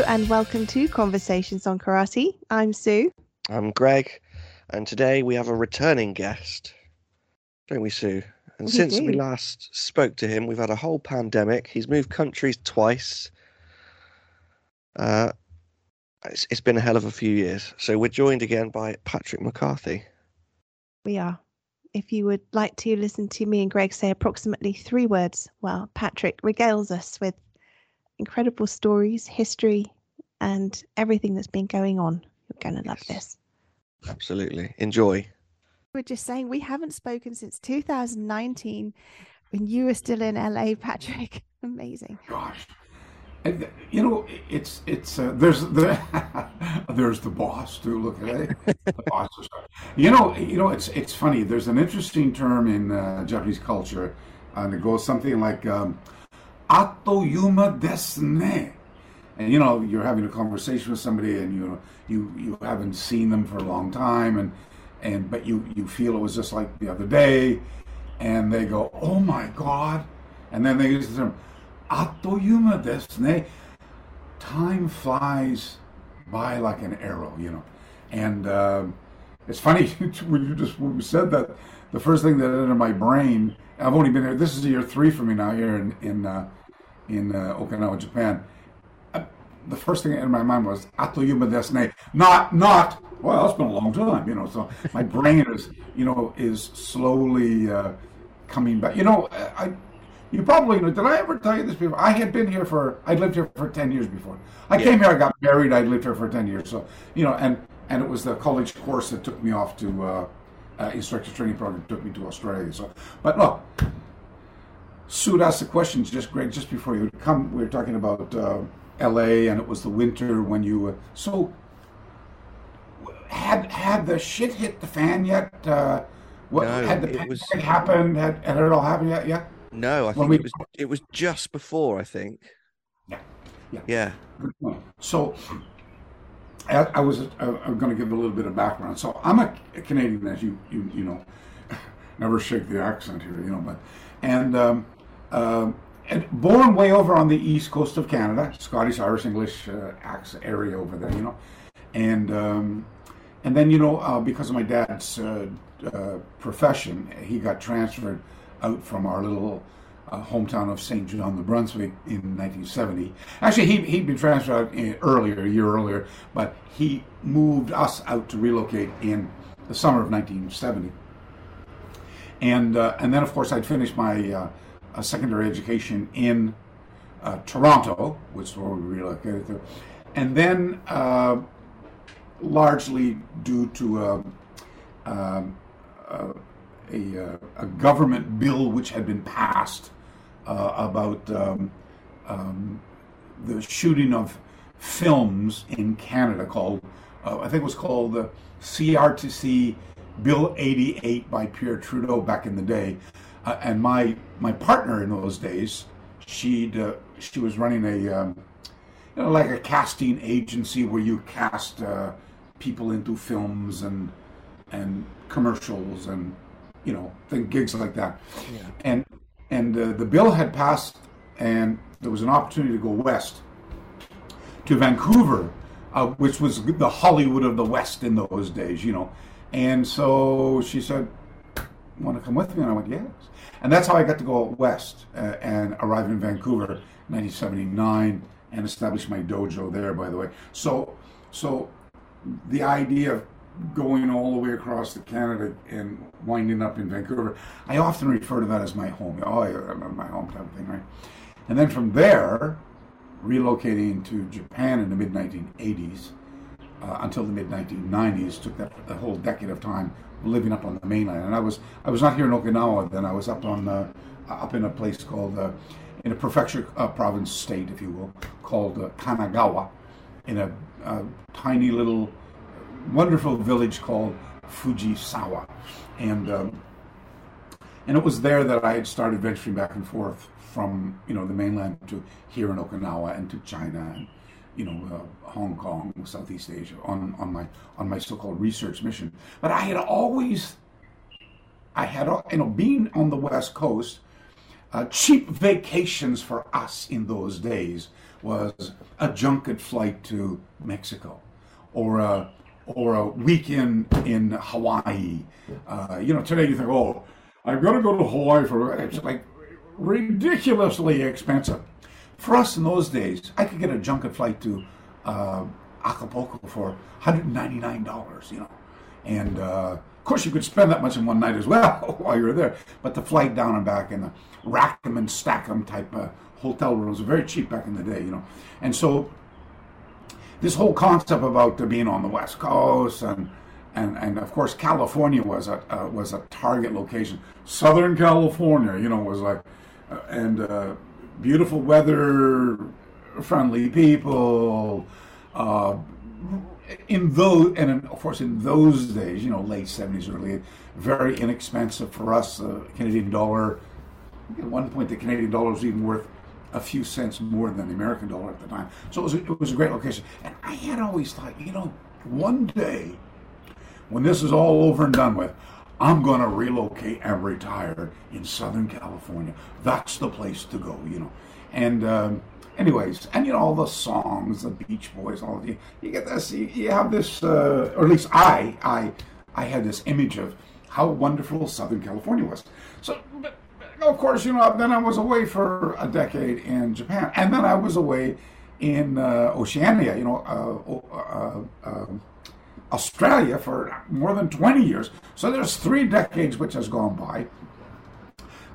Hello and welcome to Conversations on Karate. I'm Sue. I'm Greg, and today we have a returning guest, don't we, Sue? And We since do. we last spoke to him, we've had a whole pandemic. He's moved countries twice. Uh, it's, it's been a hell of a few years. So we're joined again by Patrick McCarthy. We are. If you would like to listen to me and Greg say approximately three words, well, Patrick regales us with incredible stories, history, and everything that's been going on. You're going to love Yes. this. Absolutely. Enjoy. We're just saying we haven't spoken since 2019 when you were still in LA, Patrick. Amazing. Gosh, you know, it's it's uh, there's the there's the boss too. Look at it, the boss. is- You know, you know, it's it's funny. There's an interesting term in uh, Japanese culture, and it goes something like um, "atoyuma Yuma Desne. And you know, you're having a conversation with somebody, and you you you haven't seen them for a long time, and and but you you feel it was just like the other day, and they go, "Oh my God," and then they use the term "atoyuma Yuma Desne. Time flies by like an arrow, you know, and um, it's funny when you just when you said that. The first thing that entered my brain, I've only been here. This is year three for me now here in in uh, in uh, Okinawa, Japan the first thing in my mind was Atoyuma desu ne. Not, not, well, it's been a long time, you know, so my brain is, you know, is slowly uh, coming back. You know, I, you probably know, did I ever tell you this before? I had been here for, I lived here for 10 years before. I Yeah. came here, I got married, I lived here for 10 years. So, you know, and, and it was the college course that took me off to, uh, uh, instructor training program took me to Australia. So, but look, Sue asked the questions just Greg just before you would come. We were talking about uh, L.A. and it was the winter when you. Uh, so had had the shit hit the fan yet? Uh, what No, had the it was- happened? Had, had it all happened yet? Yeah. No, I When think we- it was it was just before, I think. Yeah. Yeah. Yeah. So I, I was I'm going to give a little bit of background. So I'm a Canadian, as you you you know, never shake the accent here, you know, but and um, um, and born way over on the east coast of Canada, Scottish, Irish, English uh, area over there, you know, and um, and then you know uh, because of my dad's uh, uh, profession, he got transferred out from our little uh, hometown of Saint John, New Brunswick, in 1970. Actually, he he'd been transferred out in, earlier, a year earlier, but he moved us out to relocate in the summer of 1970. And uh, and then of course I'd finished my uh, uh, secondary education in uh, Toronto, which is where we relocated to, and then uh, largely due to um, uh, a, uh, a government bill which had been passed uh, about um, um, the shooting of films in Canada called, uh, I think it was called the CRTC Bill 88 by Pierre Trudeau back in the day. Uh, and my my partner in those days, she'd uh, she was running a um, you know, like a casting agency where you cast uh, people into films and and commercials and you know thing, gigs like that. And and uh, the bill had passed, and there was an opportunity to go west to Vancouver, uh, which was the Hollywood of the West in those days, you know. And so she said, "Want to come with me?" And I went, "Yes." And that's how I got to go west uh, and arrive in Vancouver, 1979, and establish my dojo there. By the way, so so the idea of going all the way across to Canada and winding up in Vancouver, I often refer to that as my home. Oh, yeah, my home type of thing, right? And then from there, relocating to Japan in the mid 1980s uh, until the mid 1990s took that the whole decade of time living up on the mainland. And I was I was not here in Okinawa then. I was up on uh, up in a place called uh, in a prefecture uh, province state, if you will, called uh, Kanagawa, in a, a tiny little wonderful village called Fujisawa, and um, and it was there that I had started venturing back and forth from you know the mainland to here in Okinawa and to China and you know uh, Hong Kong, Southeast Asia on on my on my so-called research mission. But I had always I had you know being on the West Coast. Uh, cheap vacations for us in those days was a junket flight to Mexico, or a or a weekend in Hawaii. Uh, you know, today you think, oh, I'm going to go to Hawaii for it's like ridiculously expensive. For us in those days, I could get a junket flight to uh, Acapulco for $199, you know, and uh, of course you could spend that much in one night as well while you were there. But the flight down and back and the rack them and stack them type uh, hotel rooms were very cheap back in the day, you know, and so this whole concept about being on the West Coast and and, and of course California was a uh, was a target location. Southern California, you know, was like uh, and uh, beautiful weather, friendly people. Uh, in those and of course in those days, you know, late seventies, early, very inexpensive for us. The Canadian dollar. At one point, the Canadian dollar was even worth a few cents more than the American dollar at the time. So it was, a, it was a great location. And I had always thought, you know, one day when this is all over and done with, I'm going to relocate and retire in Southern California. That's the place to go, you know. And, um, anyways, and you know, all the songs, the Beach Boys, all of you, you get this, you, you have this, uh, or at least I, I, I had this image of how wonderful Southern California was. So, but, of course, you know, then I was away for a decade in Japan, and then I was away in uh, Oceania, you know, uh, uh, uh, Australia for more than 20 years. So there's three decades which has gone by.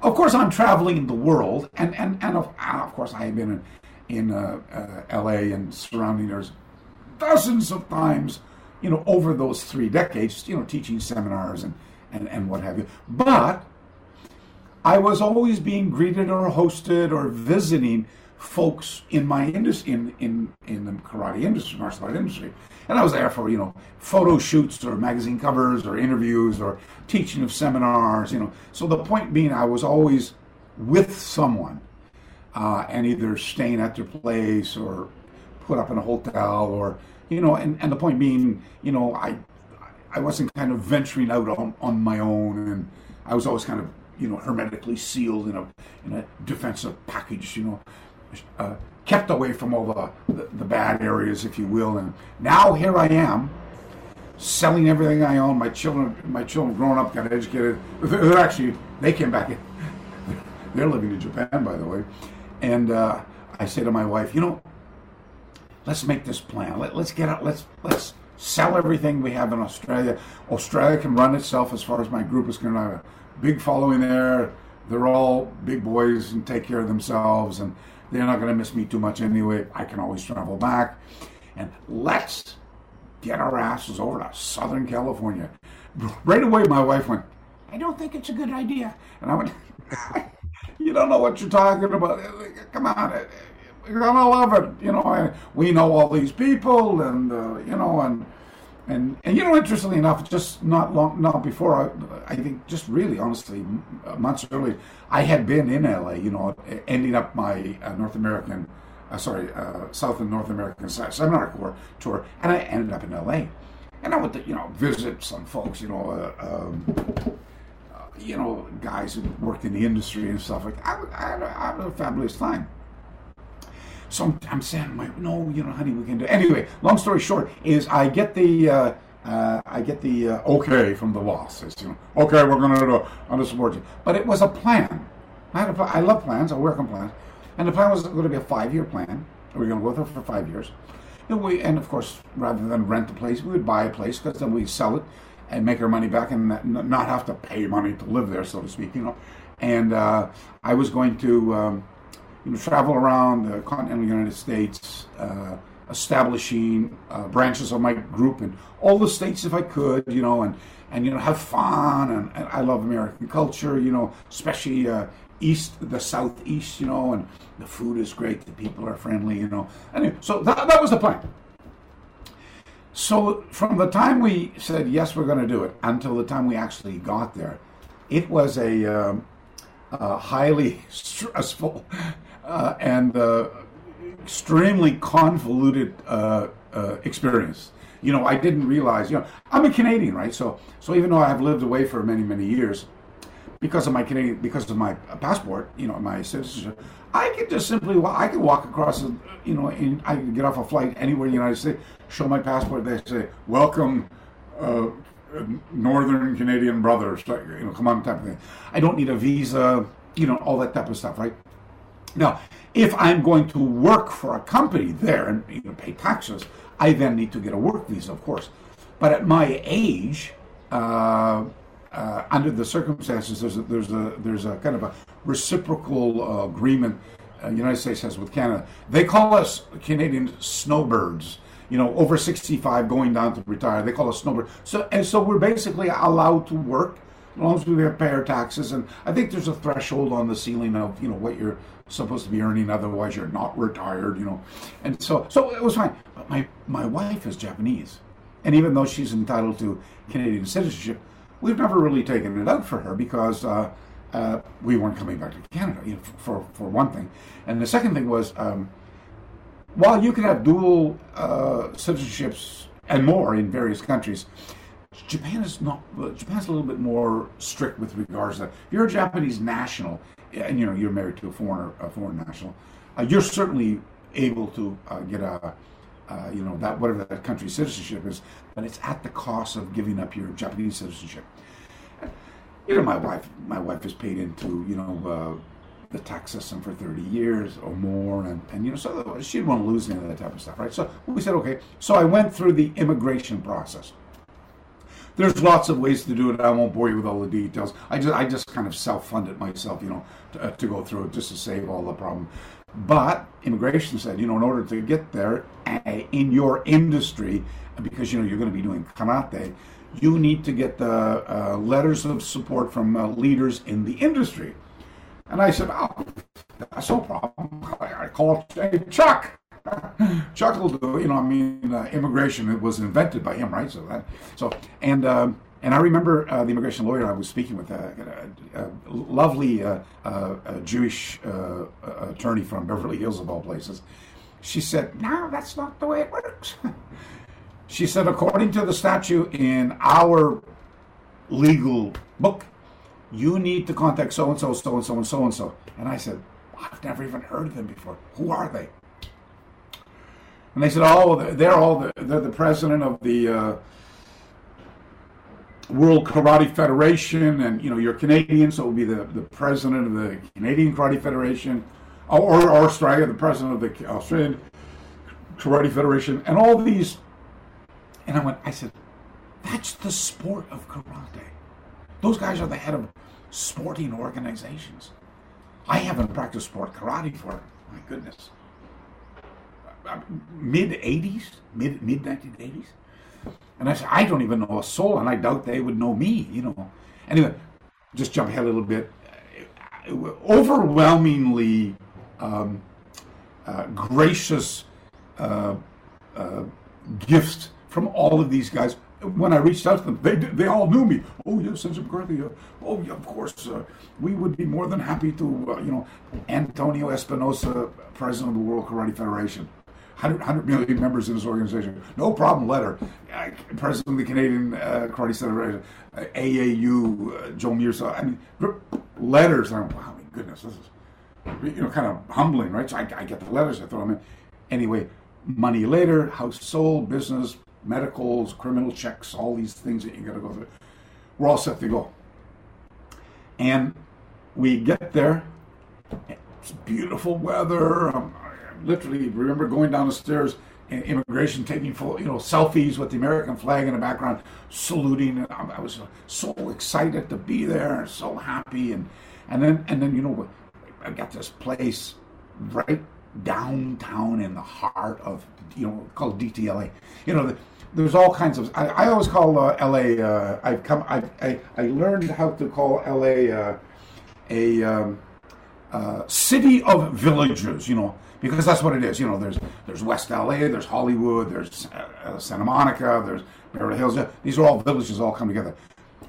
Of course, I'm traveling the world, and, and, and of, of course, I have been in, in uh, LA and surrounding areas dozens of times, you know, over those three decades, you know, teaching seminars and, and, and what have you. But I was always being greeted or hosted or visiting folks in my industry, in, in, in the karate industry, martial art industry. And I was there for, you know, photo shoots or magazine covers or interviews or teaching of seminars, you know. So the point being, I was always with someone uh, and either staying at their place or put up in a hotel or, you know, and, and the point being, you know, I, I wasn't kind of venturing out on, on my own and I was always kind of you know, hermetically sealed in a in a defensive package, you know, uh, kept away from all the, the, the bad areas, if you will. And now here I am, selling everything I own. My children, my children, growing up, got educated. They're actually they came back. They're living in Japan, by the way. And uh, I say to my wife, you know, let's make this plan. Let, let's get out. Let's let's sell everything we have in Australia. Australia can run itself as far as my group is concerned I have a big following there. They're all big boys and take care of themselves, and they're not going to miss me too much anyway. I can always travel back. And let's get our asses over to Southern California. Right away, my wife went, I don't think it's a good idea. And I went, You don't know what you're talking about. Come on. You're going to love it. You know, we know all these people, and, uh, you know, and and and you know, interestingly enough, just not long, not before I, I think, just really, honestly, months earlier, I had been in LA. You know, ending up my uh, North American, uh, sorry, uh, South and North American seminar corps tour, and I ended up in LA, and I to you know visit some folks. You know. Uh, um, uh, you know, guys who worked in the industry and stuff like. I, I, I had a fabulous time. I'm, saying, no, you know, honey, we can do. It. Anyway, long story short is I get the uh, uh, I get the uh, okay from the boss. It's, you know, okay, we're going to do under subordinate. But it was a plan. I, had a, I love plans. I work on plans, and the plan was going to be a five-year plan. We are going to go there for five years. And, we, and of course, rather than rent the place, we would buy a place because then we'd sell it and make our money back and not have to pay money to live there, so to speak. You know, and uh, I was going to. Um, you know, travel around the continental United States, uh, establishing uh, branches of my group in all the states if I could, you know, and, and you know, have fun. And, and I love American culture, you know, especially uh, east, the southeast, you know, and the food is great, the people are friendly, you know. Anyway, so that, that was the plan. So from the time we said yes, we're going to do it until the time we actually got there, it was a um, highly stressful uh, and uh, extremely convoluted uh, uh, experience. You know, I didn't realize. You know, I'm a Canadian, right? So, so even though I've lived away for many, many years, because of my Canadian, because of my passport, you know, my citizenship, I could just simply, I could walk across, you know, in, I could get off a flight anywhere in the United States, show my passport, they say, welcome, uh, Northern Canadian brothers, you know, come on, type of thing. I don't need a visa, you know, all that type of stuff, right? Now, if I'm going to work for a company there and you know, pay taxes, I then need to get a work visa, of course. But at my age, uh, uh, under the circumstances, there's a, there's a there's a kind of a reciprocal uh, agreement uh, the United States has with Canada. They call us Canadian snowbirds. You know, over 65, going down to retire. They call us snowbirds. So and so we're basically allowed to work as long as we pay our taxes. And I think there's a threshold on the ceiling of you know what you're supposed to be earning. Otherwise, you're not retired. You know, and so so it was fine. But my my wife is Japanese, and even though she's entitled to Canadian citizenship we've never really taken it out for her because uh, uh, we weren't coming back to Canada, you know, for, for one thing. And the second thing was, um, while you can have dual uh, citizenships and more in various countries, Japan is not. Japan's a little bit more strict with regards to that. If you're a Japanese national, and you know you're married to a foreigner, a foreign national, uh, you're certainly able to uh, get a uh, you know, that whatever that country's citizenship is, but it's at the cost of giving up your Japanese citizenship. You know, my wife, my wife has paid into, you know, uh, the tax system for 30 years or more, and, and you know, so she didn't want to lose any of that type of stuff, right? So we said, okay. So I went through the immigration process. There's lots of ways to do it. I won't bore you with all the details. I just, I just kind of self-funded myself, you know, to, uh, to go through it just to save all the problem. But immigration said, you know, in order to get there eh, in your industry, because you know you're going to be doing karate, you need to get the uh, letters of support from uh, leaders in the industry. And I said, oh, that's no problem. I called Chuck. Chuck will do. You know, I mean, uh, immigration it was invented by him, right? So that, so and. Um, and I remember uh, the immigration lawyer I was speaking with, uh, a, a, a lovely uh, uh Jewish uh, attorney from Beverly Hills, of all places. She said, No, that's not the way it works. she said, According to the statute in our legal book, you need to contact so and so, so and so, and so and so. And I said, I've never even heard of them before. Who are they? And they said, Oh, they're all the, they're the president of the uh, World Karate Federation, and you know you're Canadian, so it would be the, the president of the Canadian Karate Federation, or, or Australia, the president of the Australian Karate Federation, and all these. And I went, I said, that's the sport of karate. Those guys are the head of sporting organizations. I haven't practiced sport karate for my goodness mid 80s, mid mid 1980s. And I said, I don't even know a soul, and I doubt they would know me, you know. Anyway, just jump ahead a little bit. Overwhelmingly um, uh, gracious uh, uh, gifts from all of these guys. When I reached out to them, they they all knew me. Oh yes, Senator McCarthy. Uh, oh yeah, of course. Uh, we would be more than happy to, uh, you know, Antonio Espinosa, president of the World Karate Federation. 100, 100 million members in his organization. No problem, letter. President of the Canadian uh, Karate Federation, uh, AAU, uh, Joe Mirza. I mean, letters. I'm, wow, my goodness, this is, you know, kind of humbling, right? So I, I get the letters, I throw them in. Anyway, money later, house sold, business, medicals, criminal checks, all these things that you got to go through. We're all set to go. And we get there. It's beautiful weather. Um, literally remember going down the stairs and immigration taking full, you know, selfies with the American flag in the background, saluting. And I was so excited to be there so happy. And, and then, and then, you know, I got this place right downtown in the heart of, you know, called DTLA. You know, the, there's all kinds of. I, I always call uh, LA. Uh, I've come. I, I I learned how to call LA uh, a um, uh, city of villages. You know, because that's what it is. You know, there's there's West LA, there's Hollywood, there's uh, uh, Santa Monica, there's Beverly Hills. These are all villages all come together.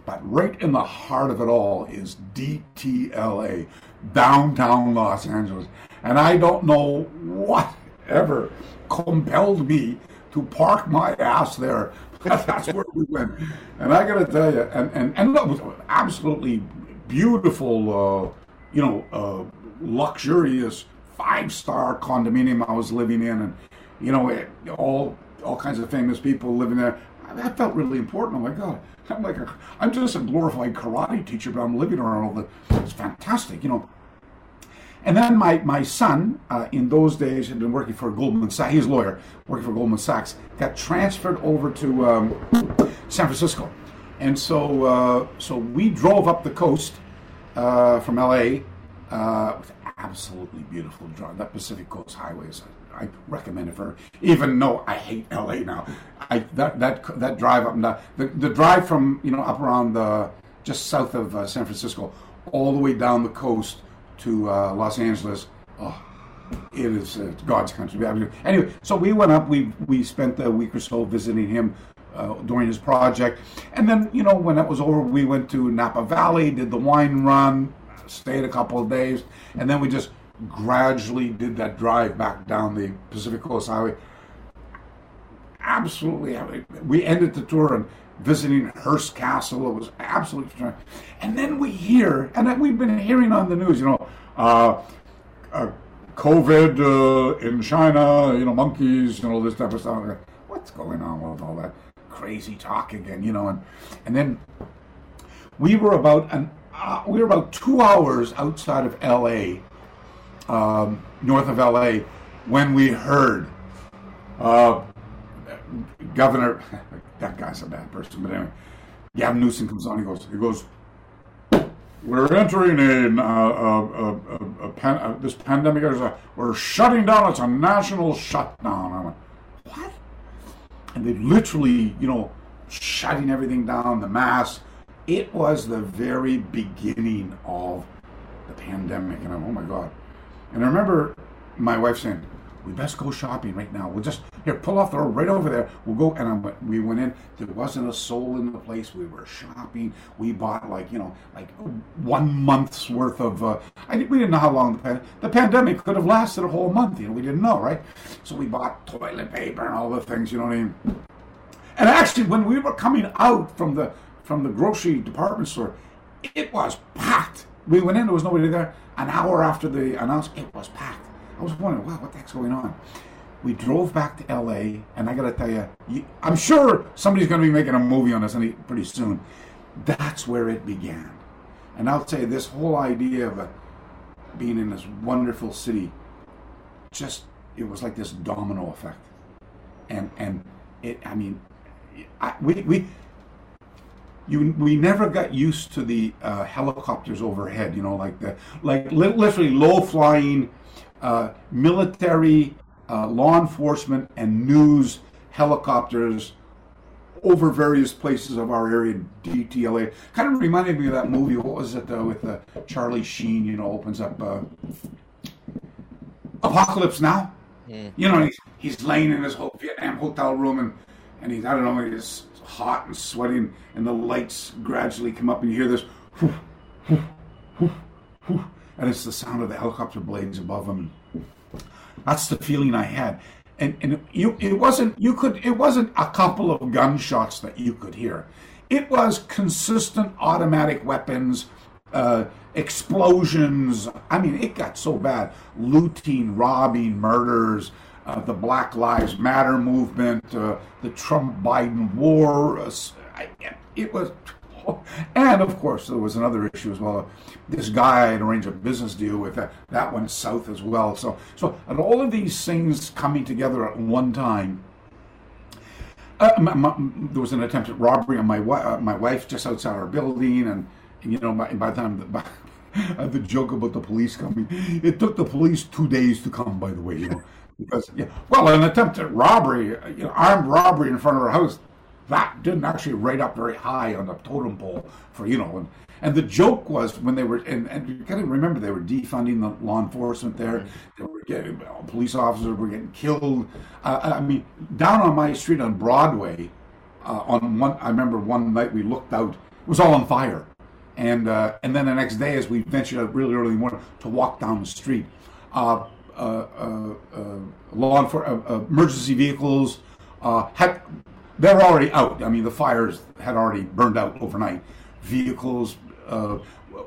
But right in the heart of it all is DTLA, downtown Los Angeles. And I don't know what ever compelled me to park my ass there. That's where we went. And I got to tell you, and, and, and it was absolutely beautiful, uh, you know, uh, luxurious five star condominium I was living in, and you know, it, all all kinds of famous people living there. That felt really important. Oh my God, I'm like a, I'm just a glorified karate teacher, but I'm living around all the. It's fantastic, you know. And then my, my son, uh, in those days, had been working for Goldman Sachs. He's a lawyer, working for Goldman Sachs. Got transferred over to um, San Francisco, and so uh, so we drove up the coast uh, from LA. Uh, absolutely beautiful drive. That Pacific Coast Highway is. I recommend it for even though I hate LA now. I that that that drive up the the, the drive from you know up around the just south of uh, San Francisco all the way down the coast to uh, Los Angeles. Oh, it is uh, God's country. Anyway, so we went up. We we spent a week or so visiting him uh, during his project, and then you know when that was over, we went to Napa Valley, did the wine run, stayed a couple of days, and then we just gradually did that drive back down the Pacific Coast Highway. Absolutely, we ended the tour and visiting Hearst Castle. It was absolutely And then we hear, and we've been hearing on the news, you know, uh, uh, COVID uh, in China, you know, monkeys, you know, this type of stuff. What's going on with all that crazy talk again, you know? And and then we were about an uh, we were about two hours outside of L.A., um, north of L.A., when we heard uh, Governor that guy's a bad person. But anyway, Gavin Newsom comes on. He goes, he goes, we're entering a, uh, a, a, pan, this pandemic. we're shutting down. It's a national shutdown. I went, what? And they literally, you know, shutting everything down. The mask. It was the very beginning of the pandemic, and I'm, oh my god. And I remember my wife saying, we best go shopping right now. We'll just here pull off the road right over there. We'll go. And I, we went in. There wasn't a soul in the place. We were shopping. We bought like you know like one month's worth of. Uh, I we didn't know how long the, the pandemic could have lasted a whole month. You know we didn't know right. So we bought toilet paper and all the things. You know what I mean. And actually, when we were coming out from the from the grocery department store, it was packed. We went in. There was nobody there. An hour after the announcement, it was packed. I was wondering, wow, what the heck's going on? We drove back to LA, and I got to tell you, you, I'm sure somebody's to be making a movie on this pretty soon. That's where it began. And I'll tell you, this whole idea of a, being in this wonderful city, just, it was like this domino effect. And, and it, I mean, I, we, we, you, we never got used to the uh, helicopters overhead, you know, like the, like li- literally low flying uh, military, uh, law enforcement, and news helicopters over various places of our area, DTLA. Kind of reminded me of that movie. What was it uh, with uh, Charlie Sheen? You know, opens up uh, Apocalypse Now. Mm. You know, he's, he's laying in his whole Vietnam hotel room, and and he's I don't know, he's hot and sweating, and the lights gradually come up, and you hear this. And it's the sound of the helicopter blades above them. That's the feeling I had, and and you it wasn't you could it wasn't a couple of gunshots that you could hear, it was consistent automatic weapons. Uh, explosions. I mean, it got so bad. Looting, robbing, murders, uh, the Black Lives Matter movement, uh, the Trump Biden war. Uh, it was and of course, there was another issue as well. This guy I had arranged a business deal with that, that went south as well. So, so and all of these things coming together at one time. Uh, my, my, there was an attempt at robbery on my uh, my wife just outside our building, and, and you know by, by the time the, by, the joke about the police coming, it took the police two days to come. By the way, you know, because yeah, well, an attempt at robbery, you know, armed robbery in front of our house that didn't actually rate up very high on the totem pole for you know and, and the joke was when they were and, and you gotta remember they were defunding the law enforcement there. They were getting police officers were getting killed. Uh, i mean down on my street on broadway uh, on one i remember one night we looked out it was all on fire. And uh, and then the next day as we ventured out really early in the morning to walk down the street uh, uh, uh, Uh, uh, uh, law enforcement emergency vehicles had they're already out. I mean, the fires had already burned out overnight. Vehicles, uh,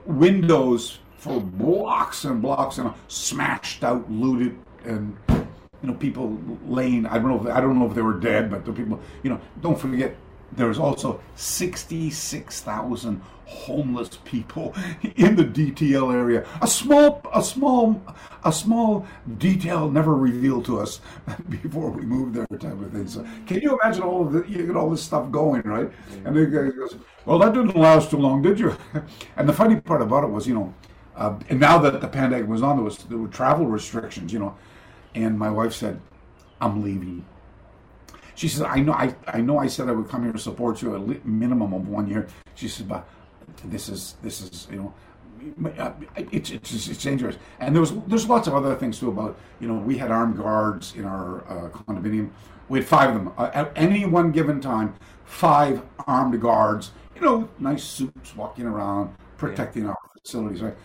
windows for blocks and blocks and smashed out, looted, and you know people laying. I don't know. If, I don't know if they were dead, but the people. You know, don't forget there was also 66,000 homeless people in the DTL area. A small, a small, a small detail never revealed to us before we moved there, type of thing. So, can you imagine all of the, you get all this stuff going, right? And the guy goes, "Well, that didn't last too long, did you?" And the funny part about it was, you know, uh, and now that the pandemic was on, there was there were travel restrictions, you know, and my wife said, "I'm leaving." She said, I know, I, I know I said I would come here to support you a minimum of one year. She said, but this is, this is, you know, it's, it's, it's dangerous. And there was, there's lots of other things too about, you know, we had armed guards in our uh, condominium. We had five of them. Uh, at any one given time, five armed guards, you know, nice suits walking around, protecting yeah. our facilities, right?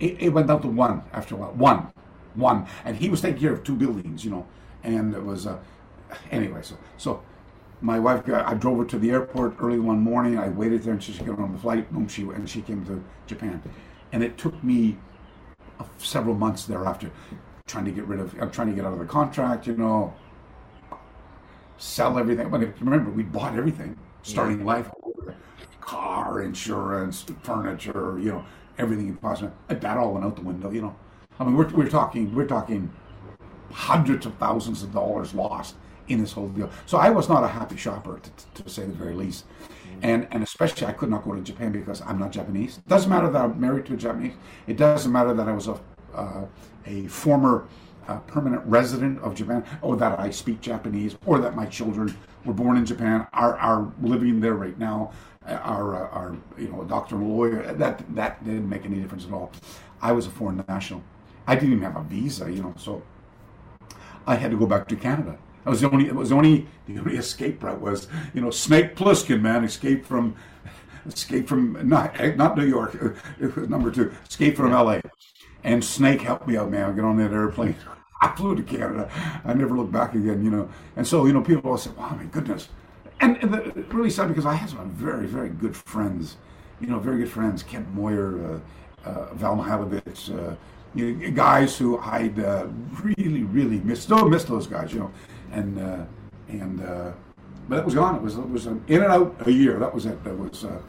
It, it, went down to one after a while. One. One. And he was taking care of two buildings, you know. And it was, uh, anyway, so so my wife got, I drove her to the airport early one morning. I waited there and she got on the flight. Boom, she and she came to Japan, and it took me uh, several months thereafter trying to get rid of. I'm trying to get out of the contract, you know, sell everything. But remember, we bought everything, starting yeah. life, car insurance, furniture, you know, everything possible. That all went out the window, you know. I mean, we're, we're talking, we're talking hundreds of thousands of dollars lost in this whole deal. So I was not a happy shopper, to, to say the very least. And, and especially I could not go to Japan because I'm not Japanese. It doesn't matter that I'm married to a Japanese. It doesn't matter that I was a, uh, a former uh, permanent resident of Japan, or that I speak Japanese, or that my children were born in Japan, are, are living there right now, are, uh, are you know a doctor and a lawyer. That that didn't make any difference at all. I was a foreign national. I didn't even have a visa, you know, so I had to go back to Canada. That was the only. It was the only the only escape route was you know Snake Plissken man escape from escape from not not New York. It was number two. Escape from L.A. And Snake helped me out, man. Get on that airplane. I flew to Canada. I never looked back again, you know. And so, you know, people all said, "Wow, my goodness." And, and the, really sad because I had some very, very good friends. You know, very good friends. Kent Moyer, uh, uh, Val Mihailovich, uh, you know, guys who I'd uh, really, really miss. Still miss those guys, you know and uh, and uh, but it was gone. It was it was an in and out a year. That was it. That was. Uh,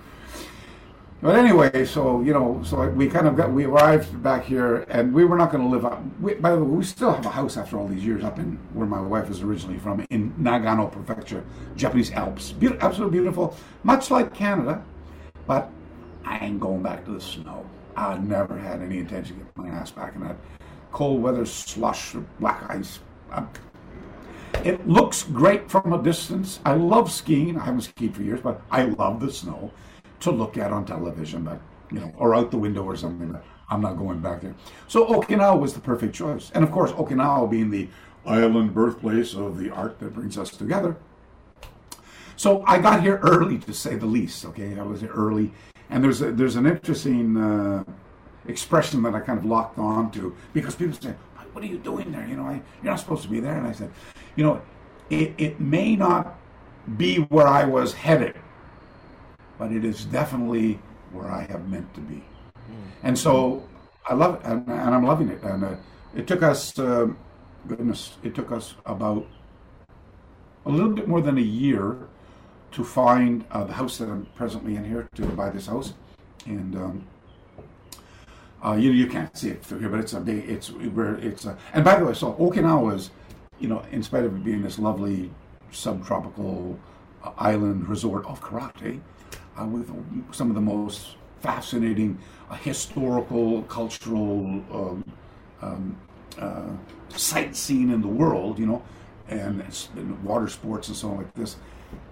but anyway, so you know, so we kind of got we arrived back here, and we were not going to live up. We, by the way, we still have a house after all these years up in where my wife is originally from, in Nagano Prefecture, Japanese Alps. Be- absolutely beautiful, much like Canada, but I ain't going back to the snow. I never had any intention of getting my ass back in that cold weather, slush, black ice. I'm, it looks great from a distance. I love skiing. I haven't skied for years, but I love the snow to look at on television, but you know, or out the window or something. But I'm not going back there. So Okinawa was the perfect choice, and of course, Okinawa being the island birthplace of the art that brings us together. So I got here early, to say the least. Okay, I was here early, and there's a, there's an interesting uh, expression that I kind of locked on to because people say, "What are you doing there? You know, I, you're not supposed to be there." And I said, you know, it, it may not be where I was headed, but it is definitely where I have meant to be. Mm. And so I love it, and, and I'm loving it. And uh, it took us, uh, goodness, it took us about a little bit more than a year to find uh, the house that I'm presently in here to buy this house. And um, uh, you you can't see it through here, but it's a big, it's where it's a, and by the way, so Okinawa is you know, in spite of it being this lovely subtropical uh, island resort of karate, uh, with some of the most fascinating uh, historical, cultural um, um, uh, sightseeing in the world, you know, and, and, water sports and so on like this.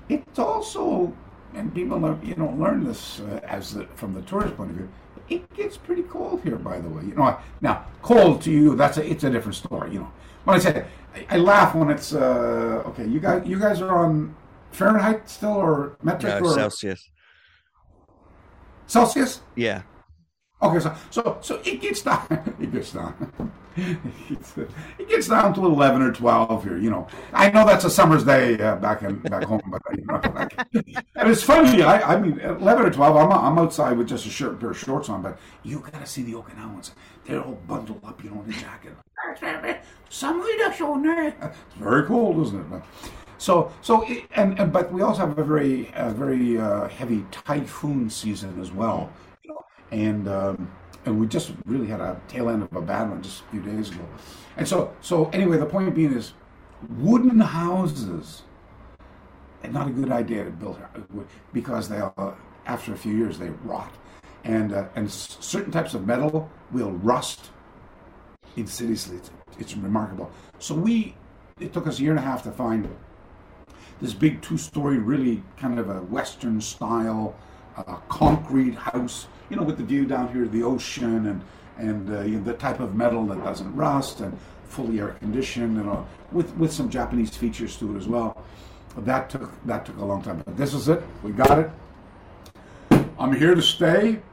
It's also, and people, you know, learn this uh, as the, from the tourist point of view. It gets pretty cold here, by the way. You know, now cold to you, that's a, it's a different story. You know, when I say I, I laugh when it's uh, okay. You guys, you guys are on Fahrenheit still or metric no, or Celsius? Celsius. Yeah. Okay, so so so it gets down. It gets down. It gets down to eleven or twelve here. You know, I know that's a summer's day uh, back in back home, but you know, like, and it's funny. I, I mean, eleven or twelve, I'm I'm outside with just a shirt, pair of shorts on, but you gotta see the Okinawans. They're all bundled up, you know, in a jacket. It's very cold, isn't it? But, so so it, and, and but we also have a very a very uh, heavy typhoon season as well, you know, and. Um, and we just really had a tail end of a bad one just a few days ago. And so, so anyway, the point being is, wooden houses, and not a good idea to build because they uh, after a few years they rot, and uh, and certain types of metal will rust in cities. It's, it's remarkable. So we, it took us a year and a half to find this big two-story, really kind of a Western style uh, concrete house you know, with the view down here, the ocean, and and uh, you know, the type of metal that doesn't rust, and fully air conditioned, and all, with with some Japanese features to it as well. That took that took a long time, but this is it. We got it. I'm here to stay,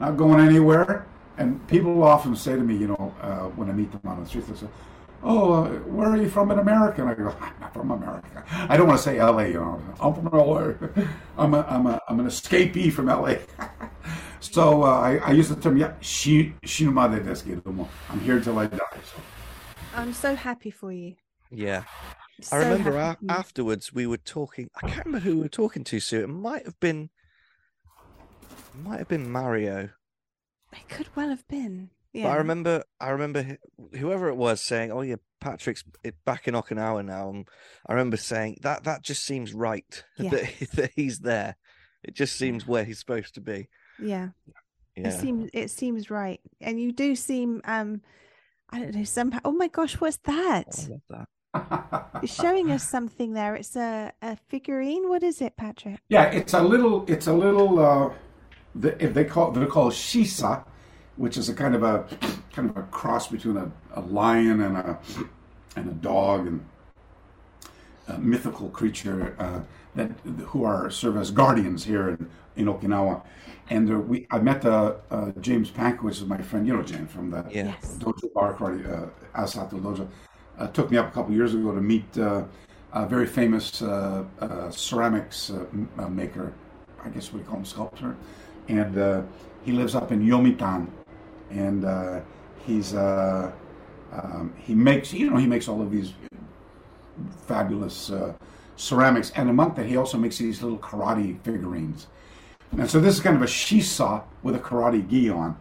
not going anywhere. And people often say to me, you know, uh, when I meet them on the street, they say, "Oh, uh, where are you from in America?" And I go, "I'm not from America. I don't want to say L.A. You know, I'm from L.A. I'm a, I'm a, I'm an escapee from L.A." So uh, I, I use the term, yeah, shi, shinumade desu I'm here till I die. So. I'm so happy for you. Yeah. So I remember a- afterwards we were talking. I can't remember who we were talking to, Sue. It might have been, might have been Mario. It could well have been. Yeah. But I remember, I remember whoever it was saying, "Oh yeah, Patrick's back in Okinawa now." And I remember saying that that just seems right yeah. that, that he's there. It just seems where he's supposed to be. Yeah. Yeah. It seems it seems right. And you do seem um I don't know, somehow oh my gosh, what's that? I love that. It's showing us something there. It's a, a figurine. What is it, Patrick? Yeah, it's a little it's a little uh the, if they call they're called shisa, which is a kind of a kind of a cross between a, a lion and a and a dog and a mythical creature uh, that who are serve as guardians here in, in Okinawa and uh, we I met uh, uh, James Pankiewicz, is my friend. You know James from the yes. Dojo Bar Karate, uh, Asato Dojo. Uh, took me up a couple years ago to meet uh, a very famous uh, ceramics maker. I guess we call him sculptor, and he lives up in Yomitan, and he's um, he makes you know he makes all of these fabulous ceramics, and among that he also makes these little karate figurines and so this is kind of a shisa with a karate gi on.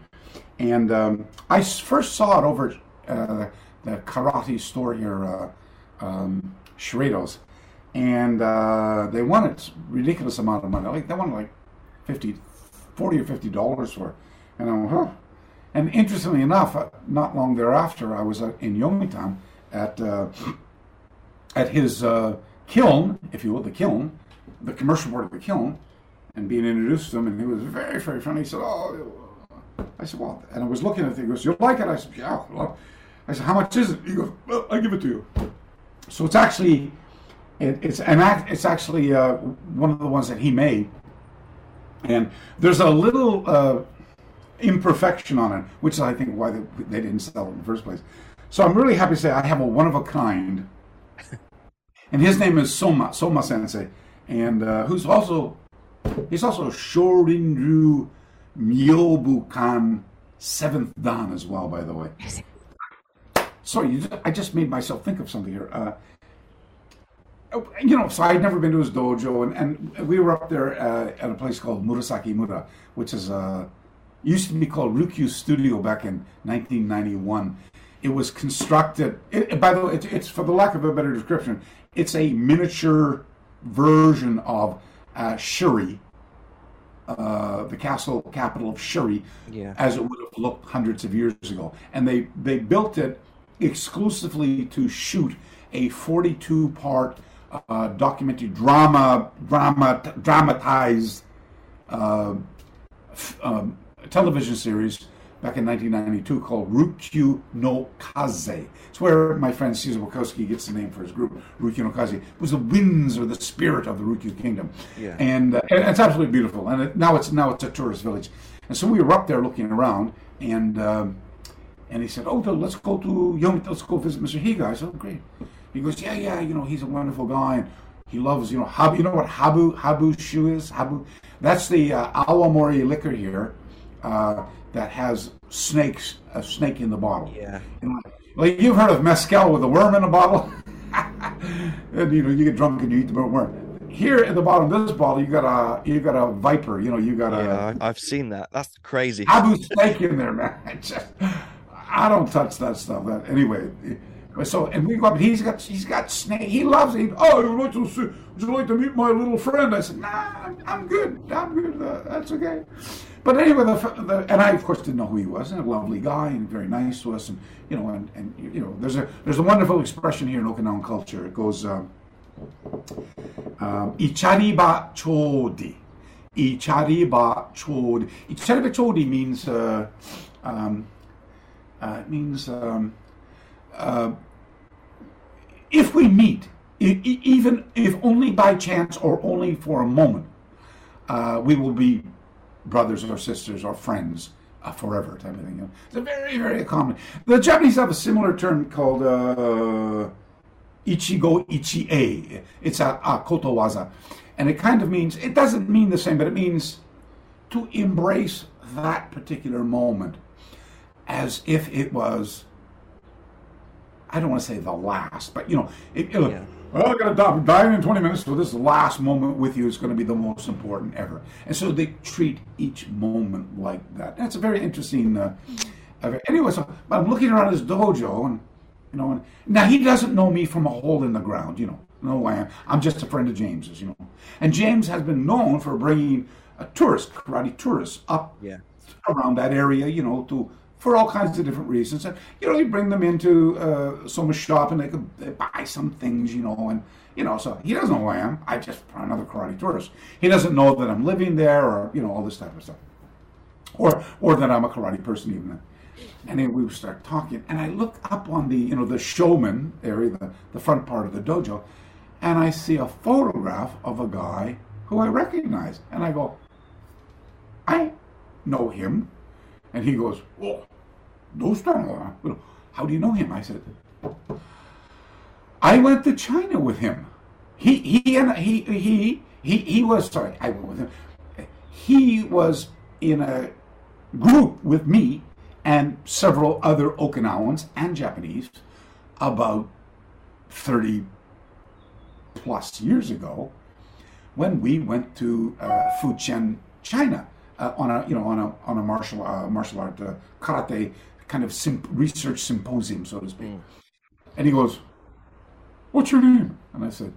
And um, I first saw it over uh, the karate store here, uh, um, And uh, they wanted ridiculous amount of money. Like they wanted like 50, 40 or 50 dollars for it. And I went, huh. And interestingly enough, uh, not long thereafter, I was uh, in Yomitan at uh, at his kiln, if you will, the kiln, the commercial part of the kiln, and being introduced to him, and he was very, very funny. He said, "Oh," I said, "Well," and I was looking at it. He goes, "You like it?" I said, "Yeah." Well. I said, "How much is it?" He goes, well, "I give it to you." So it's actually, it, it's an act. It's actually uh, one of the ones that he made, and there's a little uh, imperfection on it, which is I think why they, they didn't sell it in the first place. So I'm really happy to say I have a one of a kind, and his name is Soma Soma Sensei, and uh, who's also He's also Shorinryu Myobukan seventh dan as well, by the way. Sorry, I just made myself think of something here. Uh, you know, so I'd never been to his dojo, and, and we were up there uh, at a place called Murasaki Mura, which is uh, used to be called Ryukyu Studio back in 1991. It was constructed. It, by the way, it, it's for the lack of a better description, it's a miniature version of uh, Shuri, uh, the castle capital of Shuri, yeah. as it would have looked hundreds of years ago. And they, they built it exclusively to shoot a 42 part uh, documentary drama, drama dramatized uh, f- um, television series back in 1992 called Ryukyu no Kaze. It's where my friend Cesar Wojciechowski gets the name for his group, Ryukyu no Kaze. It was the winds or the spirit of the Ryukyu kingdom. Yeah. And, uh, and it's absolutely beautiful. And it, now it's now it's a tourist village. And so we were up there looking around, and um, And he said, "Oh, let's go to Yomi. Let's go visit Mr. Higa." I said, "Oh, great." He goes, "Yeah, yeah. You know, he's a wonderful guy, and he loves you know habu. You know what habu habu shu is? Habu. That's the uh, awamori liquor here uh, that has snakes, a snake in the bottle. Yeah. Know, like you've heard of mezcal with a worm in a bottle, and you know you get drunk and you eat the worm. Here at the bottom of this bottle, you got a you got a viper. You know you got a Yeah, I- I've seen that. That's crazy. Abu snake in there, man. Just- I don't touch that stuff. That anyway. So and we go up. He's got he's got snake. He loves it. Oh, would you like to see, would you like to meet my little friend? I said, Nah, I'm, I'm good. I'm good. Uh, that's okay. But anyway, the, the, and I of course didn't know who he was. And a lovely guy and very nice to us. And you know, and, and you know, there's a there's a wonderful expression here in Okinawan culture. It goes. Um, um, Ichariba chodi. Ichariba chodi. Ichariba chodi means uh, um, uh, means um, uh, if we meet, even if only by chance or only for a moment, uh, we will be brothers or sisters or friends uh, forever, type of thing. It's a very, very common. The Japanese have a similar term called uh, ichigo ichie. It's a, a kotowaza. And it kind of means, it doesn't mean the same, but it means to embrace that particular moment as if it was, I don't want to say the last, but you know, it, it, Yeah. Well, I got to die, dying in 20 minutes, so this last moment with you is going to be the most important ever. And so they treat each moment like that. That's a very interesting. Uh, anyway, so I'm looking around his dojo, and you know, and now he doesn't know me from a hole in the ground. You know, no way. I'm just a friend of James's. You know, and James has been known for bringing a tourist, karate tourists, up Yeah. around that area, you know, to for all kinds of different reasons. And you know, you bring them into uh, Soma's shop, and they could they buy some things, you know, and you know, so he doesn't know who I am. I just another karate tourist. He doesn't know that I'm living there, or you know, all this type of stuff, or or that I'm a karate person even. And then we would start talking, and I look up on the you know the shomen area, the, the front part of the dojo, and I see a photograph of a guy who I recognize, and I go, I know him. And he goes, Oh, those don't know. How do you know him? I said, I went to China with him. He he and he he he he was sorry, I went with him. He was in a group with me and several other Okinawans and Japanese about 30 plus years ago when we went to uh, Fujian, China, uh, on a you know on a on a martial uh, martial art uh, karate kind of research symposium, so to speak. And he goes, "What's your name?" And I said,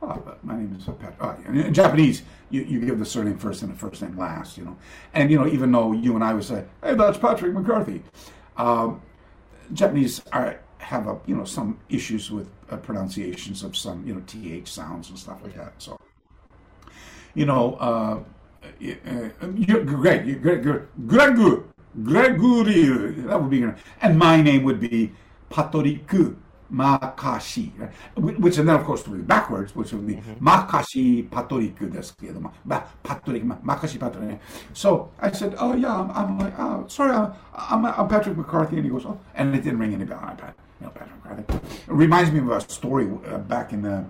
oh, "My name is Pat." Oh, in Japanese, you, you give the surname first and the first name last, you know. And you know, even though you and I would say, "Hey, that's Patrick McCarthy," um, Japanese are have a you know some issues with uh, pronunciations of some you know th sounds and stuff like that. So you know, uh, uh, you're great, you're great, Greg, Gregory, that would be your name. And my name would be Patrick Makashi, right? which and then of course would be backwards, which would be mm-hmm. Makashi Patoriku desu Patrick, Makashi Patrick. So I said, oh yeah, I'm, I'm like, oh, sorry, uh, I'm, I'm, I'm, Patrick McCarthy. And he goes, oh, and it didn't ring any bell. I, you know, Patrick McCarthy. It reminds me of a story uh, back in the,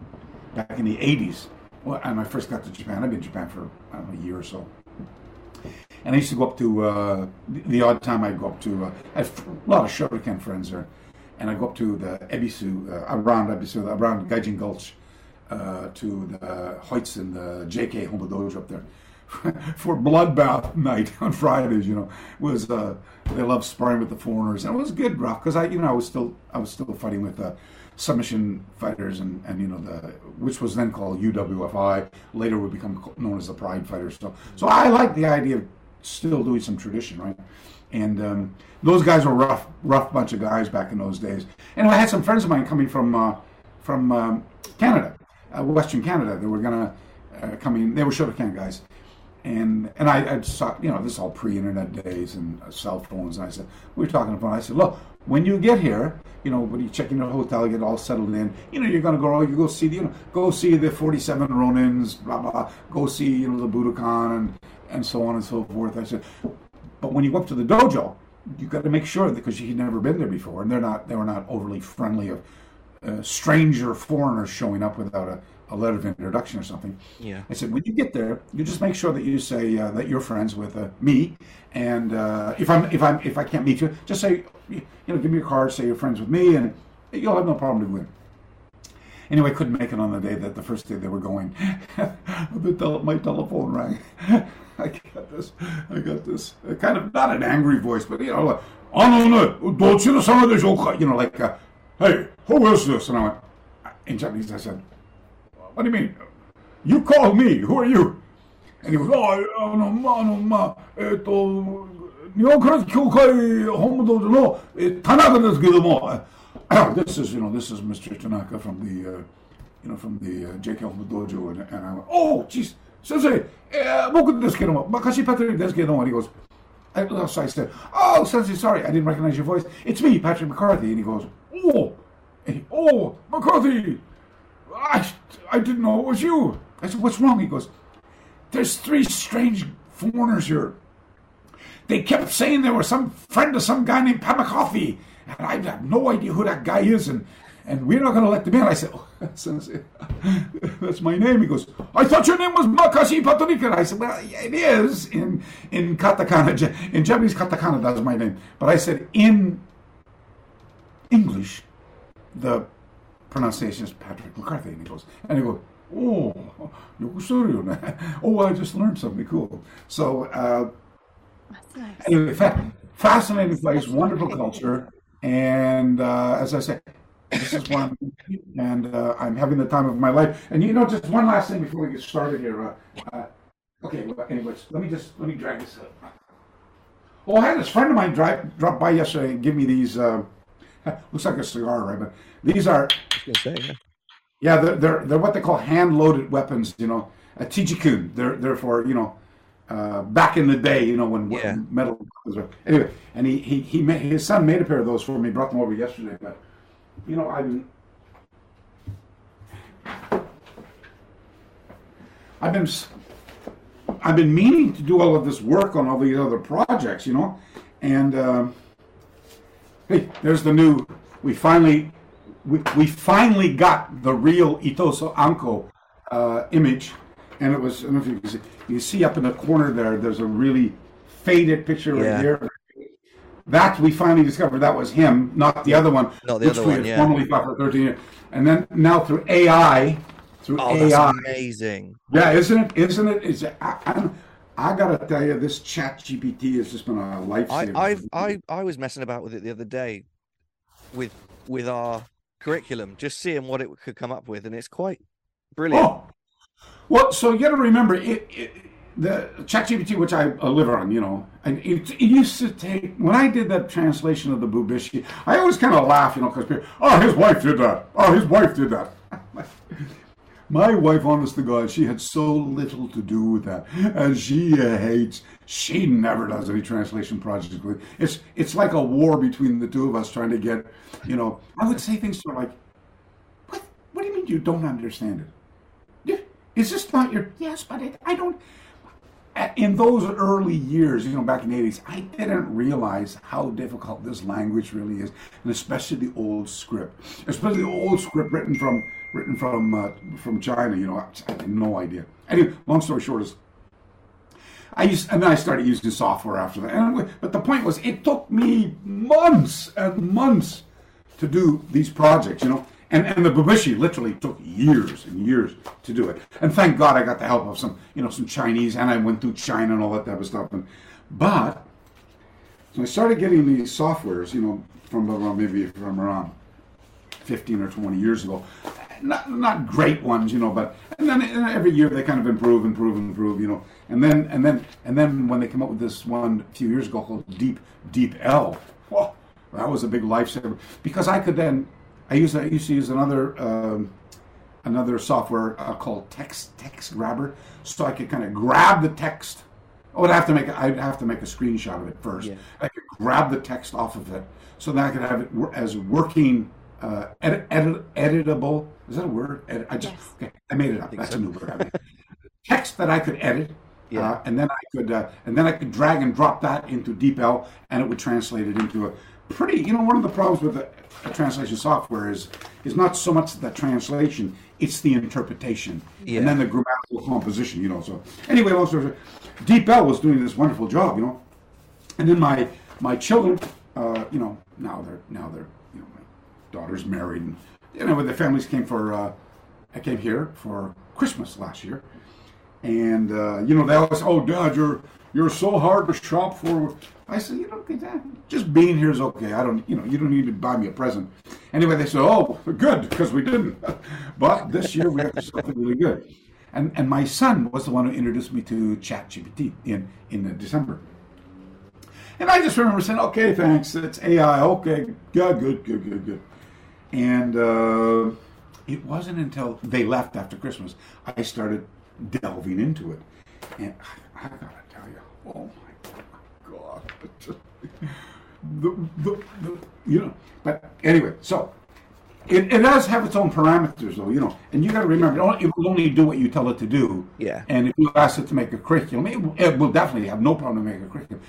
back in the 80s. Well, and I first got to Japan. I've been in Japan for know, a year or so, and I used to go up to uh, the, odd time I'd go up to. Uh, I have a lot of Shotokan friends there, and I go up to the Ebisu uh, around Ebisu, around Gaijin Gulch, uh, to the Hoyts and the JK Hombu Dojo up there for bloodbath night on Fridays. You know, was uh, they love sparring with the foreigners, and it was good, rough because I, you know, I was still I was still fighting with uh, submission fighters, and and you know the which was then called UWFI, later would become known as the Pride Fighters. So so I like the idea of still doing some tradition, right? And um, those guys were rough, rough bunch of guys back in those days. And I had some friends of mine coming from uh, from um, Canada, uh, Western Canada. They were gonna uh, come in. They were Shotokan guys, and and I, I saw you know this is all pre-internet days and uh, cell phones. And I said we were talking about. I said, look, when you get here, you know when you check in the hotel, get all settled in. You know you're gonna go. You go see the you know go see the 47 Ronins, blah blah. blah. Go see you know the Budokan and and so on and so forth. I said, but when you go up to the dojo, you got to make sure because he'd never been there before, and they're not they were not overly friendly of uh, stranger foreigners showing up without a, a letter of introduction or something. Yeah. I said, when you get there, you just make sure that you say uh, that you're friends with uh, me, and uh, if I'm if I'm if I can't meet you, just say, you know, give me your card, say you're friends with me, and you'll have no problem doing it. Anyway, couldn't make it on the day that the first day they were going. the tel- my telephone rang. I got this, I got this uh, kind of not an angry voice, but you know, like, oh no, no, don't you know some of this, you know, like, uh, hey, who is this? And I went, in Japanese, I said, what do you mean? You call me, who are you? And he goes, oh, oh no, ma, no, ma, eh, to, eh, This is, you know, this is Mr. Tanaka from the, uh, you know, from the uh, JK Hombu Dojo, and, and I went, oh, jeez. 先生、えー、僕ですけども、昔パトリックですけども、and he goes, I, so I said, oh, Sensei, sorry, I didn't recognize your voice. It's me, Patrick McCarthy. And he goes, oh, and he, oh, McCarthy, I, I didn't know it was you. I said, what's wrong? He goes, there's three strange foreigners here. They kept saying they were some friend of some guy named Pat McCarthy. And I have no idea who that guy is. And, and we're not going to let them in. I said, oh, Sensei, That's my name. He goes, I thought your name was Makashi and I said, Well, it is in, in katakana. In Japanese, katakana, that's my name. But I said, In English, the pronunciation is Patrick McCarthy. And he goes, And he goes, Oh, oh, I just learned something cool. So, uh, nice. anyway, fa- fascinating place, wonderful culture. And uh, as I said, this is one, and uh, I'm having the time of my life. And you know, just one last thing before we get started here. Uh, uh, okay, well, anyways, let me just let me drag this up. Oh, I had this friend of mine drive drop by yesterday and give me these. Uh, looks like a cigar, right? But these are I was going to say, yeah. yeah, they're, they're they're what they call hand-loaded weapons. You know, a tijikun. They're they're for you know, uh, back in the day, you know, when Yeah. metal. Was, anyway, and he he he made, his son made a pair of those for me. Brought them over yesterday, but you know, I'm. I've been I've been meaning to do all of this work on all these other projects, you know, and um, hey, there's the new. We finally we, we finally got the real Itosu Anko uh, image, and it was. I don't know if you can see. You see up in the corner there. There's a really faded picture right here. That we finally discovered that was him, not the other one, Not the which other we one, had yeah. formerly thought for 13 years. And then now through AI, through Oh, that's AI, amazing. yeah, isn't it? Isn't it? Is it, I, I, I gotta tell you, this Chat GPT has just been a lifesaver. I've, I, I was messing about with it the other day, with with our curriculum, just seeing what it could come up with, and it's quite brilliant. Oh, well, so you got to remember it, it, the ChatGPT, which I live on, you know, and it, it used to take when I did that translation of the Bubishi, I always kind of laugh, you know, because people, oh, his wife did that. Oh, his wife did that. My wife, honest to God, she had so little to do with that, and she uh, hates. She never does any translation projects. It's it's like a war between the two of us trying to get, you know. I would say things to her like, "What? What do you mean you don't understand it? Is this not your? Yes, but it, I don't. In those early years, you know, back in the eighties, I didn't realize how difficult this language really is, and especially the old script, especially the old script written from written from uh, from China. You know, I had no idea. Anyway, long story short is, I used, and then I started using software after that. And, but the point was, it took me months and months to do these projects, you know. And, and the Bubishi literally took years and years to do it. And thank God I got the help of some, you know, some Chinese, and I went through China and all that type of stuff. And, but so I started getting these softwares, you know, from around maybe from around 15 or 20 years ago. Not not great ones, you know, but and then and every year they kind of improve, improve, improve, you know. And then and then and then when they come up with this one a few years ago called Deep Deep L, whoa, that was a big lifesaver because I could then I used I used to use another um, another software uh, called Text Text Grabber, so I could kind of grab the text. I would have to make a, I'd have to make a screenshot of it first. Yeah. I could grab the text off of it, so that I could have it as working, uh, edit, edit, editable. Is that a word? Edit, I just Yes. okay. I made it up. That's so. a new word. I made. text that I could edit, Yeah. Uh, and then I could uh, and then I could drag and drop that into DeepL, and it would translate it into a pretty. You know, one of the problems with the, the translation software is is not so much the translation; it's the interpretation, Yeah. and then the grammatical composition. You know. So anyway, long story short, DeepL was doing this wonderful job. You know, and then my my children, uh, you know, now they're now they're you know my daughter's married, and you know, their families came for. Uh, I came here for Christmas last year, and uh, you know they always, oh, Dad, you're you're so hard to shop for. I said, you know, just being here is okay. I don't, you know, you don't need to buy me a present. Anyway, they said, oh, good, because we didn't. but this year we got something really good. And and my son was the one who introduced me to ChatGPT in in December. And I just remember saying, okay, thanks. It's AI. Okay, good, good, good, good, good. And uh, it wasn't until they left after Christmas I started delving into it. And I gotta tell you, oh God. The, the, the, you know, but anyway, so it, it does have its own parameters, though, you know, and you got to remember, it it will only do what you tell it to do. Yeah. And if you ask it to make a curriculum, it, will- it will definitely have no problem to make a curriculum.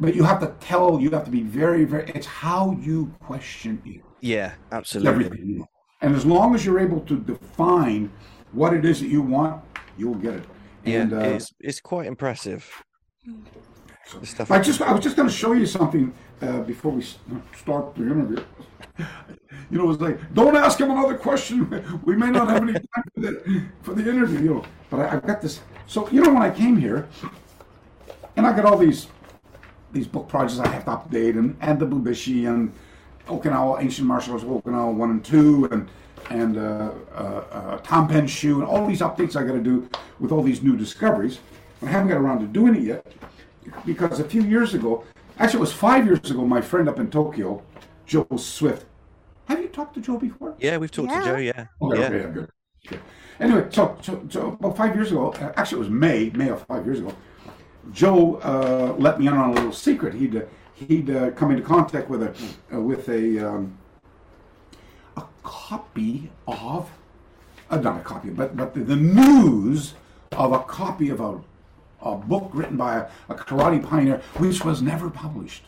But you have to tell, you have to be very, very, it's how you question it Yeah, absolutely. everything. you know. And as long as you're able to define what it is that you want, you'll get it. Yeah, And, uh, it's it's quite impressive. Stuff. I just I was just going to show you something uh, before we start the interview. You know, it's like don't ask him another question. We may not have any time for the, for the interview. You know, but I, I've got this. So you know, when I came here, and I got all these these book projects I have to update, and and the Bubishi and Okinawa Ancient Martial Arts Okinawa one and two, and and uh, uh, uh, Tanpenshu, and all these updates I got to do with all these new discoveries. I haven't got around to doing it yet because a few years ago, actually it was five years ago, my friend up in Tokyo, Joe Swift. Have you talked to Joe before? Yeah, we've talked Yeah. to Joe. Yeah, Okay, yeah, okay, yeah, good. good. Anyway, so, so so about five years ago, uh, actually it was May, May of five years ago. Joe uh, let me in on a little secret. He'd uh, he'd uh, come into contact with a uh, with a um, a copy of uh, not a copy, but but the, the news of a copy of a a book written by a, a karate pioneer, which was never published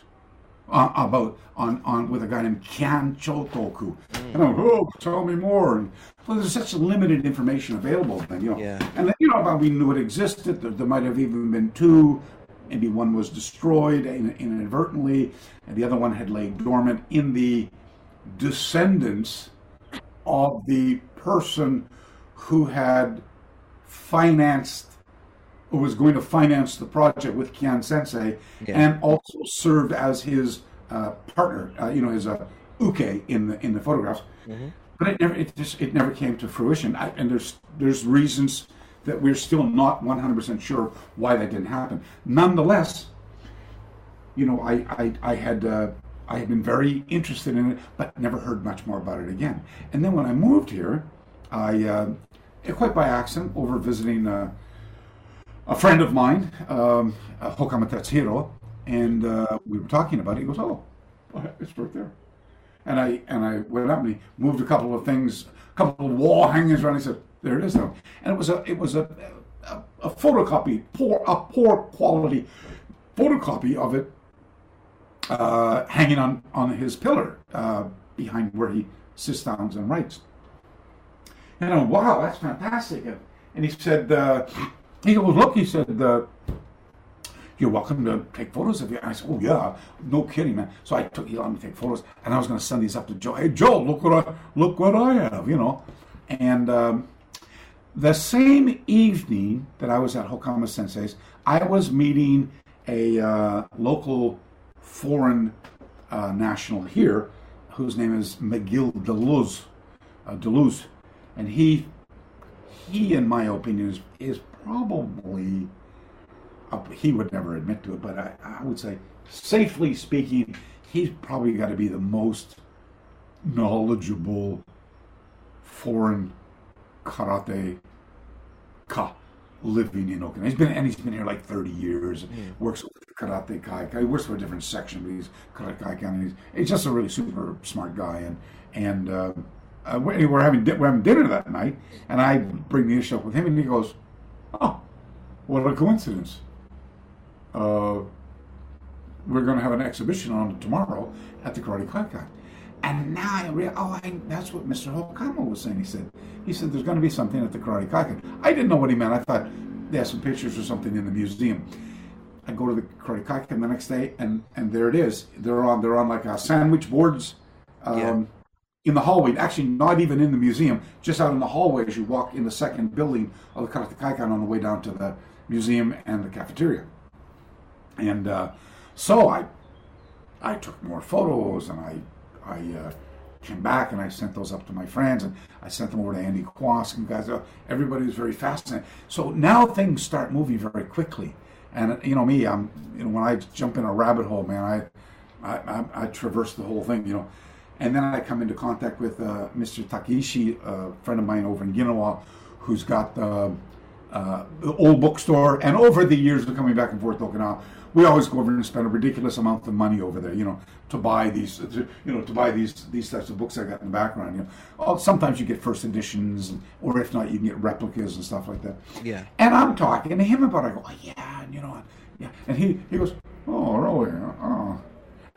uh, about on, on with a guy named Kyan Chotoku. And I'm, oh, tell me more. And well, there's such limited information available then, you know. Yeah. And then, you know, about we knew it existed. There, there might have even been two. Maybe one was destroyed in, inadvertently, and the other one had laid dormant in the descendants of the person who had financed who was going to finance the project with Kyan Sensei, Yeah. and also served as his uh, partner, uh, you know, his uh, uke in the in the photographs. But it never it just it never came to fruition. I, and there's there's reasons that we're still not 100% sure why that didn't happen. Nonetheless, you know, I I, I had. Uh, I had been very interested in it, but never heard much more about it again. And then when I moved here, I, uh, quite by accident, over visiting uh, a friend of mine, um, uh, Hokama Tetsuhiro, and uh, we were talking about it. He goes, "Oh, it's right there." And I and I went up and he moved a couple of things, a couple of wall hangings around. He said, "There it is now." And it was a it was a a, a photocopy, poor a poor quality photocopy of it, uh, hanging on on his pillar uh, behind where he sits down and writes. And I went, wow, that's fantastic. And, and he said, uh, he goes, look, he said, uh, you're welcome to take photos of it. I said, oh yeah, no kidding, man. So I took, he let me take photos, and I was going to send these up to Joe. Hey, Joe, look what I look what I have, you know. And um, the same evening that I was at Hokama Sensei's, I was meeting a uh, local foreign uh, national here, whose name is McGill Deleuze, uh, Da Luz, and he, he, in my opinion, is, is probably, uh, he would never admit to it, but I, I would say, safely speaking, he's probably got to be the most knowledgeable foreign karate ka living in Okinawa. He's been and he's been here like 30 years. Works with Karate Kai. He works for a different section, but he's Karate Kai and he's, he's just a really super smart guy. And and uh, uh, we- we're having we're having dinner that night, and I bring the issue up with him, and he goes, "Oh, what a coincidence. Uh, we're going to have an exhibition on it tomorrow at the Karate Kaikan. And now I realize, oh, I, that's what Mr. Hokama was saying. He said, he said, there's going to be something at the Karate Kaikan. I didn't know what he meant. I thought they had some pictures or something in the museum. I go to the Karate Kaikan the next day, and and there it is. They're on they're on like a sandwich boards. Um, Yeah. In the hallway, actually not even in the museum, just out in the hallway as you walk in the second building of the Karate Kaikan on the way down to the museum and the cafeteria. And uh, so I I took more photos and I I uh, came back and I sent those up to my friends and I sent them over to Andy Quast and guys. Uh, everybody was very fascinated. So now things start moving very quickly. And uh, you know me, I'm you know when I jump in a rabbit hole, man, I I, I, I traverse the whole thing, you know. And then I come into contact with uh, Mr. Takishi, a friend of mine over in Ginowan, who's got the, uh, the old bookstore. And over the years of coming back and forth to Okinawa, we always go over and spend a ridiculous amount of money over there, you know, to buy these, to, you know, to buy these these types of books I got in the background. You know, oh, sometimes you get first editions, or if not, you can get replicas and stuff like that. Yeah. And I'm talking to him about it. I go, oh, yeah, and you know, yeah. And he, he goes, oh, really? Oh.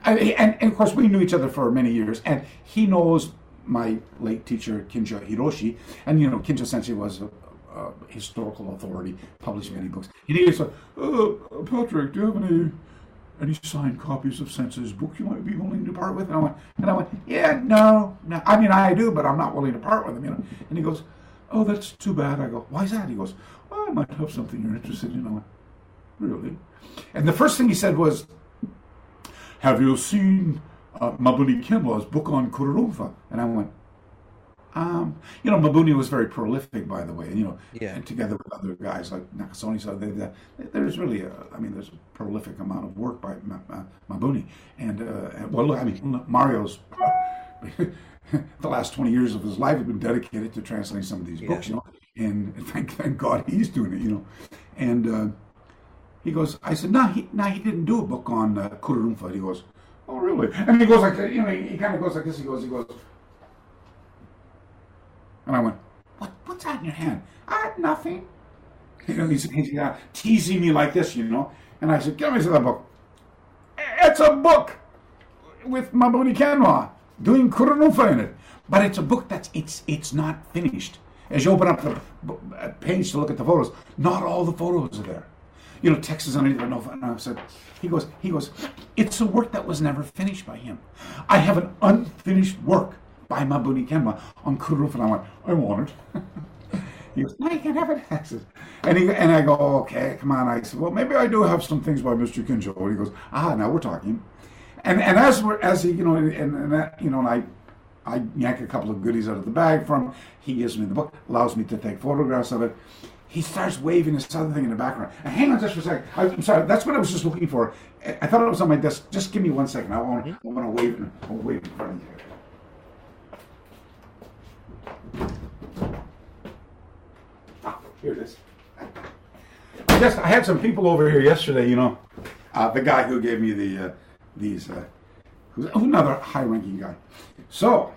I, and, and of course, we knew each other for many years. And he knows my late teacher, Kinjo Hiroshi. And, you know, Kinjo Sensei was a, a historical authority, published many books. And he said, uh, Patrick, do you have any any signed copies of Sensei's book you might be willing to part with? And I went, and I went, yeah, no, no. I mean, I do, but I'm not willing to part with them, you know. And he goes, oh, that's too bad. I go, why is that? He goes, well, I might have something you're interested in. I went, really? And the first thing he said was, have you seen uh, Mabuni Kenwa's book on Kururunfa? And I went, um, you know, Mabuni was very prolific, by the way, and, you know, Yeah. and together with other guys like Nakasone, so they, they, there's really, a, I mean, there's a prolific amount of work by Ma, Ma, Mabuni. And, uh, and, well, look, I mean, Mario's, the last 20 years of his life have been dedicated to translating some of these books, you know, and thank, thank God he's doing it, you know. And, uh, he goes, I said, no, he, no, he didn't do a book on uh, Kururunfa. He goes, oh, really? And he goes like, you know, he, he kind of goes like this. He goes, he goes, and I went, what, what's that in your hand? Ah, nothing. You know, he's, he's uh, teasing me like this, you know. And I said, give me that book. It's a book with Mabuni Kenwa doing Kururumfa in it. But it's a book that's, it's, it's not finished. As you open up the uh, page to look at the photos, not all the photos are there you know, text is underneath. No, and I said, he goes, he goes, it's a work that was never finished by him. I have an unfinished work by Mabuni Kenwa on Kuruf, and I went, I want it. he goes, no, you can't have it. I said, and he and I go, okay, come on. I said, well, maybe I do have some things by Mr. Kinjo. And he goes, ah, now we're talking. And and as we're as he, you know, and, and that, you know, and I. I yank a couple of goodies out of the bag from. He gives me the book, allows me to take photographs of it he starts waving this other thing in the background. And hang on just for a second. I, am sorry, that's what I was just looking for. I, I thought it was on my desk. Just give me one second. I want, I want to wave, I want to wave in front of you. Ah, here it is. I had some people over here yesterday. You know, uh, the guy who gave me the uh, these, uh, who's another high-ranking guy. So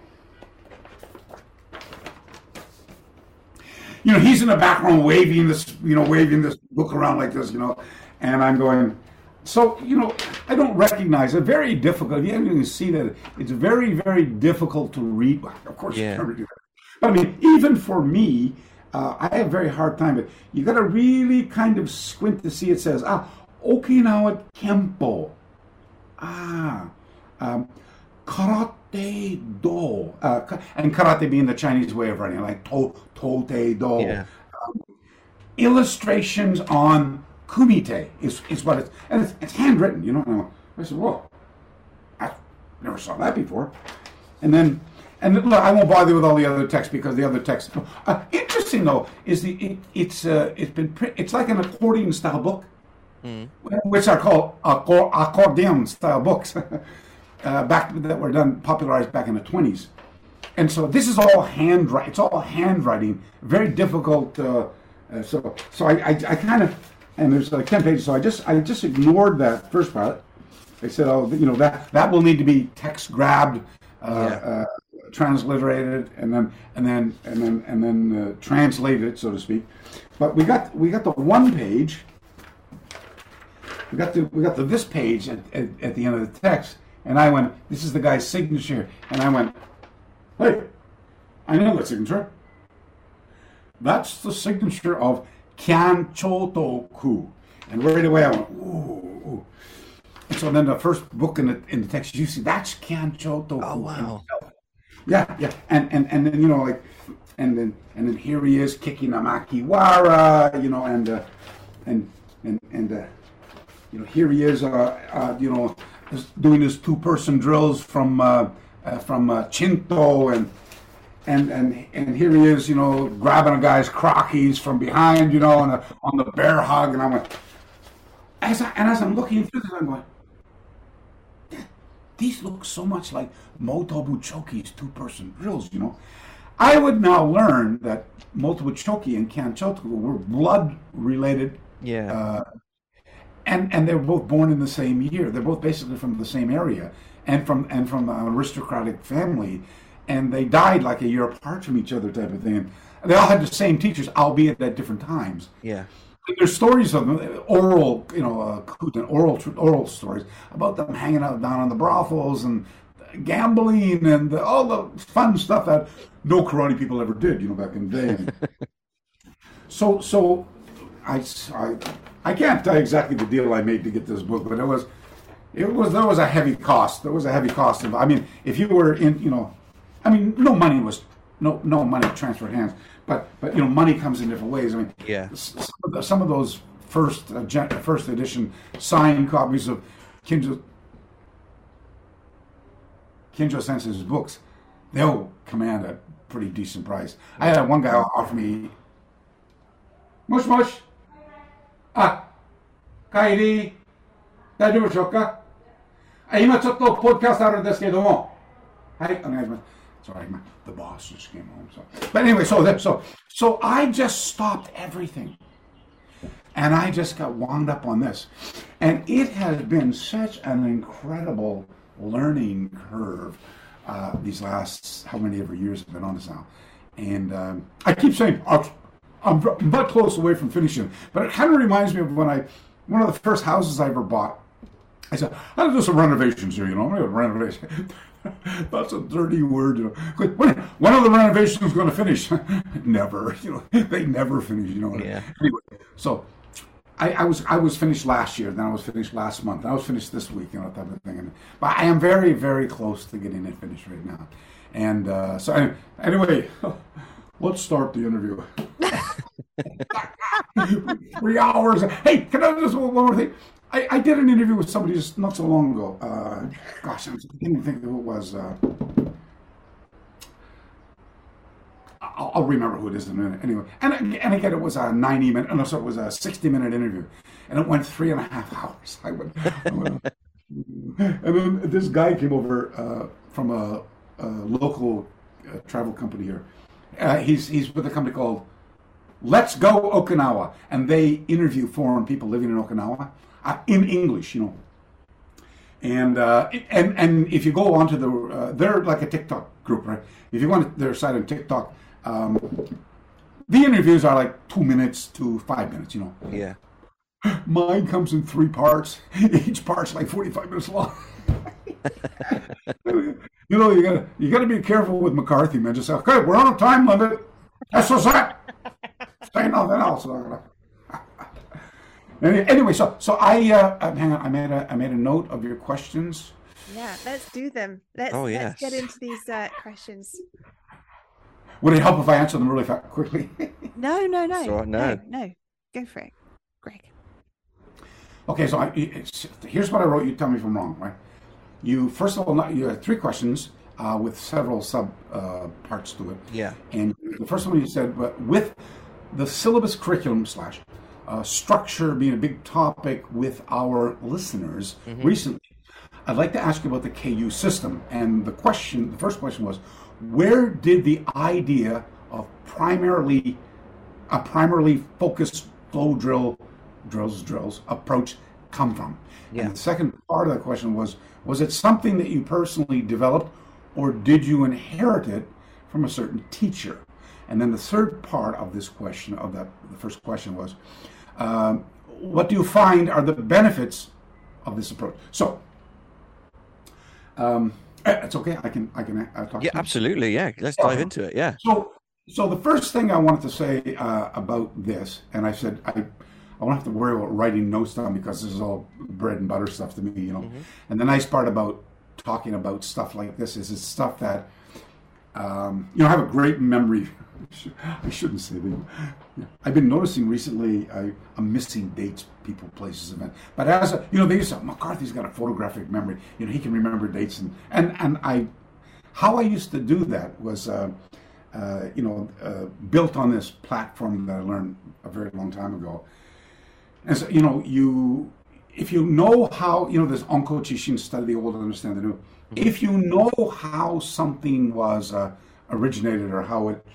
you know, he's in the background waving this, you know, waving this book around like this, you know, and I'm going, so, you know, I don't recognize it. Very difficult. You can see that it's very, very difficult to read. Of course, Yeah. you can read it. But I mean, even for me, uh, I have a very hard time. But you got to really kind of squint to see. It says, ah, Okinawa Kempo. Ah, um, karate do, uh, and karate being the Chinese way of running, like to tote do. Yeah. Illustrations on kumite is, is what it's, and it's, it's handwritten. You know, I, said, "Whoa, I never saw that before." And then, and look, I won't bother with all the other text because the other text. Uh, interesting though is the it, it's uh, it's been it's like an accordion style book which are called accor- accordion style books, uh, back that were done popularized back in the twenties. And so this is all handwriting. It's all handwriting. Very difficult. Uh, uh, so so I, I, I kind of and there's like ten pages. So I just I just ignored that first part. I said, oh, you know that that will need to be text grabbed, uh, Yeah. uh, transliterated, and then and then and then and then uh, translated, so to speak. but we got we got the one page. We got the we got the this page at, at, at the end of the text, and I went, "This is the guy's signature," and I went, "Hey, I know that signature. That's the signature of Kyan Chotoku." And right away I went, "Ooh." ooh. And so then the first book in the in the text, you see that's Kyan Chotoku. Oh, wow. Yeah, yeah, and and and then you know like, and then and then here he is kicking a makiwara, you know, and uh, and and and uh, you know here he is, uh, uh, you know, doing his two-person drills from uh, uh, from uh, Chinto, and and and and here he is, you know, grabbing a guy's crockies from behind, you know, on the on the bear hug, and I'm like, as I, and as I'm looking through this, I'm going. These look so much like Motobu Choki's two-person drills, you know. I would now learn that Motobu Choki and Kyan Chotoku were blood-related, Yeah. And and they were both born in the same year. They're both basically from the same area, and from and from an aristocratic family, and they died like a year apart from each other, type of thing. And they all had the same teachers, albeit at different times yeah. there's stories of them, oral, you know, uh, oral, oral stories about them hanging out down on the brothels and gambling and the, all the fun stuff that no karate people ever did, you know, back in the day. So, so I, I, I can't tell you exactly the deal I made to get this book, but it was, it was there was a heavy cost. There was a heavy cost. Of, I mean, if you were in, you know, I mean, no money was no no money transferred hands, but but you know, money comes in different ways. I mean, Yeah. some of, the, some of those first uh, gen, first edition signed copies of Kinjo Kinjo Sensei's books, they'll command a pretty decent price. I had one guy offer me, Mush mush, ah, Kairi, 大丈夫でしょうかあ今ちょっとポッドキャストあるんですけども。はい、お願いします。Sorry, my, the boss just came home. So. But anyway, so that, so so I just stopped everything. And I just got wound up on this. And it has been such an incredible learning curve uh, these last, how many ever years I've been on this now. And um, I keep saying, "I'll- I'm but close away from finishing. But it kind of reminds me of when I, one of the first houses I ever bought. I said, I'll do some renovations here, you know, I'm gonna renovation. That's a dirty word, you know. When are the renovations going to finish? never, you know, they never finish, you know. Yeah. Anyway, so I, I was I was finished last year, then I was finished last month, I was finished this week, you know, type of thing. And, but I am very, very close to getting it finished right now. And uh, so any- anyway, let's start the interview. Three hours. Hey, can I just one more thing? I, I did an interview with somebody just not so long ago. Uh, gosh, I didn't think who it was. Uh, I'll, I'll remember who it is in a minute. Anyway, and and again, it was a ninety minute. No, so it was a sixty minute interview, and it went three and a half hours. I went, I went and then this guy came over uh, from a, a local uh, travel company here. Uh, he's he's with a company called Let's Go Okinawa, and they interview foreign people living in Okinawa uh, in English, you know. And uh, and and if you go onto the, uh, they're like a TikTok group, right? If you go on their site on TikTok, um, the interviews are like two minutes to five minutes, you know. Yeah. Mine comes in three parts. Each part's like forty-five minutes long. you know, you gotta you gotta be careful with McCarthy, man. Just say, okay, we're on a time limit. That's what's that. Say nothing else. Any- anyway, so so I uh, uh, hang on. I made a I made a note of your questions. Yeah, let's do them. Let's, Oh, let's get into these uh, questions. Would it help if I answer them really fa- quickly? No, no, no, all right, no, no. no. Go for it, Greg. Okay, so I, it's, here's what I wrote. You tell me if I'm wrong, right? You first of all, not- you had three questions uh, with several sub uh, parts to it. Yeah. And the first one you said, but with the syllabus curriculum slash uh, structure being a big topic with our listeners recently, I'd like to ask you about the KU system. And the question, the first question was, where did the idea of primarily a primarily focused flow drill drills drills approach come from? Yeah. And the second part of the question was, was it something that you personally developed or did you inherit it from a certain teacher? And then the third part of this question, of that, the first question was, um, what do you find are the benefits of this approach? So, um, eh, it's okay. I can I can uh, talk. Yeah, absolutely. Yeah, let's dive into it. Yeah. So, so the first thing I wanted to say uh, about this, and I said I, I won't have to worry about writing notes down because this is all bread and butter stuff to me, you know. Mm-hmm. And the nice part about talking about stuff like this is it's stuff that, um, you know, I have a great memory I shouldn't say that. I've been noticing recently I, am missing dates, people, places, events. But as a, you know, they used to McCarthy's got a photographic memory. You know, he can remember dates and and and I, how I used to do that was, uh, uh, you know, uh, built on this platform that I learned a very long time ago. And so, you know, you if you know how, you know, this Chishin study the old, understand the new. Mm-hmm. If you know how something was uh, originated or how it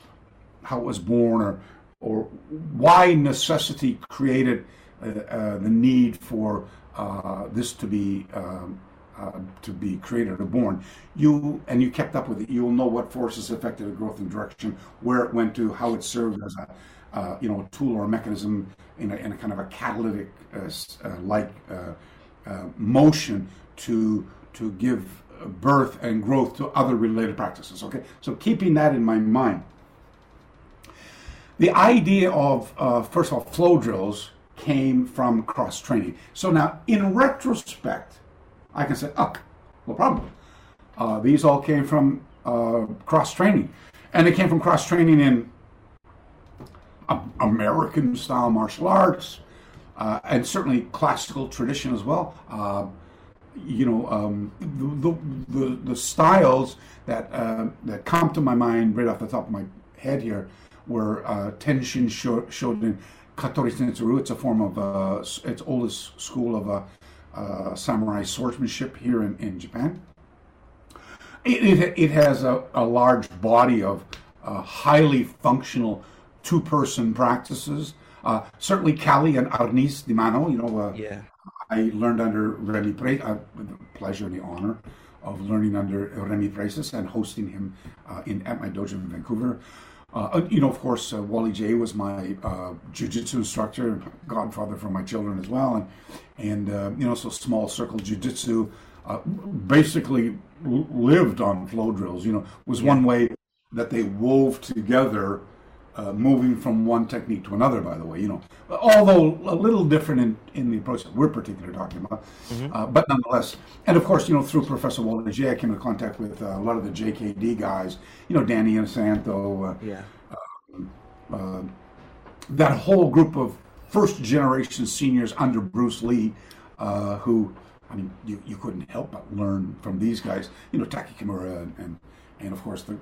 how it was born or or why necessity created uh, uh, the need for uh, this to be um, uh, to be created or born. You and you kept up with it. You'll know what forces affected the growth and direction, where it went to, how it served as a uh, you know a tool or a mechanism in a, in a kind of a catalytic uh, like motion to to give birth and growth to other related practices. Okay, so keeping that in my mind the idea of, uh, first of all, flow drills came from cross training. So now, in retrospect, I can say, oh, no problem. Uh, these all came from uh, cross training. And they came from cross training in American style martial arts, uh, and certainly classical tradition as well. Uh, you know, um, the, the, the, styles that, uh, that come to my mind right off the top of my head here were uh, Tenshin Shoden Katori Tensuru, it's a form of, uh, its oldest school of uh, samurai swordsmanship here in, in Japan. It, it, it has a, a, large body of uh, highly functional two person practices. Uh, certainly, Kali and Arnis de Mano, you know, uh, yeah. I learned under Remy Pre, uh, with the pleasure and the honor of learning under Remy Presas and hosting him uh, in at my dojo in Vancouver. Uh, you know, of course, uh, Wally Jay was my uh, jiu-jitsu instructor, godfather for my children as well, and and uh, you know, so small circle jiu-jitsu uh, basically lived on flow drills. You know, was yeah. one way that they wove together uh, moving from one technique to another, by the way, you know, although a little different in, in the approach that we're particularly talking about, mm-hmm. uh, but nonetheless. And of course, you know, through Professor Walter Jay, I came into contact with uh, a lot of the JKD guys, you know, Danny Inosanto, uh, yeah. Um, uh, that whole group of first generation seniors under Bruce Lee, uh, who, I mean, you, you couldn't help but learn from these guys, you know, Taki Kimura and, and, and of course the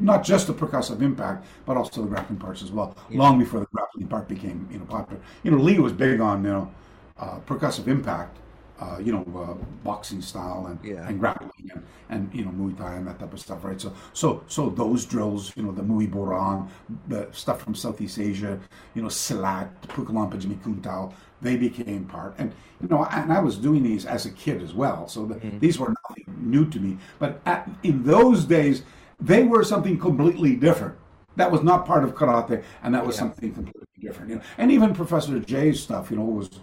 not just the percussive impact, but also the grappling parts as well. Yeah. Long before the grappling part became you know popular. You know, Lee was big on you know uh, percussive impact. Uh, you know, uh, boxing style and, yeah. and grappling and, and you know Muay Thai and that type of stuff, right? So so so those drills, you know, the Muay Boran, the stuff from Southeast Asia, you know, Silat, Pukalam Pajimi Kuntao, they became part. And you know, and I was doing these as a kid as well, so the, mm-hmm. these were nothing new to me. But at, in those days, they were something completely different. That was not part of karate, and that was yeah. something completely different. You know? And even Professor Jay's stuff, you know, was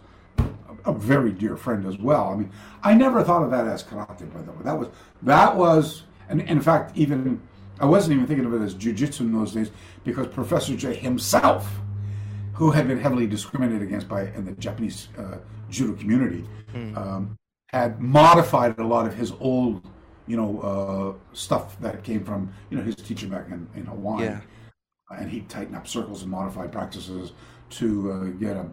a very dear friend as well. I mean, I never thought of that as karate, by the way. That was that was, and in fact, even I wasn't even thinking of it as jujitsu in those days because Professor Jay himself, who had been heavily discriminated against by in the Japanese uh, judo community, mm. um, had modified a lot of his old you know, uh, stuff that came from, you know, his teacher back in, in Hawaii. Yeah. And he'd tighten up circles and modify practices to uh, get a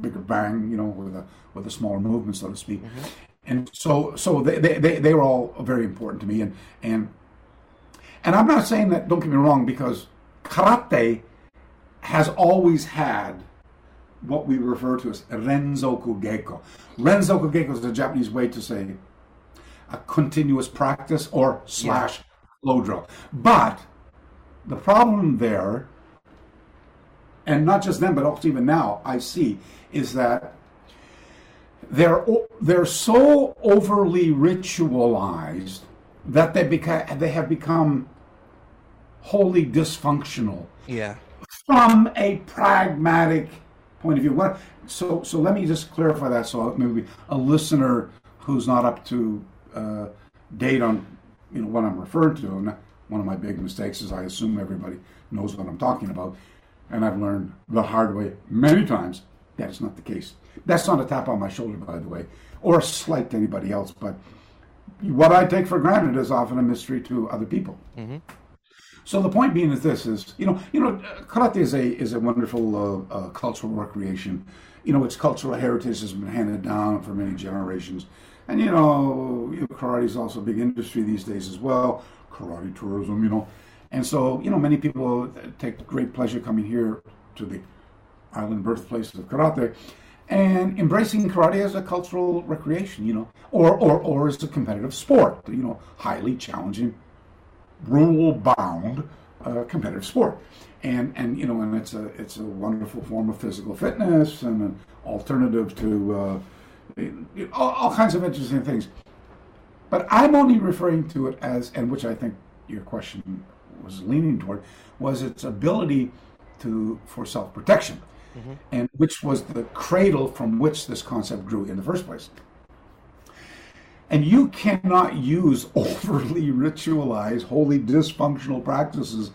bigger bang, you know, with a with a smaller movement, so to speak. Mm-hmm. And so, so they, they, they were all very important to me. And, and, and I'm not saying that, don't get me wrong, because karate has always had what we refer to as renzoku geiko. Renzoku geiko is a Japanese way to say a continuous practice or slash yeah. flow drill. But the problem there, and not just then, but also even now, I see, is that they're they're so overly ritualized that they become they have become wholly dysfunctional Yeah. from a pragmatic point of view. What, so, so let me just clarify that. So maybe a listener who's not up to uh, date on, you know, what I'm referring to. And one of my big mistakes is I assume everybody knows what I'm talking about, and I've learned the hard way many times that is not the case. That's not a tap on my shoulder, by the way, or a slight to anybody else. But what I take for granted is often a mystery to other people. So the point being is this: is you know, you know, karate is a is a wonderful uh, uh, cultural recreation. You know, its cultural heritage has been handed down for many generations, and you know, you know, karate is also a big industry these days as well. Karate tourism, you know, and so you know, many people take great pleasure coming here to the island birthplace of karate, and embracing karate as a cultural recreation. You know, or or or as a competitive sport. You know, highly challenging rule bound uh, competitive sport and and you know and it's a it's a wonderful form of physical fitness and an alternative to uh, all, all kinds of interesting things. But i'm only referring to it as and which i think your question was leaning toward was its ability to for self-protection. And which was the cradle from which this concept grew in the first place. And you cannot use overly ritualized, wholly dysfunctional practices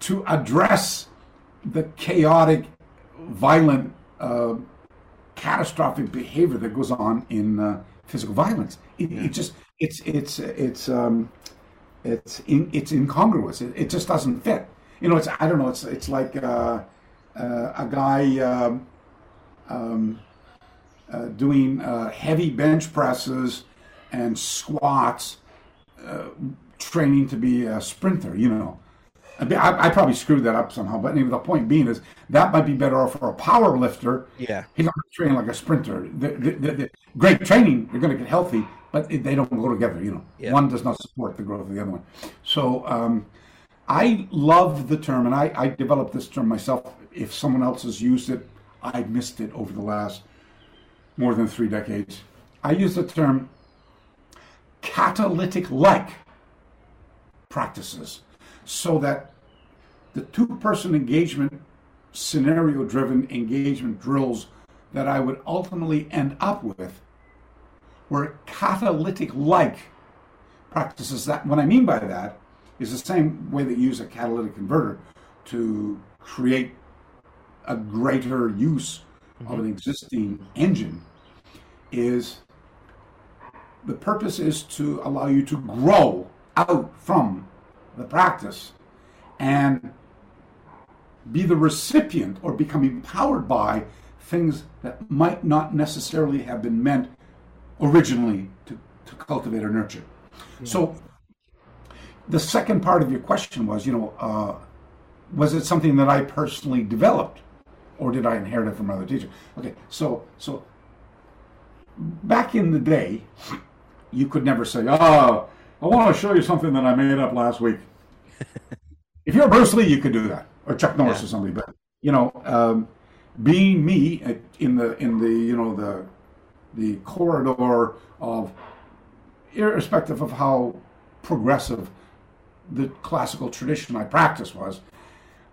to address the chaotic, violent, uh, catastrophic behavior that goes on in uh, physical violence. It, it just it's it's it's um, it's in, it's incongruous. It, it just doesn't fit. You know, it's I don't know. It's it's like uh, uh, a guy. Um, um, uh, doing uh, heavy bench presses and squats, uh, training to be a sprinter. You know, I, I, probably screwed that up somehow. But anyway, the point being is that might be better off for a power lifter. Yeah. He's not training like a sprinter. The, the, the, great training, you're going to get healthy, but they don't go together. You know, Yeah. one does not support the growth of the other one. So. Um, I love the term, and I, I developed this term myself. If someone else has used it, I missed it over the last more than three decades. I use the term catalytic like practices so that the two person engagement, scenario driven engagement drills that I would ultimately end up with were catalytic like practices. That what I mean by that is the same way that you use a catalytic converter to create a greater use of an mm-hmm. existing engine is the purpose is to allow you to grow out from the practice and be the recipient or become empowered by things that might not necessarily have been meant originally to, to cultivate or nurture. So the second part of your question was, you know, uh, was it something that I personally developed, or did I inherit it from another teacher? Okay, so so back in the day, you could never say, "Oh, I want to show you something that I made up last week." if you're Bruce Lee, you could do that, or Chuck Norris or somebody. But you know, um, being me in the in the you know the the corridor of irrespective of how progressive the classical tradition I practice was,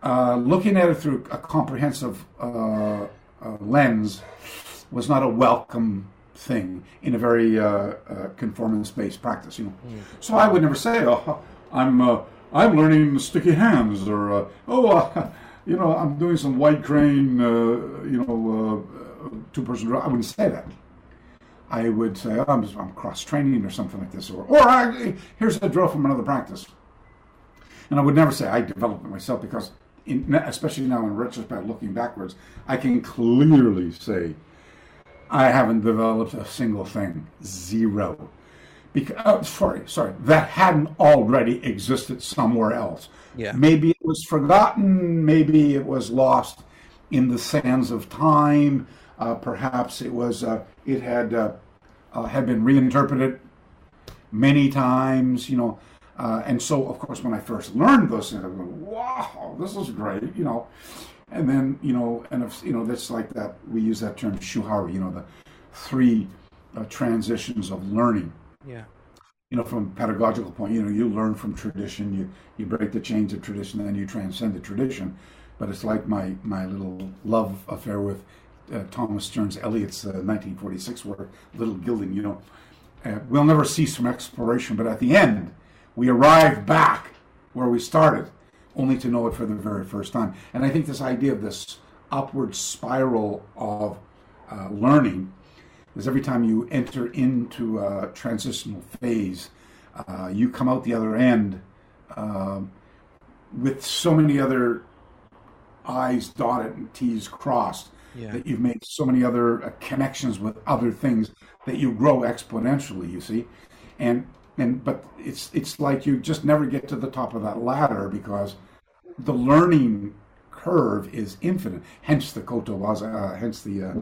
uh, looking at it through a comprehensive uh, uh, lens was not a welcome thing in a very uh, uh, conformance-based practice. You know, so I would never say, "Oh, I'm uh, I'm learning sticky hands," or uh, "Oh, uh, you know, I'm doing some white crane," uh, you know, uh, two-person drill. I wouldn't say that. I would say, oh, I'm, I'm cross training or something like this, or, or I, here's a drill from another practice. And I would never say I developed it myself because, in, especially now in retrospect, looking backwards, I can clearly say I haven't developed a single thing, zero. Because, oh, sorry, sorry, that hadn't already existed somewhere else. Yeah. Maybe it was forgotten, maybe it was lost in the sands of time. Uh, perhaps it was uh, it had uh, uh, had been reinterpreted many times, you know. Uh, and so, of course, when I first learned those things, I was like, "Wow, this is great," you know. And then, you know, and if you know, that's like that. We use that term shuhari, you know, the three uh, transitions of learning. Yeah. you know, from a pedagogical point, you know, you learn from tradition, you you break the chains of tradition, and then you transcend the tradition. But it's like my my little love affair with uh, Thomas Stearns Eliot's uh, 1946 work, Little Gidding. You know, uh, we'll never cease from exploration, but at the end, we arrive back where we started, only to know it for the very first time. And I think this idea of this upward spiral of uh, learning is every time you enter into a transitional phase, uh, you come out the other end uh, with so many other I's dotted and T's crossed yeah. that you've made so many other uh, connections with other things that you grow exponentially. You see, and and but it's it's like you just never get to the top of that ladder because the learning curve is infinite. Hence the koto waza, uh, hence the uh,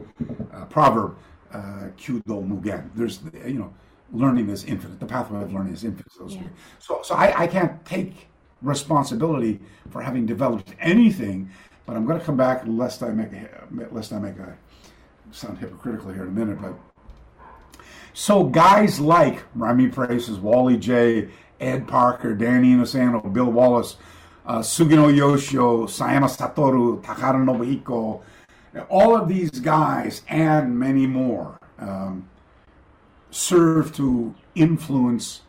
uh, proverb uh, kyudo mugen. There's you know learning is infinite. The pathway of learning is infinite. So, yeah. so, so I, I can't take responsibility for having developed anything but I'm going to come back lest I make a, lest I make a sound hypocritical here in a minute. But so guys like Remy Presas, Wally Jay, Ed Parker, Danny Inosanto, Bill Wallace, uh, Sugino Yoshio, Sayama Satoru, Takara Nobuhiko, all of these guys and many more um, serve to influence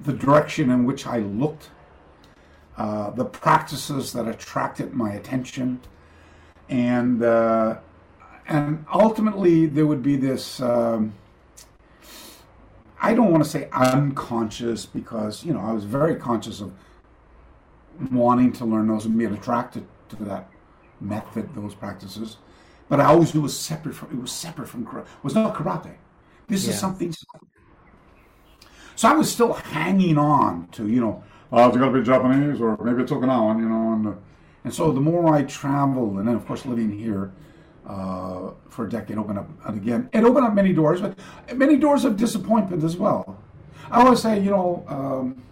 the direction in which I looked uh, the practices that attracted my attention, and uh, and ultimately there would be this. Um, I don't want to say unconscious because you know I was very conscious of wanting to learn those and being attracted to that method, those practices. But I always knew it was separate from it was separate from karate. It was not karate. This yeah. is something. So I was still hanging on to you know oh, it's got to be Japanese or maybe it's Okinawan, you know. And, uh, and so the more I traveled, and then of course living here uh, for a decade opened up, again, it opened up many doors, but many doors of disappointment as well. I always say, you know, um,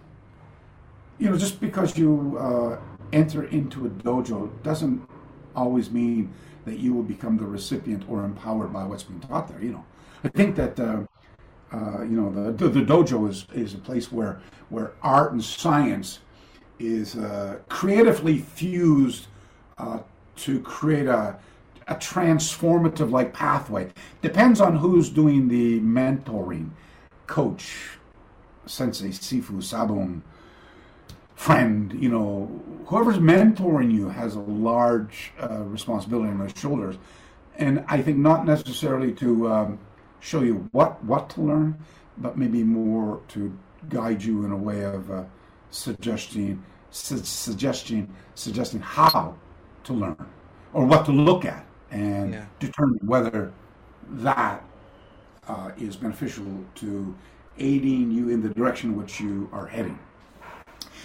you know, just because you uh, enter into a dojo doesn't always mean that you will become the recipient or empowered by what's being taught there. You know, I think that uh, uh, you know, the, the, the dojo is is a place where where art and science is uh, creatively fused uh, to create a a transformative like pathway. Depends on who's doing the mentoring, coach, sensei, sifu, sabun, friend. You know, whoever's mentoring you has a large uh, responsibility on their shoulders, and I think not necessarily to. Um, show you what what to learn, but maybe more to guide you in a way of uh, suggesting su- suggesting suggesting how to learn or what to look at and yeah. determine whether that uh, is beneficial to aiding you in the direction which you are heading.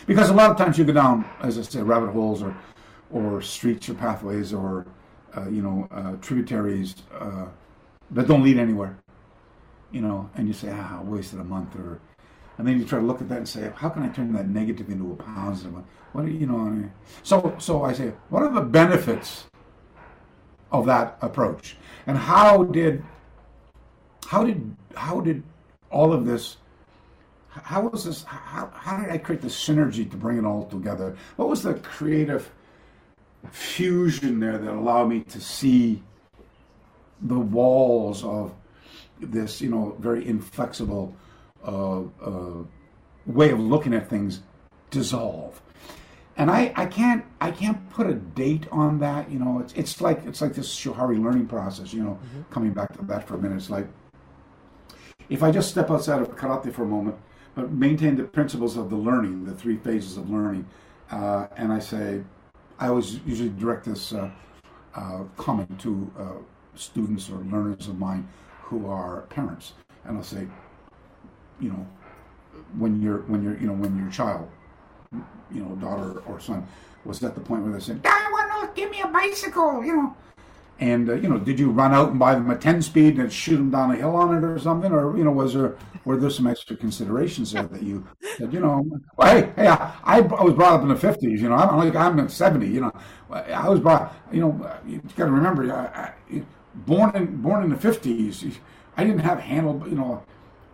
Because a lot of times you go down, as I said, rabbit holes or or streets or pathways or uh, you know uh, tributaries uh, that don't lead anywhere you know, and you say, ah, I wasted a month, or, and then you try to look at that and say, how can I turn that negative into a positive? What do you know? So, so I say, what are the benefits of that approach, and how did, how did, how did all of this? How was this? How, how did I create the synergy to bring it all together? What was the creative fusion there that allowed me to see the walls of this, you know, very inflexible uh, uh, way of looking at things dissolve. And I, I can't I can't put a date on that. You know, it's it's like it's like this Shuhari learning process. You know, mm-hmm. coming back to that for a minute, it's like if I just step outside of karate for a moment, but maintain the principles of the learning, the three phases of learning, uh, and I say, I always usually direct this uh, uh, comment to uh, students or learners of mine who are parents, and I'll say, you know, when you're when you're you know when your child, you know, daughter or son, was at the point where they said, "I want to give me a bicycle," you know. And uh, you know, did you run out and buy them a ten speed and shoot them down a hill on it or something, or you know, was there were there some extra considerations there that you said, you know, well, hey, hey, I, I was brought up in the fifties, you know, I'm like I'm in seventy, you know, I was brought, you know, you got to remember, I, I, born in born in the fifties, I didn't have handle, you know,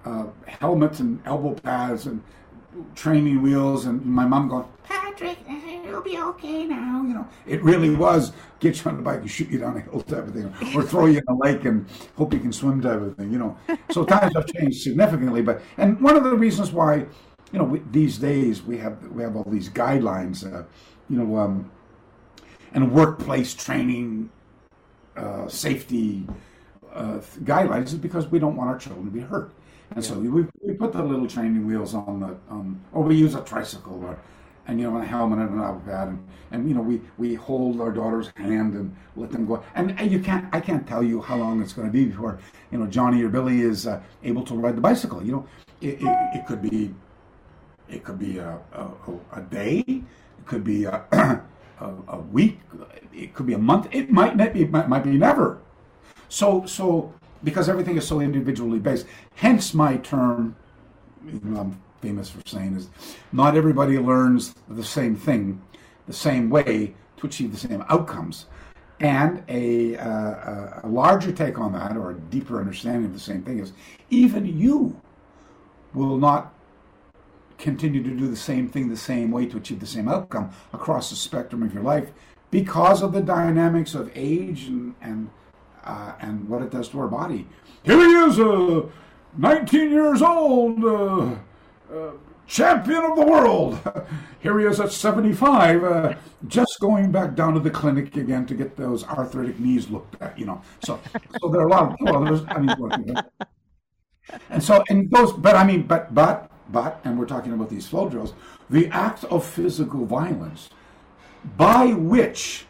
uh, helmets and elbow pads and training wheels, and my mom going, Patrick, it'll be okay now. You know, it really was get you on the bike and shoot you down a hill type of thing, or throw you in a lake and hope you can swim type of thing. You know, so times have changed significantly. But and one of the reasons why, you know, we, these days we have we have all these guidelines, uh, you know, um, and workplace training, uh, safety uh, guidelines is because we don't want our children to be hurt. And yeah. so we, we put the little training wheels on the, um, or we use a tricycle or, and you know, a helmet and an elbow pad, and, and you know, we, we hold our daughter's hand and let them go. And, and you can't, I can't tell you how long it's going to be before, you know, Johnny or Billy is uh, able to ride the bicycle. You know, it, it, it could be, it could be a, a, a day, it could be a, a, a, week, it could be a month, it might it might, might be never. So, so because everything is so individually based. Hence my term, I'm famous for saying, is not everybody learns the same thing the same way to achieve the same outcomes. And a, uh, a larger take on that, or a deeper understanding of the same thing, is even you will not continue to do the same thing the same way to achieve the same outcome across the spectrum of your life because of the dynamics of age and, and uh, and what it does to our body. Here he is, uh, 19 years old, uh, uh champion of the world. Here he is at 75, uh, just going back down to the clinic again to get those arthritic knees looked at. You know, so so there are a lot of well, I mean, and so and those, but I mean, but but but, and we're talking about these flow drills, the act of physical violence by which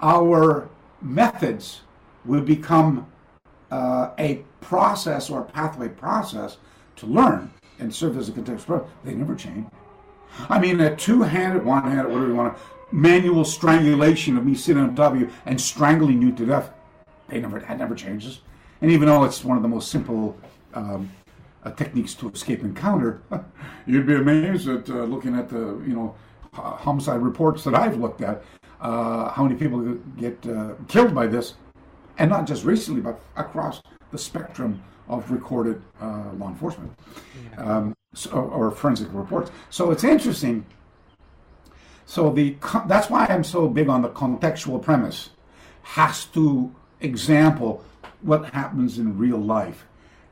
our methods will become uh, a process or a pathway process to learn and serve as a contextual They never change. I mean, a two-handed, one-handed, whatever you want to, manual strangulation of me sitting on top of you and strangling you to death. They never, that never changes. And even though it's one of the most simple um, uh, techniques to escape encounter, you'd be amazed at uh, looking at the, you know, homicide reports that I've looked at, uh, how many people get uh, killed by this and not just recently, but across the spectrum of recorded uh, law enforcement yeah. um, so, or forensic reports. So it's interesting. So the that's why I'm so big on the contextual premise. Has to example what happens in real life,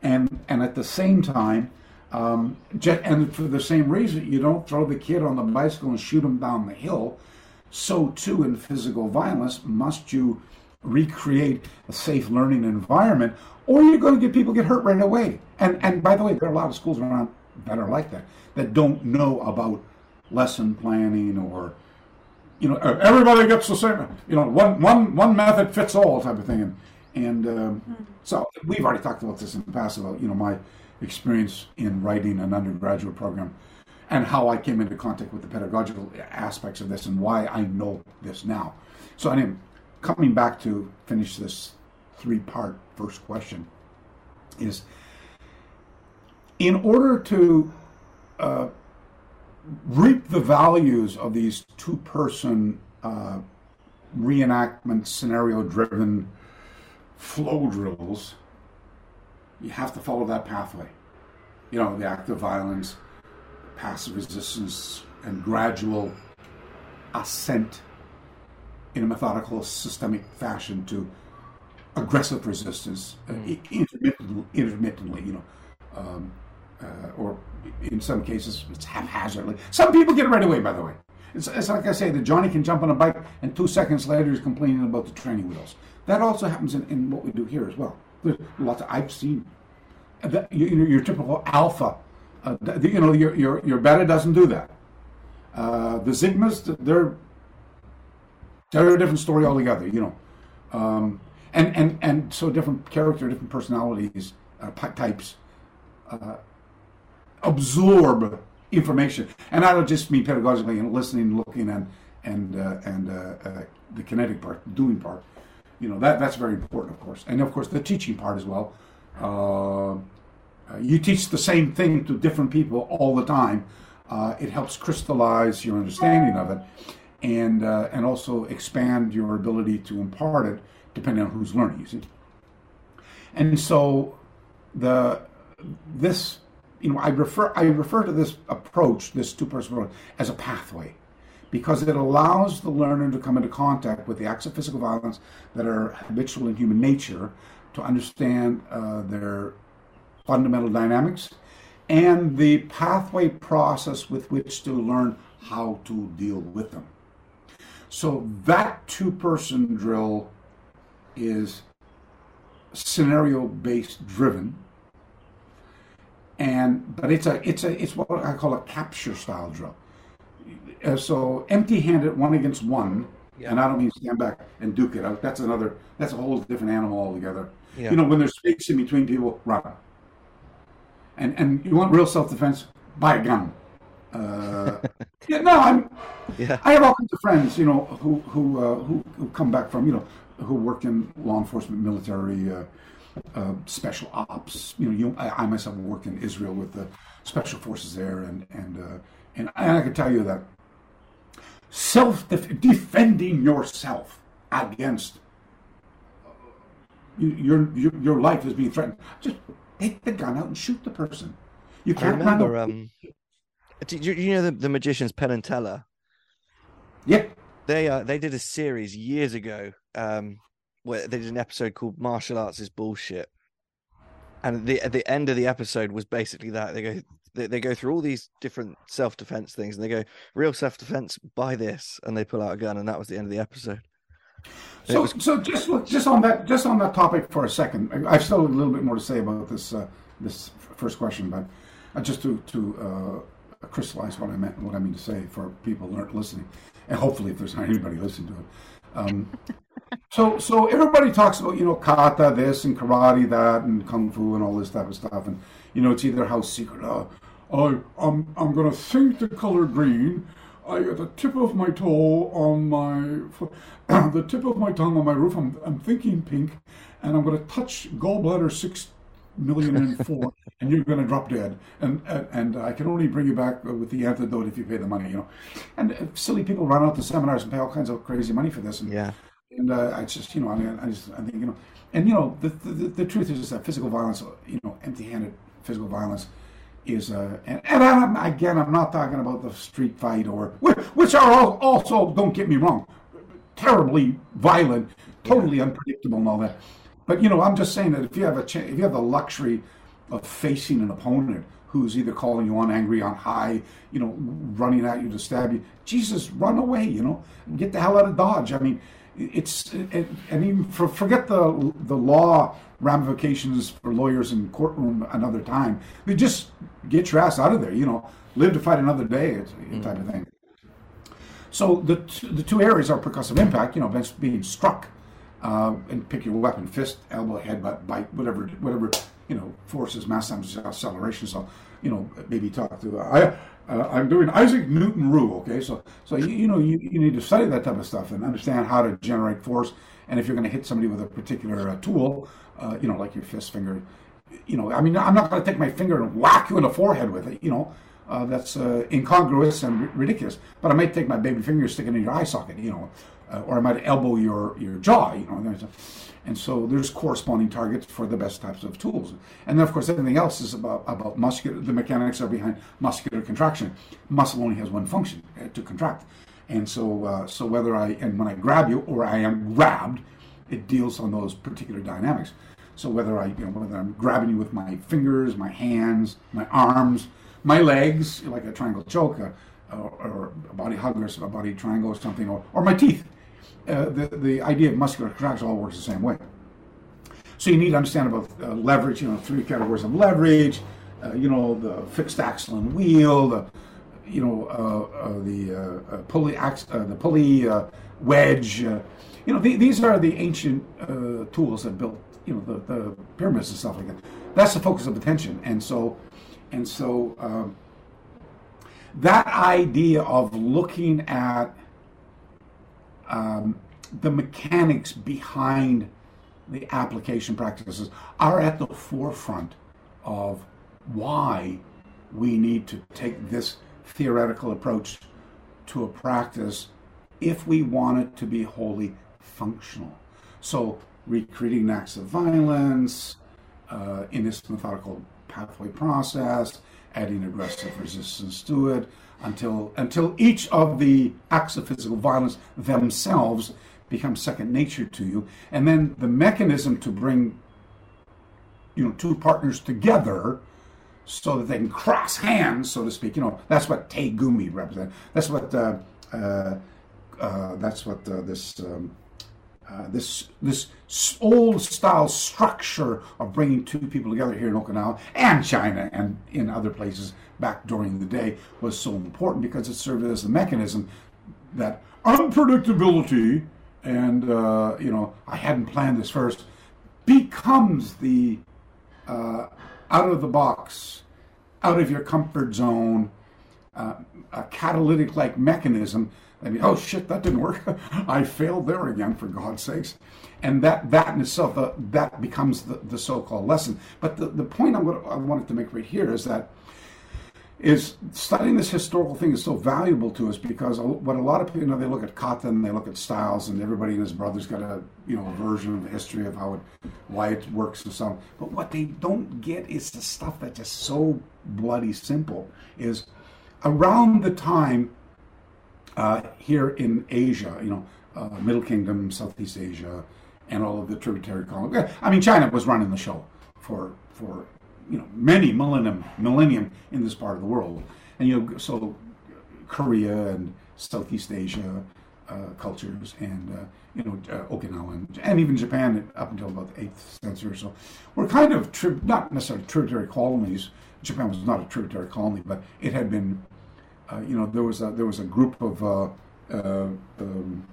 and and at the same time. Um, and for the same reason, you don't throw the kid on the bicycle and shoot him down the hill. So too in physical violence, must you recreate a safe learning environment, or you're going to get people get hurt right away. And and by the way, there are a lot of schools around that are like that that don't know about lesson planning or you know everybody gets the same you know one one one method fits all type of thing and and um, mm-hmm. so we've already talked about this in the past about you know my experience in writing an undergraduate program and how I came into contact with the pedagogical aspects of this and why I know this now. So anyway, coming back to finish this three part first question is in order to uh, reap the values of these two person uh, reenactment scenario driven flow drills, you have to follow that pathway. You know, the act of violence, passive resistance, and gradual ascent in a methodical, systemic fashion to aggressive resistance, uh, mm. intermittently, intermittently, you know, um, uh, or in some cases it's haphazardly. Some people get it right away, by the way. It's, it's like I say, that Johnny can jump on a bike and two seconds later he's complaining about the training wheels. That also happens in, in what we do here as well. There's lots of, I've seen that, you, your, your typical alpha. Uh, you know, your, your, your beta doesn't do that. Uh, the Sigmas, they're they're a different story altogether, you know. Um, and, and, and so different character, different personalities, uh, types uh, absorb information. And I don't just mean pedagogically and listening, looking, and, and, uh, and uh, uh, the kinetic part, doing part. You know, that, that's very important, of course. And of course, the teaching part as well. Uh, you teach the same thing to different people all the time. it helps crystallize your understanding of it and uh, and also expand your ability to impart it depending on who's learning. You see, and so the this, you know, I refer I refer to this approach, this two-person approach, as a pathway, because it allows the learner to come into contact with the acts of physical violence that are habitual in human nature, to understand uh, their fundamental dynamics, and the pathway process with which to learn how to deal with them. So that two-person drill is scenario based driven and but it's a it's a it's what I call a capture style drill. Uh, so empty handed one against one, yeah. and I don't mean stand back and duke it out. That's another that's a whole different animal altogether. Yeah. You know when there's space in between people, run. And and you want real self defense, buy a gun. Uh, yeah, no, I'm. Yeah. I have all kinds of friends, you know, who who uh, who, who come back from you know who work in law enforcement, military, uh, uh, special ops. You know, you, I, I, myself work in Israel with the special forces there, and and uh, and, and I can tell you that self defending yourself against your, your your life is being threatened. Just take the gun out and shoot the person. You can't I remember. Um, you, you know the, the magicians Penn and Teller. Yeah. They uh, they did a series years ago um, where they did an episode called "Martial Arts is Bullshit," and the at the end of the episode was basically that they go they, they go through all these different self defense things, and they go real self defense buy this, and they pull out a gun, and that was the end of the episode. so, was... so just just on that just on that topic for a second, I've still a little bit more to say about this uh, this first question, but uh, just to to uh, crystallize what I meant, and what I mean to say for people who aren't listening, and hopefully if there's not anybody listening to it. Um, so so everybody talks about you know kata this and karate that and kung fu and all this type of stuff, and you know it's either house secret. Uh, I I'm I'm gonna think the color green. I at the tip of my toe on my the tip of my tongue on my roof. I'm I'm thinking pink, and I'm gonna touch gallbladder six million and four, and you're going to drop dead. And, and, and I can only bring you back with the antidote if you pay the money, you know. And uh, silly people run out to seminars and pay all kinds of crazy money for this. And, yeah. And uh, I just, you know, I mean, I just, I think, you know, and you know, the the, the truth is that physical violence, you know, empty-handed physical violence is uh, and, and I'm, again I'm not talking about the street fight or which are all, also don't get me wrong terribly violent totally unpredictable and all that but you know, I'm just saying that if you have a ch- if you have the luxury of facing an opponent who's either calling you on angry, on high, you know, running at you to stab you, Jesus, run away, you know, get the hell out of Dodge. I mean, it's it, and even for, forget the the law ramifications for lawyers in courtroom another time. You just get your ass out of there, you know, live to fight another day, mm-hmm. type of thing. So the t- the two areas are percussive impact, you know, being struck uh, and pick your weapon, fist, elbow, headbutt, bite, whatever, whatever, you know, forces mass times acceleration. So, you know, maybe talk to, I, uh, I'm doing Isaac Newton rule. Okay. So, so, you, you know, you, you need to study that type of stuff and understand how to generate force. And if you're going to hit somebody with a particular uh, tool, uh, you know, like your fist finger, you know, I mean, I'm not going to take my finger and whack you in the forehead with it, you know, uh, that's uh, incongruous and r- ridiculous. But I might take my baby finger, stick it in your eye socket, you know, uh, or I might elbow your, your jaw, you know. And so there's corresponding targets for the best types of tools. And then, of course, everything else is about, about muscular, the mechanics are behind muscular contraction. Muscle only has one function, uh, to contract. And so, uh, so whether I, and when I grab you or I am grabbed, it deals on those particular dynamics. So whether I, you know, whether I'm grabbing you with my fingers, my hands, my arms, my legs, like a triangle choke, uh, or, or, a body hug or a body triangle or something, or, or my teeth, uh, the, the idea of muscular contraction all works the same way. So you need to understand about uh, leverage, you know, three categories of leverage, uh, you know, the fixed axle and wheel, the, you know, uh, uh, the uh, pulley, ax- the pulley wedge. you know, the, these are the ancient tools that built, you know, the, the, pyramids and stuff like that. That's the focus of attention. And so, and so um, that idea of looking at um, the mechanics behind the application practices are at the forefront of why we need to take this theoretical approach to a practice if we want it to be wholly functional. So, recreating acts of violence, uh, in this methodical pathway process, adding aggressive resistance to it, until until each of the acts of physical violence themselves become second nature to you, and then the mechanism to bring you know two partners together so that they can cross hands, so to speak. You know that's what Tegumi represents. That's what uh, uh, uh, that's what uh, this. Um, uh, this this old style structure of bringing two people together here in Okinawa and China and in other places back during the day was so important because it served as a mechanism that unpredictability and uh, you know I hadn't planned this first becomes the uh, out of the box, out of your comfort zone, uh, a catalytic like mechanism I mean, oh shit, that didn't work. I failed there again, for God's sakes. And that, that in itself, uh, that becomes the, the so-called lesson. But the, the point I'm gonna, I wanted to make right here is that is studying this historical thing is so valuable to us because what a lot of people, you know, they look at and they look at styles, and everybody and his brother's got a, you know, a version of the history of how it, why it works and so on. But what they don't get is the stuff that's just so bloody simple. Is around the time uh, here in Asia, you know, uh, Middle Kingdom, Southeast Asia, and all of the tributary colonies. I mean, China was running the show for for you know many millennium millennium in this part of the world, and you know so Korea and Southeast Asia uh, cultures and uh, you know uh, Okinawa and, and, even Japan up until about the eighth century or so were kind of tri- not necessarily tributary colonies. Japan was not a tributary colony, but it had been uh, you know, there was a, there was a group of uh, uh, um,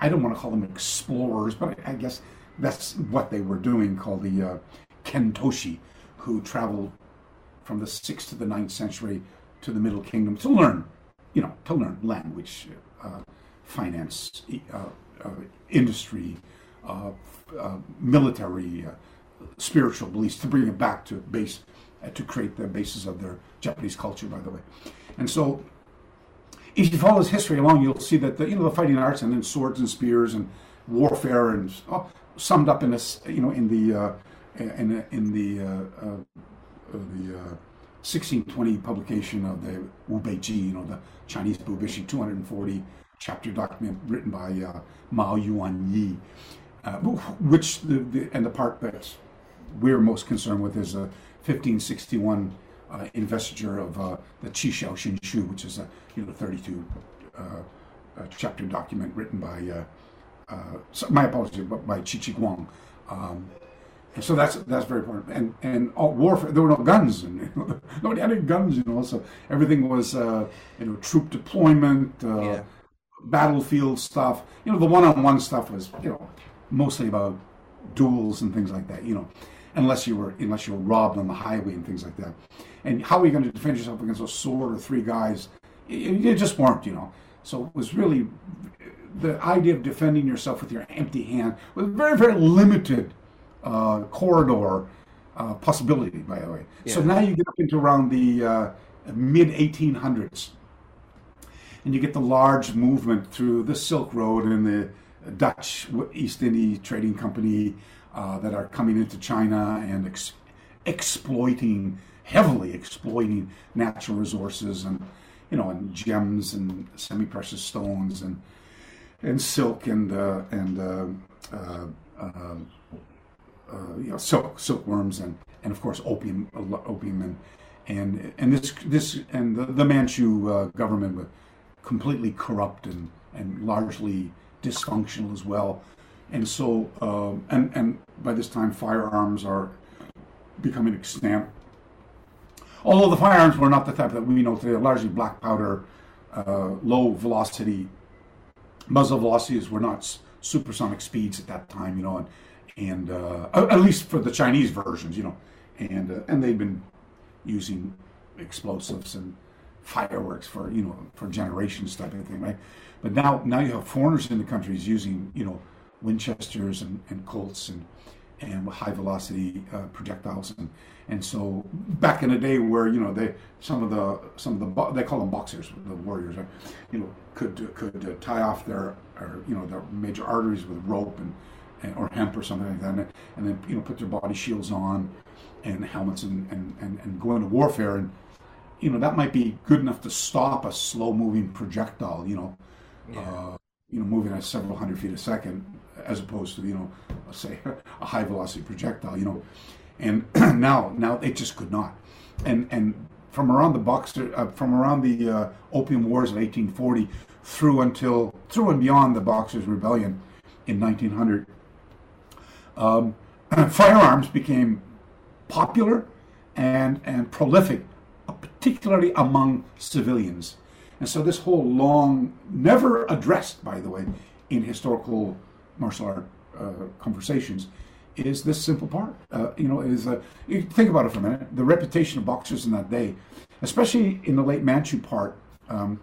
I don't want to call them explorers, but I, I, guess that's what they were doing, called the Kentoshi, who traveled from the sixth to the ninth century to the Middle Kingdom to learn, you know, to learn language, uh, finance, uh, uh, industry, uh, military, spiritual beliefs, to bring it back to base to create the basis of their Japanese culture, by the way. And so, if you follow this history along, you'll see that the you know the fighting arts and then swords and spears and warfare and oh, summed up in this you know in the uh, in in the uh, uh, the 1620 uh, publication of the Wu Bei Ji, you know the Chinese Bubishi 240 chapter document written by uh, Mao Yuan Yi, uh, which the, the and the part that we're most concerned with is a 1561 uh, investiture of uh, the Qi Xin Shu, which is a you know 32 uh, chapter document written by my apologies, but by Qi Shi Guang. Um, and so that's that's very important. And and all warfare, there were no guns, and you know, nobody had any guns, you know. So everything was uh, you know troop deployment, uh, yeah. battlefield stuff. You know, the one-on-one stuff was you know mostly about duels and things like that. You know, unless you were unless you were robbed on the highway and things like that. And how are you going to defend yourself against a sword or three guys? You just weren't, you know. So it was really the idea of defending yourself with your empty hand was very very limited uh, corridor uh, possibility. By the way, yeah. so now you get up into around the uh, mid 1800s, and you get the large movement through the Silk Road and the Dutch East India Trading Company uh, that are coming into China and ex- exploiting heavily exploiting natural resources and you know and gems and semi-precious stones and and silk and uh, and uh, uh, uh, uh you know silk silkworms and and of course opium opium and and and this this and the, the Manchu government was completely corrupt and and largely dysfunctional as well and so uh, and and by this time firearms are becoming extant. Although the firearms were not the type that we know today, largely black powder, uh, low velocity, muzzle velocities were not supersonic speeds at that time, you know, and and uh, at least for the Chinese versions, you know, and uh, and they've been using explosives and fireworks for you know for generations type of thing, right? But now now you have foreigners in the countries using you know Winchesters and, and Colts and and high velocity uh, projectiles and and so back in the day where you know they some of the some of the they call them boxers the warriors right? you know could could uh, tie off their or, you know their major arteries with rope and or hemp or something like that, and, and then you know put their body shields on and helmets and, and, and, and go into warfare. And you know that might be good enough to stop a slow moving projectile you know Yeah. uh, you know moving at several hundred feet a second as opposed to you know say a high velocity projectile you know. And now now it just could not. And and from around the boxer uh, from around the uh, opium wars of 1840 through until through and beyond the boxers rebellion in 1900 um, firearms became popular and and prolific, uh, particularly among civilians. And so this whole long, never addressed, by the way, in historical martial art uh, conversations, is this simple part. Uh, you know, is uh, you think about it for a minute. The reputation of boxers in that day, especially in the late Manchu part, um,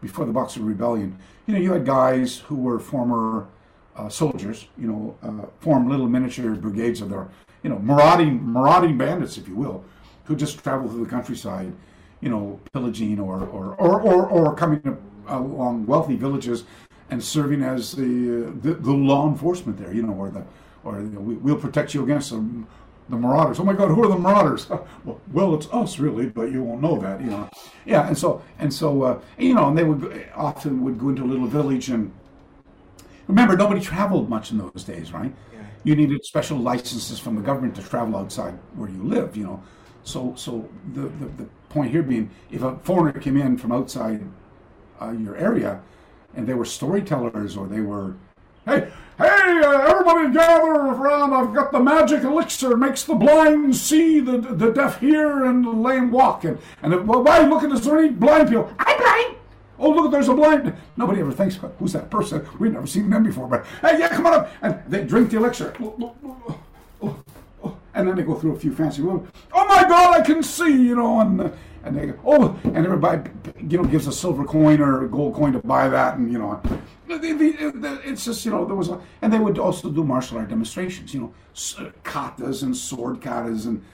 before the Boxer Rebellion, you know, you had guys who were former uh, soldiers, you know, uh, formed little miniature brigades of their, you know, marauding marauding bandits, if you will, who just travel through the countryside, you know, pillaging or or or or, or coming up along wealthy villages and serving as the, the the law enforcement there, you know, or the or you know, we, we'll protect you against them. The marauders. Oh my God, who are the marauders? well, it's us, really, but you won't know that, you know. Yeah, and so and so, uh, you know, and they would often would go into a little village and Remember, nobody traveled much in those days, right? You needed special licenses from the government to travel outside where you live, you know. So, so the, the, the point here being, if a foreigner came in from outside uh, your area, and they were storytellers or they were, hey, hey, uh, everybody gather around! I've got the magic elixir, makes the blind see, the the deaf hear, and the lame walk. And and if, well, why look at this? There any blind people? I'm blind. Oh, look, there's a blind. Nobody ever thinks, who's that person? We've never seen them before. But, hey, yeah, come on up. And they drink the elixir. Oh, oh, oh, and then they go through a few fancy rooms. Oh, my God, I can see, you know. And, and they go, oh, and everybody, you know, gives a silver coin or a gold coin to buy that. And, you know, it's just, you know, there was, a, and they would also do martial art demonstrations, you know, katas and sword katas and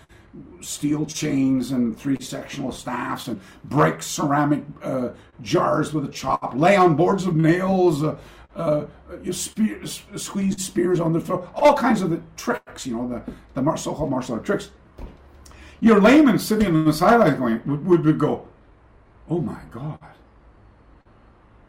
steel chains and three sectional staffs and break ceramic uh, jars with a chop, lay on boards of nails, uh, uh, squeeze spears on the throat, all kinds of the tricks, you know, the, the mar- so-called martial art tricks. Your layman sitting on the sidelines going, would, would go, oh my God.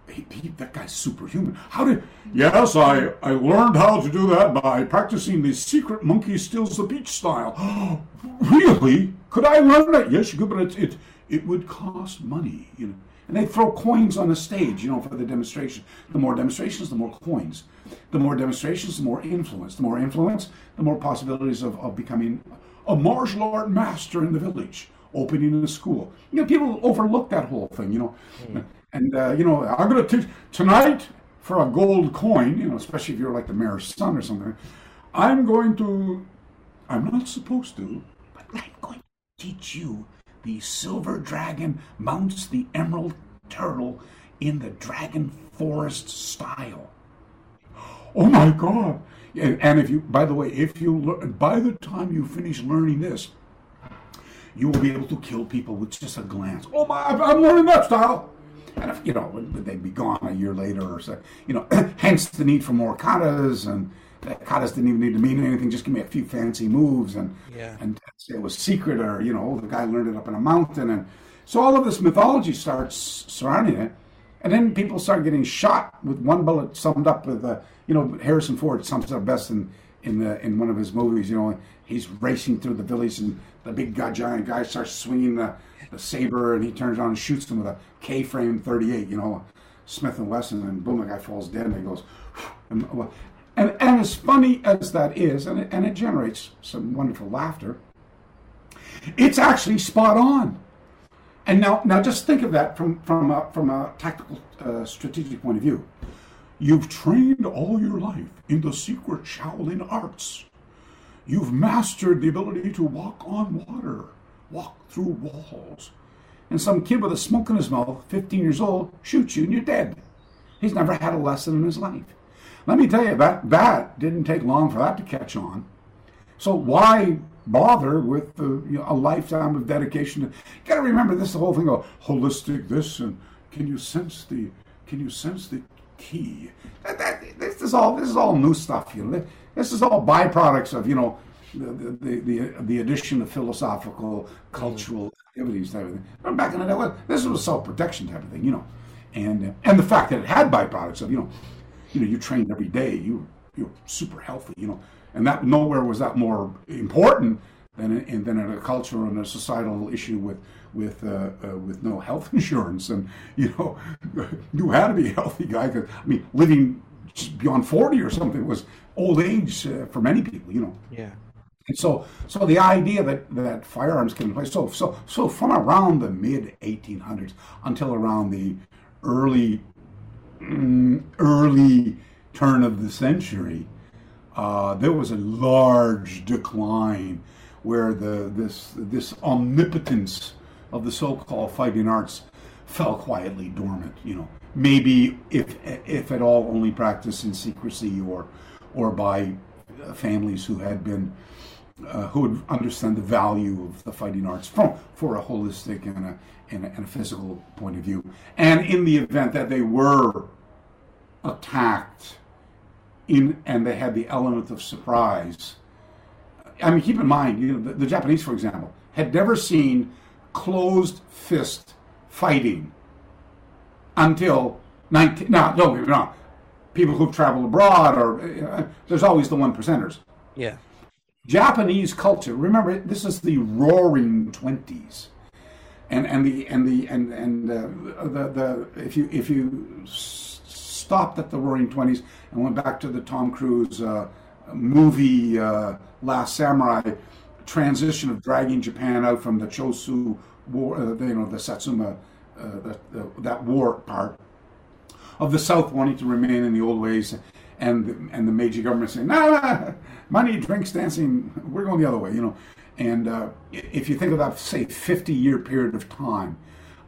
He, he, that guy's superhuman. How did? Yes, I, I learned how to do that by practicing the secret monkey steals the beach style. really? Could I learn that? Yes, you could, but it, it it would cost money, you know. And they throw coins on the stage, you know, for the demonstration. The more demonstrations, the more coins. The more demonstrations, the more influence. The more influence, the more possibilities of, of becoming a martial art master in the village, opening a school. You know, people overlook that whole thing, you know. And, uh, you know, I'm going to teach tonight for a gold coin, you know, especially if you're like the mayor's son or something. I'm going to, I'm not supposed to, but I'm going to teach you the silver dragon mounts the emerald turtle in the dragon forest style. Oh my God! And, and if you, by the way, if you learn, by the time you finish learning this, you will be able to kill people with just a glance. Oh my! I'm learning that style. And if you know, they'd be gone a year later or so. You know, hence the need for more katas and. The katas didn't even need to mean anything. Just give me a few fancy moves and Yeah. and say it was secret or you know the guy learned it up in a mountain and so all of this mythology starts surrounding it and then people start getting shot with one bullet summed up with uh, you know Harrison Ford sums it up best in in the in one of his movies you know he's racing through the village and the big guy, giant guy starts swinging the, the saber and he turns around and shoots him with a K-frame 38 you know Smith and Wesson and boom the guy falls dead and he goes and, and, and as funny as that is and it, and it generates some wonderful laughter it's actually spot on. And now, now just think of that from from a, from a tactical, uh, strategic point of view. You've trained all your life in the secret Shaolin arts. You've mastered the ability to walk on water, walk through walls. And some kid with a smoke in his mouth, 15 years old, shoots you and you're dead. He's never had a lesson in his life. Let me tell you, that, that didn't take long for that to catch on. So why bother with the, you know, a lifetime of dedication? To, you got to remember this the whole thing of holistic this and can you sense the can you sense the key. That, that, this is all this is all new stuff. You know, this is all byproducts of you know the the the, the addition of philosophical, cultural activities type of thing. But back in the day, this was self protection type of thing. You know, and and the fact that it had byproducts of you know, you know, you trained every day. You you're super healthy. You know, and that nowhere was that more important than in, than in a cultural and a societal issue with with uh, uh, with no health insurance, and you know, you had to be a healthy guy. Cause, I mean, living beyond forty or something was old age uh, for many people. You know. Yeah. And so, so the idea that, that firearms can play so so so from around the mid 1800s until around the early mm, early turn of the century, uh, there was a large decline where the this this omnipotence of the so-called fighting arts fell quietly dormant. You know, maybe if if at all, only practiced in secrecy or or by families who had been uh, who would understand the value of the fighting arts from for a holistic and a, and a, and a physical point of view. And in the event that they were attacked in and they had the element of surprise. I mean, keep in mind, you know, the, the Japanese, for example, had never seen closed fist fighting until 19. Now, don't get me wrong. People who've traveled abroad, or uh, there's always the one percenters. Yeah. Japanese culture. Remember, this is the Roaring Twenties, and and the and the and and uh, the the if you if you stopped at the Roaring Twenties and went back to the Tom Cruise uh, movie uh, Last Samurai transition of dragging Japan out from the Chosu war, uh, you know, the Satsuma, uh, the, the, that war part of the South wanting to remain in the old ways, and and the Meiji government saying, "No, nah, money, drinks, dancing, we're going the other way," you know. And uh, if you think of that, say, 50 year period of time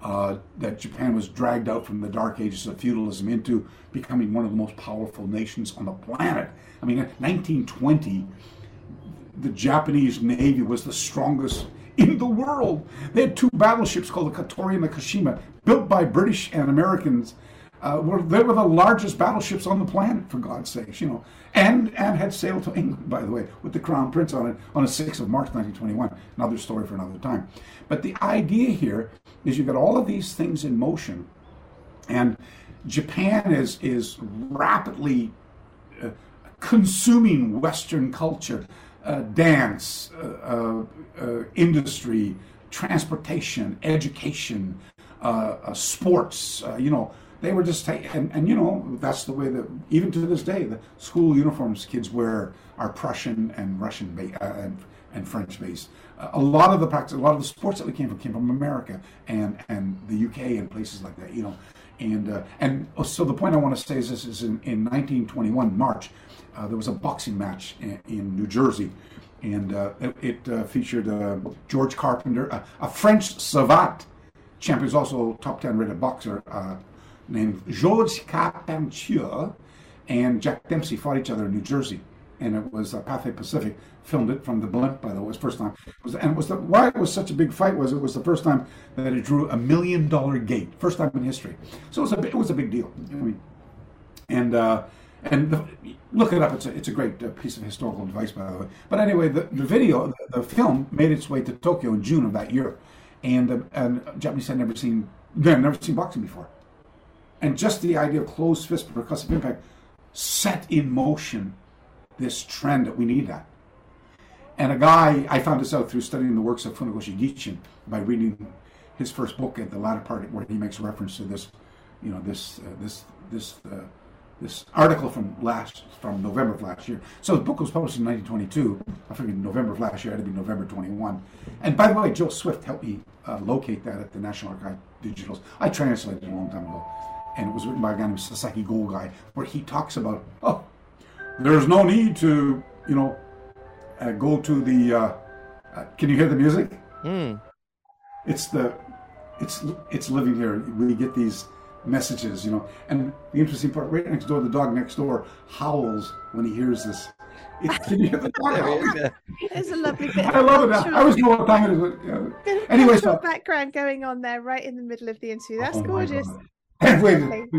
uh, that Japan was dragged out from the dark ages of feudalism into becoming one of the most powerful nations on the planet. I mean, in 1920, the Japanese Navy was the strongest in the world. They had two battleships called the Katori and the Kashima, built by British and Americans. Uh, were, they were the largest battleships on the planet, for God's sakes, you know, and and had sailed to England, by the way, with the Crown Prince on it on the 6th of March, 1921. Another story for another time. But the idea here is you've got all of these things in motion, and Japan is is rapidly uh, consuming Western culture, uh, dance, uh, uh, uh industry, transportation, education, uh, sports. you know, they were just taking, and, and you know that's the way that even to this day the school uniforms kids wear are Prussian and Russian ba- and, and French based a lot of the practice, a lot of the sports that we came from came from America and and the UK and places like that. You know, and uh, and so the point I want to say is this: is in, in 1921 March, uh, there was a boxing match in, in New Jersey, and uh, it, uh, featured uh, George Carpenter, a French savate. Champion, who's also top ten rated boxer uh, named Georges Carpentier, and Jack Dempsey fought each other in New Jersey and it was uh, Pathé Pacific filmed it from the blimp. By the way, it was first time. It was, and it was the, why it was such a big fight was it was the first time that it drew a million dollar gate, first time in history. So it was a it was a big deal. I mean, and uh, and the, look it up. It's a it's a great uh, piece of historical advice, by the way. But anyway, the, the video, the, the, film made its way to Tokyo in June of that year, and the, and Japanese had never seen they never seen boxing before, and just the idea of closed fist percussive impact set in motion this trend that we need that. And a guy, I found this out through studying the works of Funakoshi Gichin by reading his first book at the latter part where he makes reference to this, you know, this, uh, this, this, uh, this article from last, from November of last year. So the book was published in 1922. I figured November of last year had to be November 21. And by the way, Joe Swift helped me uh, locate that at the National Archive Digitals. I translated it a long time ago. And it was written by a guy named Sasaki Gogai, where he talks about, oh, there's no need to, you know, uh, go to the. Uh, uh, can you hear the music? Mm. It's the, it's it's living here. We get these messages, you know. And the interesting part, right next door, the dog next door howls when he hears this. It, can you hear the dog It's a lovely bit. I love it. I was going what time it is. Yeah. Anyway, so background going on there, right in the middle of the interview. That's oh gorgeous. Wait,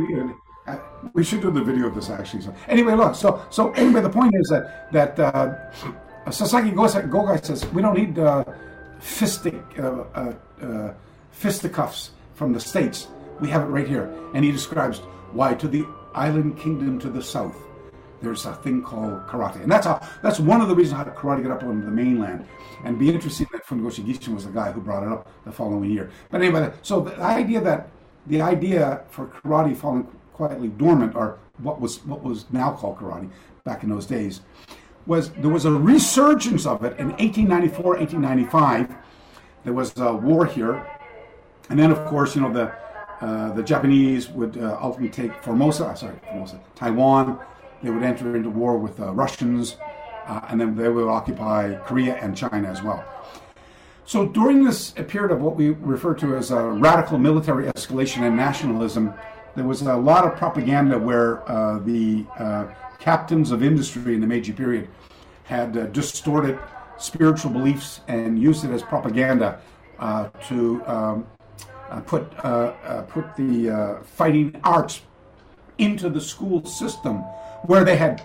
We should do the video of this actually. So anyway, look. So so anyway, the point is that that uh, Sasaki Gogai says we don't need uh, fistic uh, uh, uh, fisticuffs from the states. We have it right here, and he describes why to the island kingdom to the south. There's a thing called karate, and that's how, that's one of the reasons how karate got up on the mainland. And be interesting that Funakoshi Gichin was the guy who brought it up the following year. But anyway, so the idea that the idea for karate falling quietly dormant, or what was what was now called karate back in those days, was there was a resurgence of it in 1894, 1895. There was a war here, and then of course you know the uh, the Japanese would uh, ultimately take Formosa, uh, sorry, Formosa, Taiwan. They would enter into war with the Russians, uh, and then they would occupy Korea and China as well. So during this period of what we refer to as a radical military escalation and nationalism, there was a lot of propaganda where uh, the uh, captains of industry in the Meiji period had uh, distorted spiritual beliefs and used it as propaganda uh, to um, uh, put uh, put the fighting arts into the school system, where they had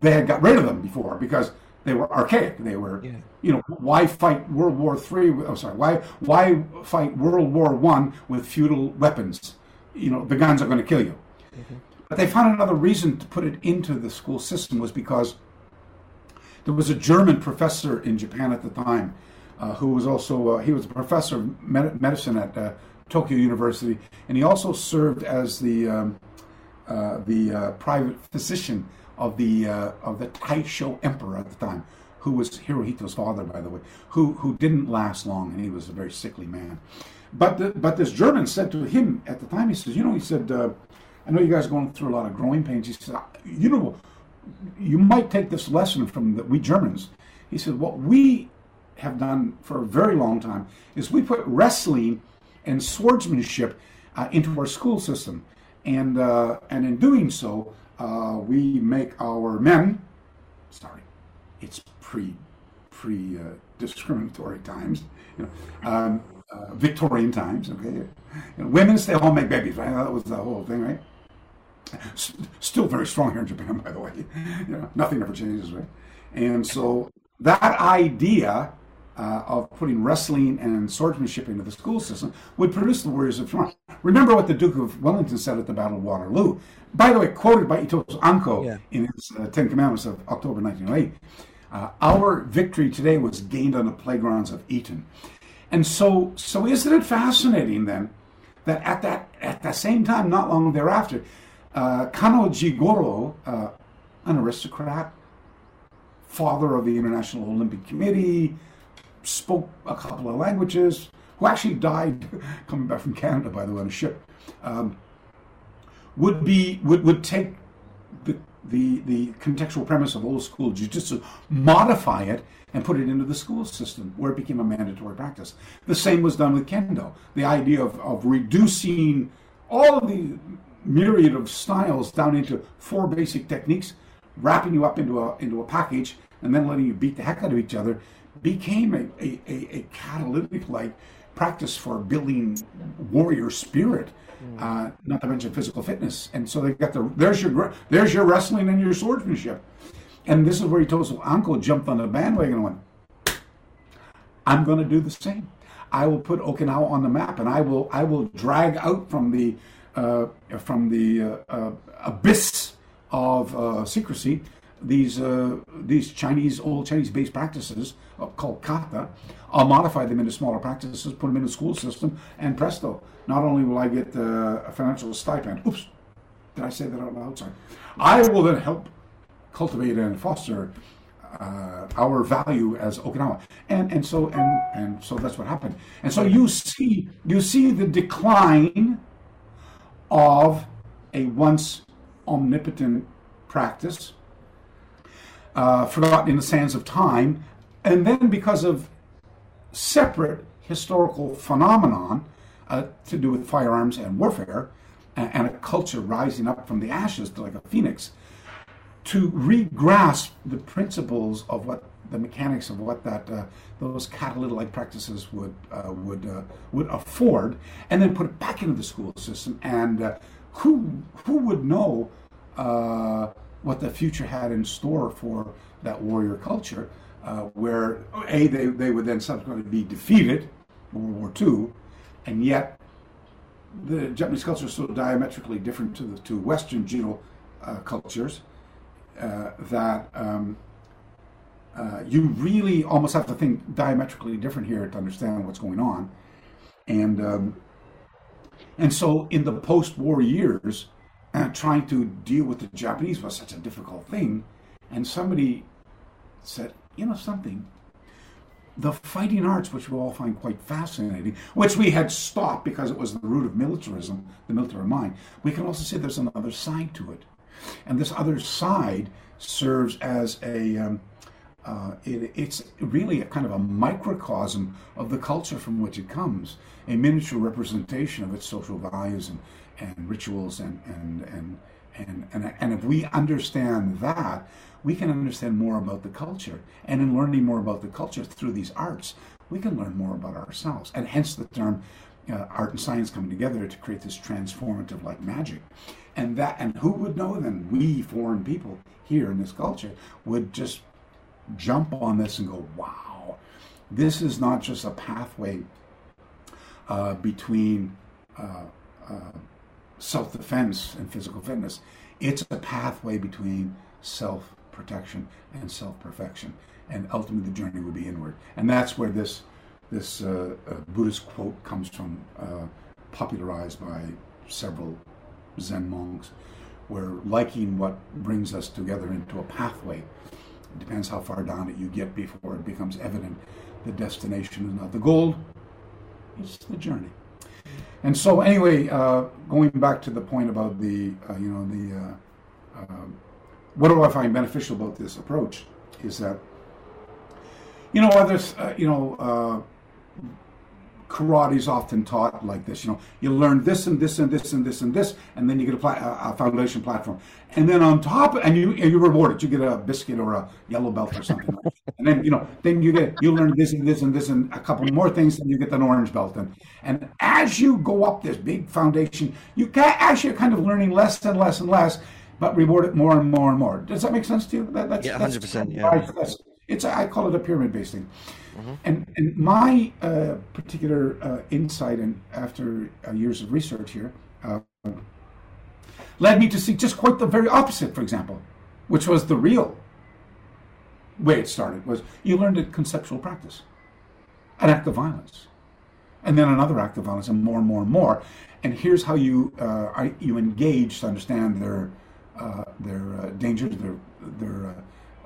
they had got rid of them before because they were archaic. They were, yeah. you know, why fight World War Three? Oh, sorry, why why fight World War One with feudal weapons? You know, the guns are going to kill you. Mm-hmm. But they found another reason to put it into the school system was because there was a German professor in Japan at the time uh, who was also, uh, he was a professor of med- medicine at uh, Tokyo University, and he also served as the, um, uh, the uh, private physician of the, uh, of the Taisho Emperor at the time, who was Hirohito's father, by the way, who, who didn't last long, and he was a very sickly man. But the, but this German said to him at the time, he says, you know, he said, uh, I know you guys are going through a lot of growing pains. He said, you know, you might take this lesson from the, we Germans. He said, what we have done for a very long time is we put wrestling and swordsmanship uh, into our school system, and uh, and in doing so, uh, we make our men. Sorry, it's pre pre uh, discriminatory times. You know, um, uh, Victorian times. Okay, you know, women stay home, make babies. Right, that was the whole thing, right? S- still very strong here in Japan, by the way. You know, nothing ever changes, right? And so that idea uh, of putting wrestling and swordsmanship into the school system would produce the warriors of tomorrow. Remember what the Duke of Wellington said at the Battle of Waterloo. By the way, quoted by Itosu Anko yeah. in his uh, Ten Commandments of October 1908. Uh, our victory today was gained on the playgrounds of Eton. And so, so isn't it fascinating then that at that at the same time, not long thereafter, uh, Kano Jigoro, uh, an aristocrat, father of the International Olympic Committee, spoke a couple of languages, who actually died coming back from Canada, by the way, on a ship, um, would be would would take the the the contextual premise of old school jiu-jitsu, modify it and put it into the school system where it became a mandatory practice. The same was done with kendo. The idea of, of reducing all of the myriad of styles down into four basic techniques, wrapping you up into a into a package, and then letting you beat the heck out of each other, became a, a, a, a catalytic like practice for building warrior spirit uh, not to mention physical fitness. And so they got the there's your there's your wrestling and your swordsmanship. And this is where he told us Uncle jumped on the bandwagon and went, I'm going to do the same. I will put Okinawa on the map, and I will I will drag out from the uh, from the uh, uh abyss of uh, secrecy these uh, these Chinese old Chinese based practices called kata. I'll modify them into smaller practices, put them in the school system, and presto! Not only will I get uh, a financial stipend. Oops, did I say that out loud? Sorry. I will then help cultivate and foster uh, our value as Okinawa, and and so and and so that's what happened. And so you see you see the decline of a once omnipotent practice uh, forgotten in the sands of time, and then because of separate historical phenomenon uh, to do with firearms and warfare, and, a culture rising up from the ashes like a phoenix, to re-grasp the principles of what the mechanics of what that uh, those catalytic practices would uh, would uh, would afford, and then put it back into the school system. And uh, who who would know uh, what the future had in store for that warrior culture, uh, where a they, they would then subsequently be defeated, World War II, and yet the Japanese culture is so diametrically different to the two Western Jino uh, cultures uh, that um, uh, you really almost have to think diametrically different here to understand what's going on, and um, and so in the post-war years, uh, trying to deal with the Japanese was such a difficult thing, and somebody said, you know something, the fighting arts, which we all find quite fascinating, which we had stopped because it was the root of militarism, the military mind, we can also see there's another side to it. And this other side serves as a, um, uh, it, it's really a kind of a microcosm of the culture from which it comes, a miniature representation of its social values and, and rituals. And, and, and, and, and, and if we understand that, we can understand more about the culture. And in learning more about the culture through these arts, we can learn more about ourselves. And hence the term uh, art and science coming together to create this transformative like magic. And that and who would know then we foreign people here in this culture would just jump on this and go, wow, this is not just a pathway uh, between uh, uh self-defense and physical fitness. It's a pathway between self protection and self-perfection. And ultimately, the journey would be inward. And that's where this this uh, uh, Buddhist quote comes from, uh, popularized by several Zen monks, where liking what brings us together into a pathway. It depends how far down it you get before it becomes evident the destination is not the goal, it's the journey. And so, anyway, uh, going back to the point about the, uh, you know, the uh, what do I find beneficial about this approach is that, you know, others, uh, you know, uh, karate is often taught like this. You know, you learn this and this and this and this and this, and then you get a, pla- a foundation platform, and then on top, and you you reward it. You get a biscuit or a yellow belt or something, and then you know, then you get you learn this and this and this and a couple more things, and you get an orange belt. And and as you go up this big foundation, you actually are kind of learning less and less and less but reward it more and more and more. Does that make sense to you? That, that's, yeah, hundred percent. Yeah, it's a, I call it a pyramid based thing. Mm-hmm. And and my uh, particular uh, insight, and after uh, years of research here, uh, led me to see just quite the very opposite. For example, which was the real way it started was you learned a conceptual practice, an act of violence, and then another act of violence, and more and more and more. And here's how you uh, you engage to understand their uh, their uh, dangers, their their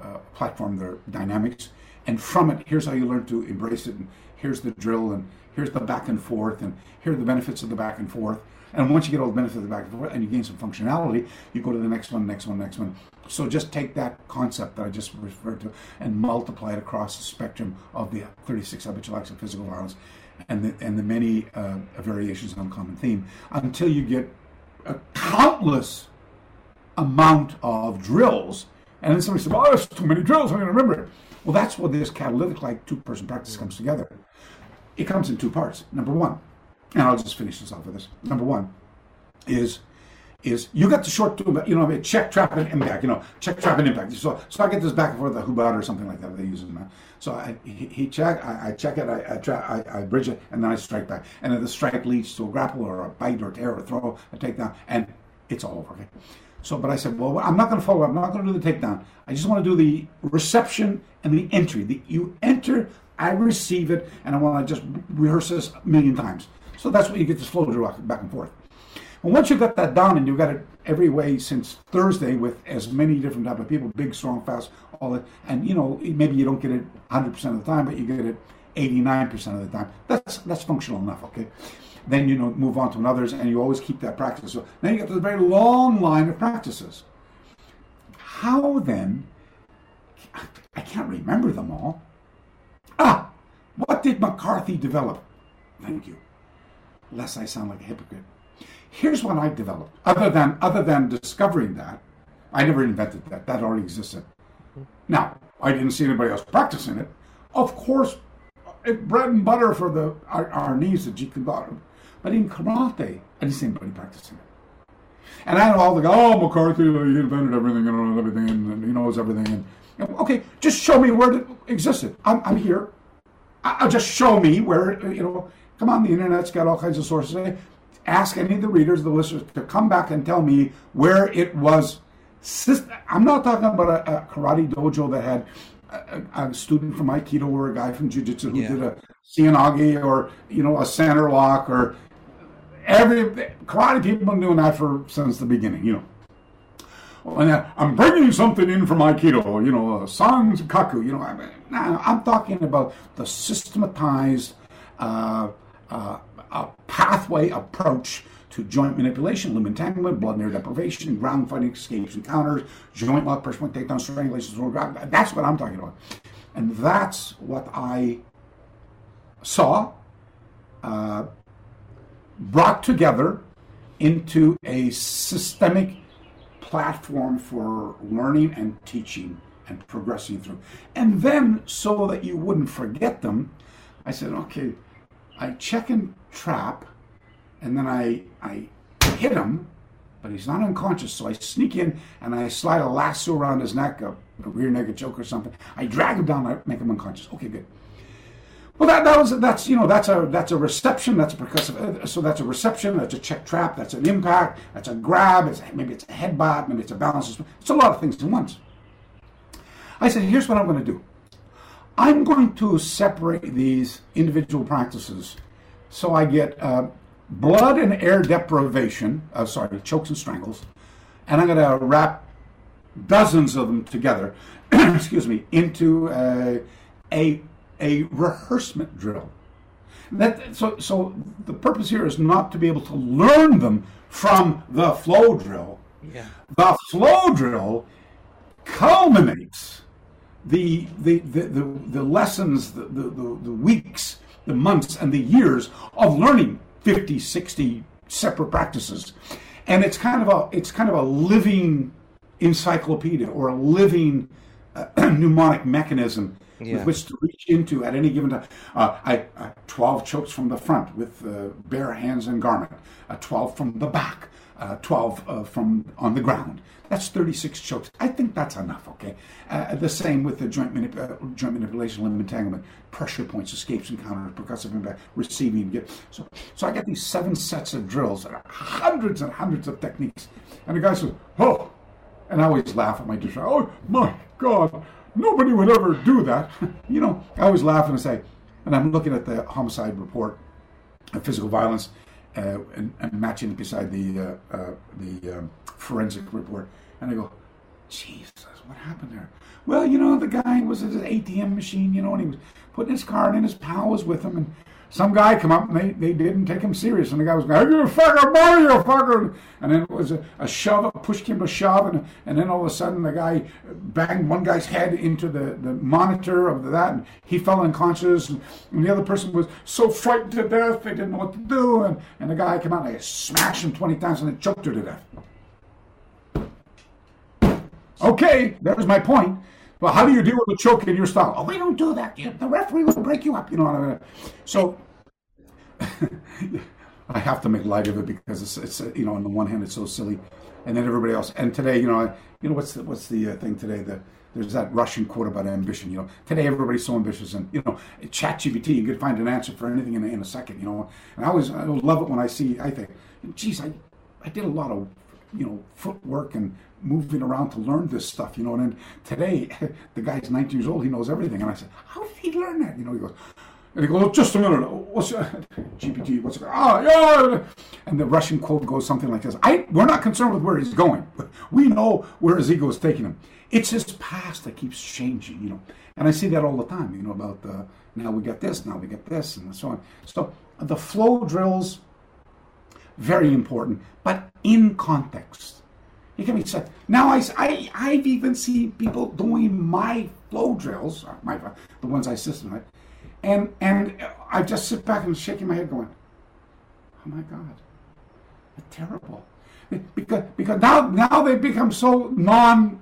uh, platform, their dynamics, and from it, here's how you learn to embrace it. And here's the drill, and here's the back and forth, and here are the benefits of the back and forth. And once you get all the benefits of the back and forth, and you gain some functionality, you go to the next one, next one, next one. So just take that concept that I just referred to and multiply it across the spectrum of the 36 habitual acts of physical violence and the, and the many uh, variations on common theme until you get countless amount of drills. And then somebody said, well, there's too many drills, I'm going to remember it. Well, that's where this catalytic, like two person practice comes together. It comes in two parts. Number one, and I'll just finish this off with this. Number one is is you got the short two, you know, I mean, check, trap, and impact. You know, check, trap, and impact. So, so I get this back and forth, the hubud or something like that. They use it now. So I, he, he check, I, I, check it, I, I, tra- I, I, bridge it, and then I strike back. And then the strike leads to a grapple or a bite or tear or throw, a takedown, and it's all over. Okay. So, but I said, well, I'm not going to follow. I'm not going to do the takedown. I just want to do the reception and the entry. The, you enter, I receive it, and I want to just rehearse this a million times. So that's what you get this flow to back and forth. And once you've got that down and you've got it every way since Thursday with as many different type of people, big, strong, fast, all that, and you know maybe you don't get it 100% of the time, but you get it 89% of the time. That's that's functional enough, okay? Then you know move on to another's, and you always keep that practice. So now you get this very long line of practices. How then? I can't remember them all. Ah, what did McCarthy develop? Thank you. Lest I sound like a hypocrite. Here's what I developed. Other than other than discovering that, I never invented that. That already existed. Now, I didn't see anybody else practicing it. Of course, bread and butter for the our, Arnis, the Jeet Kune Do. But in karate, I didn't see anybody practicing it. And I know all the guys, oh, McCarthy, uh, he invented everything and everything, and he knows everything. And okay, just show me where it existed. I'm, I'm here. I'll just show me where you know. Come on, the internet's got all kinds of sources. Ask any of the readers, the listeners, to come back and tell me where it was. I'm not talking about a, a karate dojo that had a, a, student from Aikido or a guy from Jiu Jitsu who yeah. did a Seoinage or you know a center lock or every karate people have been doing that for since the beginning. You know. And I'm bringing something in from Aikido, you know, uh, Sankaku, you know. I I'm talking about the systematized uh, uh, pathway approach to joint manipulation, limb entanglement, blood and air deprivation, ground fighting, escapes and counters, joint lock, pressure point takedown, strangulation. That's what I'm talking about. And that's what I saw uh, brought together into a systemic platform for learning and teaching and progressing through. And then, so that you wouldn't forget them, I said, okay, I check and trap, and then I, I hit him, but he's not unconscious. So I sneak in and I slide a lasso around his neck, a, a rear naked choke or something. I drag him down, I make him unconscious. Okay, good. Well, that, that was that's you know that's a that's a reception that's a percussive uh, so that's a reception that's a check trap that's an impact that's a grab it's maybe it's a headbutt maybe it's a balance it's a lot of things at once. I said here's what I'm going to do. I'm going to separate these individual practices so I get uh, blood and air deprivation, uh, sorry, chokes and strangles, and I'm going to wrap dozens of them together, excuse me, into uh, a a rehearsement drill. That, so, so the purpose here is not to be able to learn them from the flow drill. Yeah. The flow drill culminates the, the, the, the, the lessons, the, the, the weeks, the months, and the years of learning 50, 60 separate practices. And it's kind of a, it's kind of a living encyclopedia or a living uh, mnemonic mechanism yeah. with which to reach into at any given time. Uh, I, uh, 12 chokes from the front with uh, bare hands and garment, uh, 12 from the back, uh, 12 uh, from on the ground. That's 36 chokes. I think that's enough, okay? the same with the joint, manip- joint manipulation, limb entanglement, pressure points, escapes encounters, counters, percussive impact, receiving. Get, so, so I get these seven sets of drills, hundreds and hundreds of techniques. And the guy says, oh, and I always laugh at my teacher. Oh my God, Nobody would ever do that. you know, I always laugh and say, and I'm looking at the homicide report of physical violence uh, and, and, matching it beside the uh, uh, the um, forensic report, and I go, Jesus, what happened there? Well, you know, the guy was at his ATM machine, you know, and he was putting his card in. His pal was with him, and some guy come up and they, they didn't take him serious. And the guy was going, you fucker, boy, you fucker. And then it was a, a shove, a push came to shove. And, and then all of a sudden the guy banged one guy's head into the, the monitor of that. And he fell unconscious. And, and, the other person was so frightened to death, they didn't know what to do. And, and the guy came out and they smashed him 20 times and they choked her to death. Okay, that was my point. Well, how do you deal with a choke in your style? Oh, we don't do that. The referee will break you up. You know. What I mean? So I have to make light of it because it's, it's you know on the one hand it's so silly, and then everybody else. And today, you know, you know what's the, what's the uh, thing today? The there's that Russian quote about ambition. You know, today everybody's so ambitious, and you know, ChatGPT you could find an answer for anything in, in a second. You know, and I always I love it when I see. I think, geez, I I did a lot of you know footwork and moving around to learn this stuff, you know. And then today, the guy's 19 years old, he knows everything. And I said, How did he learn that? You know, he goes, and he goes, oh, just a minute. What's your, GPT? What's it? Ah, yeah. And the Russian quote goes something like this: "I we're not concerned with where he's going. We know where his ego is taking him. It's his past that keeps changing, you know. And I see that all the time, you know, about uh, now we get this, now we get this, and so on. So the flow drills, very important, but in context. You can be said. Now I, I I've even seen people doing my flow drills, uh, my the ones I systematize, and and I just sit back and shaking my head, going, "Oh my God, they're terrible," because because now now they become so non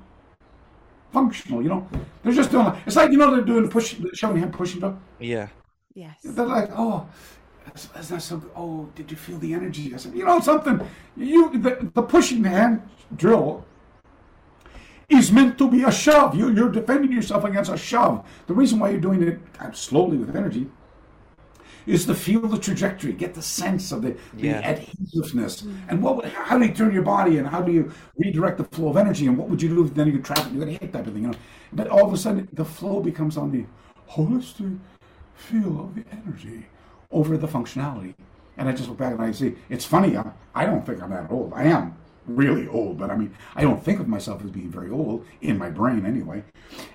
functional. You know, they're just doing. It's like you know they're doing push, showing him pushing up. Yeah. Yes. They're like, oh, That's not so. Oh, did you feel the energy? I said, you know something. You the, the pushing hand drill is meant to be a shove. You, you're defending yourself against a shove. The reason why you're doing it uh, slowly with energy is to feel the trajectory, get the sense of the, the Yeah. adhesiveness, and what would, how do you turn your body, and how do you redirect the flow of energy, and what would you do if then you traffic you're going to hit type of thing, you know? But all of a sudden, the flow becomes on the holistic feel of the energy over the functionality. And I just look back and I see, it's funny. I, I don't think I'm that old. I am really old, but I mean, I don't think of myself as being very old in my brain anyway.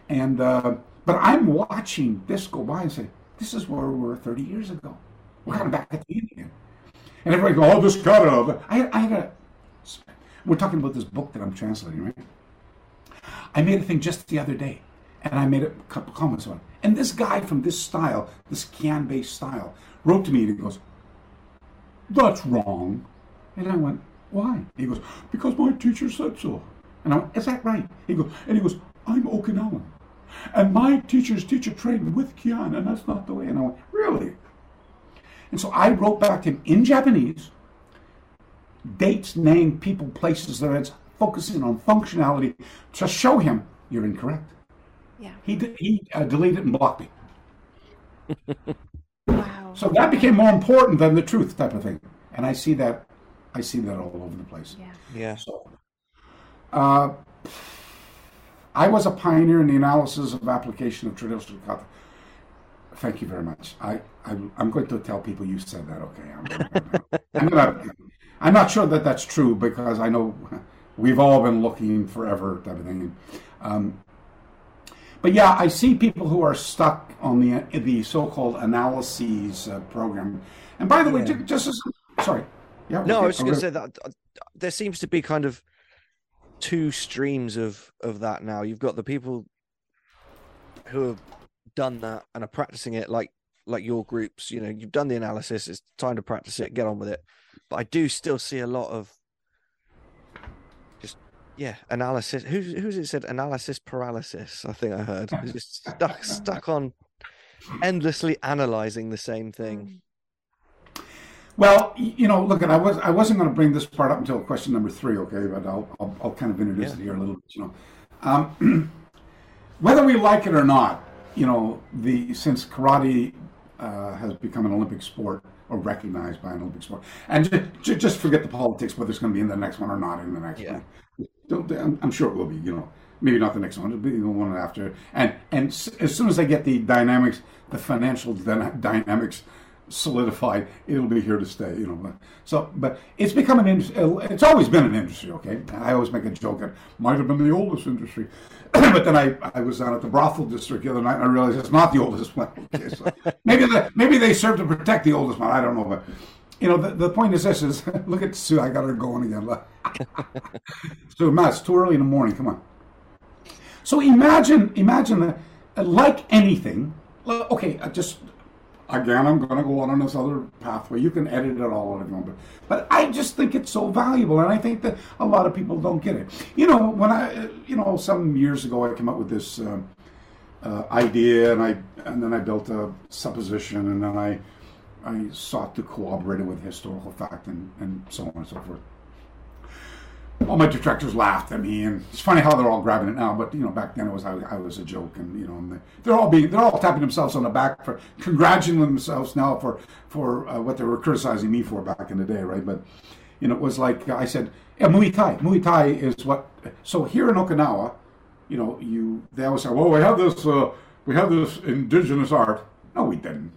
And uh, but I'm watching this go by and say, this is where we were 30 years ago. We're kind of back at the again. And everybody go, oh, this got it. I, I had a. We're talking about this book that I'm translating, right? I made a thing just the other day, and I made a couple comments on it. And this guy from this style, this can-based style, wrote to me and he goes, "That's wrong." And I went, "Why?" He goes, "Because my teacher said so." And I went, "Is that right?" He goes, and he goes, "I'm Okinawan, and my teacher's teacher trained with Kyan, and that's not the way." And I went, "Really?" And so I wrote back to him in Japanese, dates, name, people, places, events, focusing on functionality to show him you're incorrect. Yeah. He he uh, deleted and blocked me. Wow. So that became more important than the truth type of thing. And I see that I see that all over the place. Yeah. Yeah. So uh, I was a pioneer in the analysis of application of traditional kata. Thank you very much. I, I I'm going to tell people you said that. Okay, I'm, I'm, gonna, I'm not sure that that's true because I know we've all been looking forever type of thing. Um, but yeah, I see people who are stuck on the the so-called analyses uh, program. And by the way, Yeah. ju- just as sorry, yeah. No, I was just going to say that uh, there seems to be kind of two streams of of that now. You've got the people who have done that and are practicing it, like like your groups. You know, you've done the analysis. It's time to practice it. Get on with it. But I do still see a lot of just yeah analysis. Who's who's it said analysis paralysis? I think I heard. It's just stuck stuck on endlessly analyzing the same thing. Well, you know, look, and I was I wasn't going to bring this part up until question number three, okay? But I'll I'll, I'll kind of introduce Yeah. it here a little bit. You know, um, whether we like it or not, you know, the since karate uh, has become an Olympic sport or recognized by an Olympic sport, and just, just forget the politics whether it's going to be in the next one or not in the next Yeah. one. Don't, I'm, I'm sure it will be. You know, maybe not the next one, it'll the one after. And and as soon as I get the dynamics, the financial dyna- dynamics solidified, it'll be here to stay. You know, but, so but it's become an industry. It's always been an industry. Okay, I always make a joke. It might have been the oldest industry, but then I, I was down at the brothel district the other night and I realized it's not the oldest one. Okay, so maybe the, maybe they serve to protect the oldest one. I don't know, but. You know, the, the point is this: is look at Sue. I got her going again. Sue, Matt, it's too early in the morning. Come on. So imagine, imagine, uh, like anything. Okay, I just again, I'm going to go on this other pathway. You can edit it all if you want, but, but I just think it's so valuable, and I think that a lot of people don't get it. You know, when I, uh, you know, some years ago, I came up with this um, uh, idea, and I, and then I built a supposition, and then I, I sought to corroborate it with historical fact, and, and so on and so forth all my detractors laughed at me, and it's funny how they're all grabbing it now. But you know, back then it was I, I was a joke, and you know, and they, they're all being they're all tapping themselves on the back for congratulating themselves now for for uh, what they were criticizing me for back in the day, right? But you know, it was like I said, yeah, Muay Thai. Muay Thai is what. So here in Okinawa, you know, you they always say, well, we have this uh, we have this indigenous art. No, we didn't.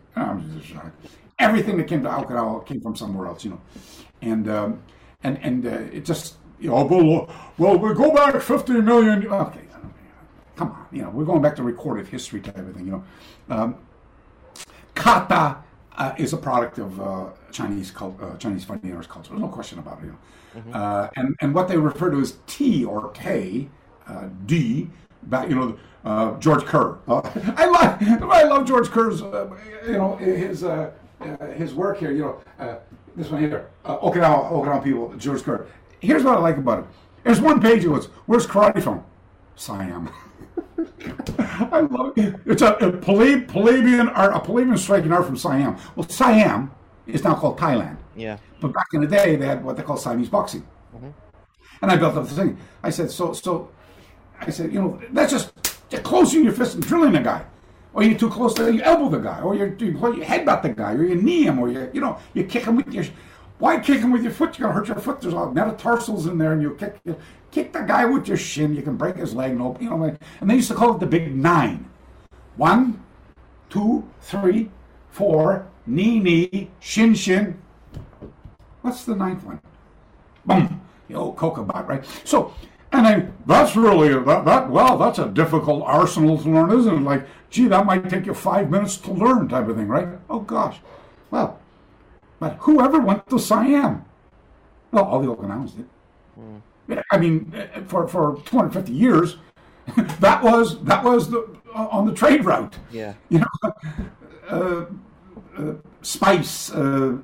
Everything that came to Okinawa came from somewhere else, you know, and um, and and uh, it just know, well, well, we go back 50 million. Okay, come on, you know, we're going back to recorded history type of thing, you know. Um, kata uh, is a product of uh, Chinese cult, uh, Chinese fighting arts culture. There's no question about it, you know. Uh, and and what they refer to as T or K, uh, D, back you know. Uh, George Kerr. I love I love George Kerr's uh, you know his uh, uh, his work here. You know uh, this one here. Uh, Okinawa Okinawa people. George Kerr. Here's what I like about it. There's one page. It was where's karate from? Siam. I love it. It's a, a plebeian art, a plebeian striking art from Siam. Well, Siam is now called Thailand. Yeah. But back in the day, they had what they call Siamese boxing. Mm-hmm. And I built up the thing. I said, so, so, I said, you know, that's just, closing your fist and drilling a guy. Or you're too close to, you elbow the guy, or you're, you you headbutt the guy, or you knee him, or you, you know, you kick him with your, why kick him with your foot? You're gonna hurt your foot. There's all metatarsals in there, and you kick, you kick the guy with your shin. You can break his leg, no, you know. And they used to call it the big nine. One, two, three, four, knee, knee, shin, shin. What's the ninth one? Boom. The old coca bot, right? So, and then that's really that, that. Well, that's a difficult arsenal to learn, isn't it? Like, gee, that might take you five minutes to learn, type of thing, right? Oh gosh. Well, but whoever went to Siam? Well, all the Okinawans did. I mean, for for 250 years, that was that was the on the trade route. Yeah. You know, uh, uh, spice. Uh,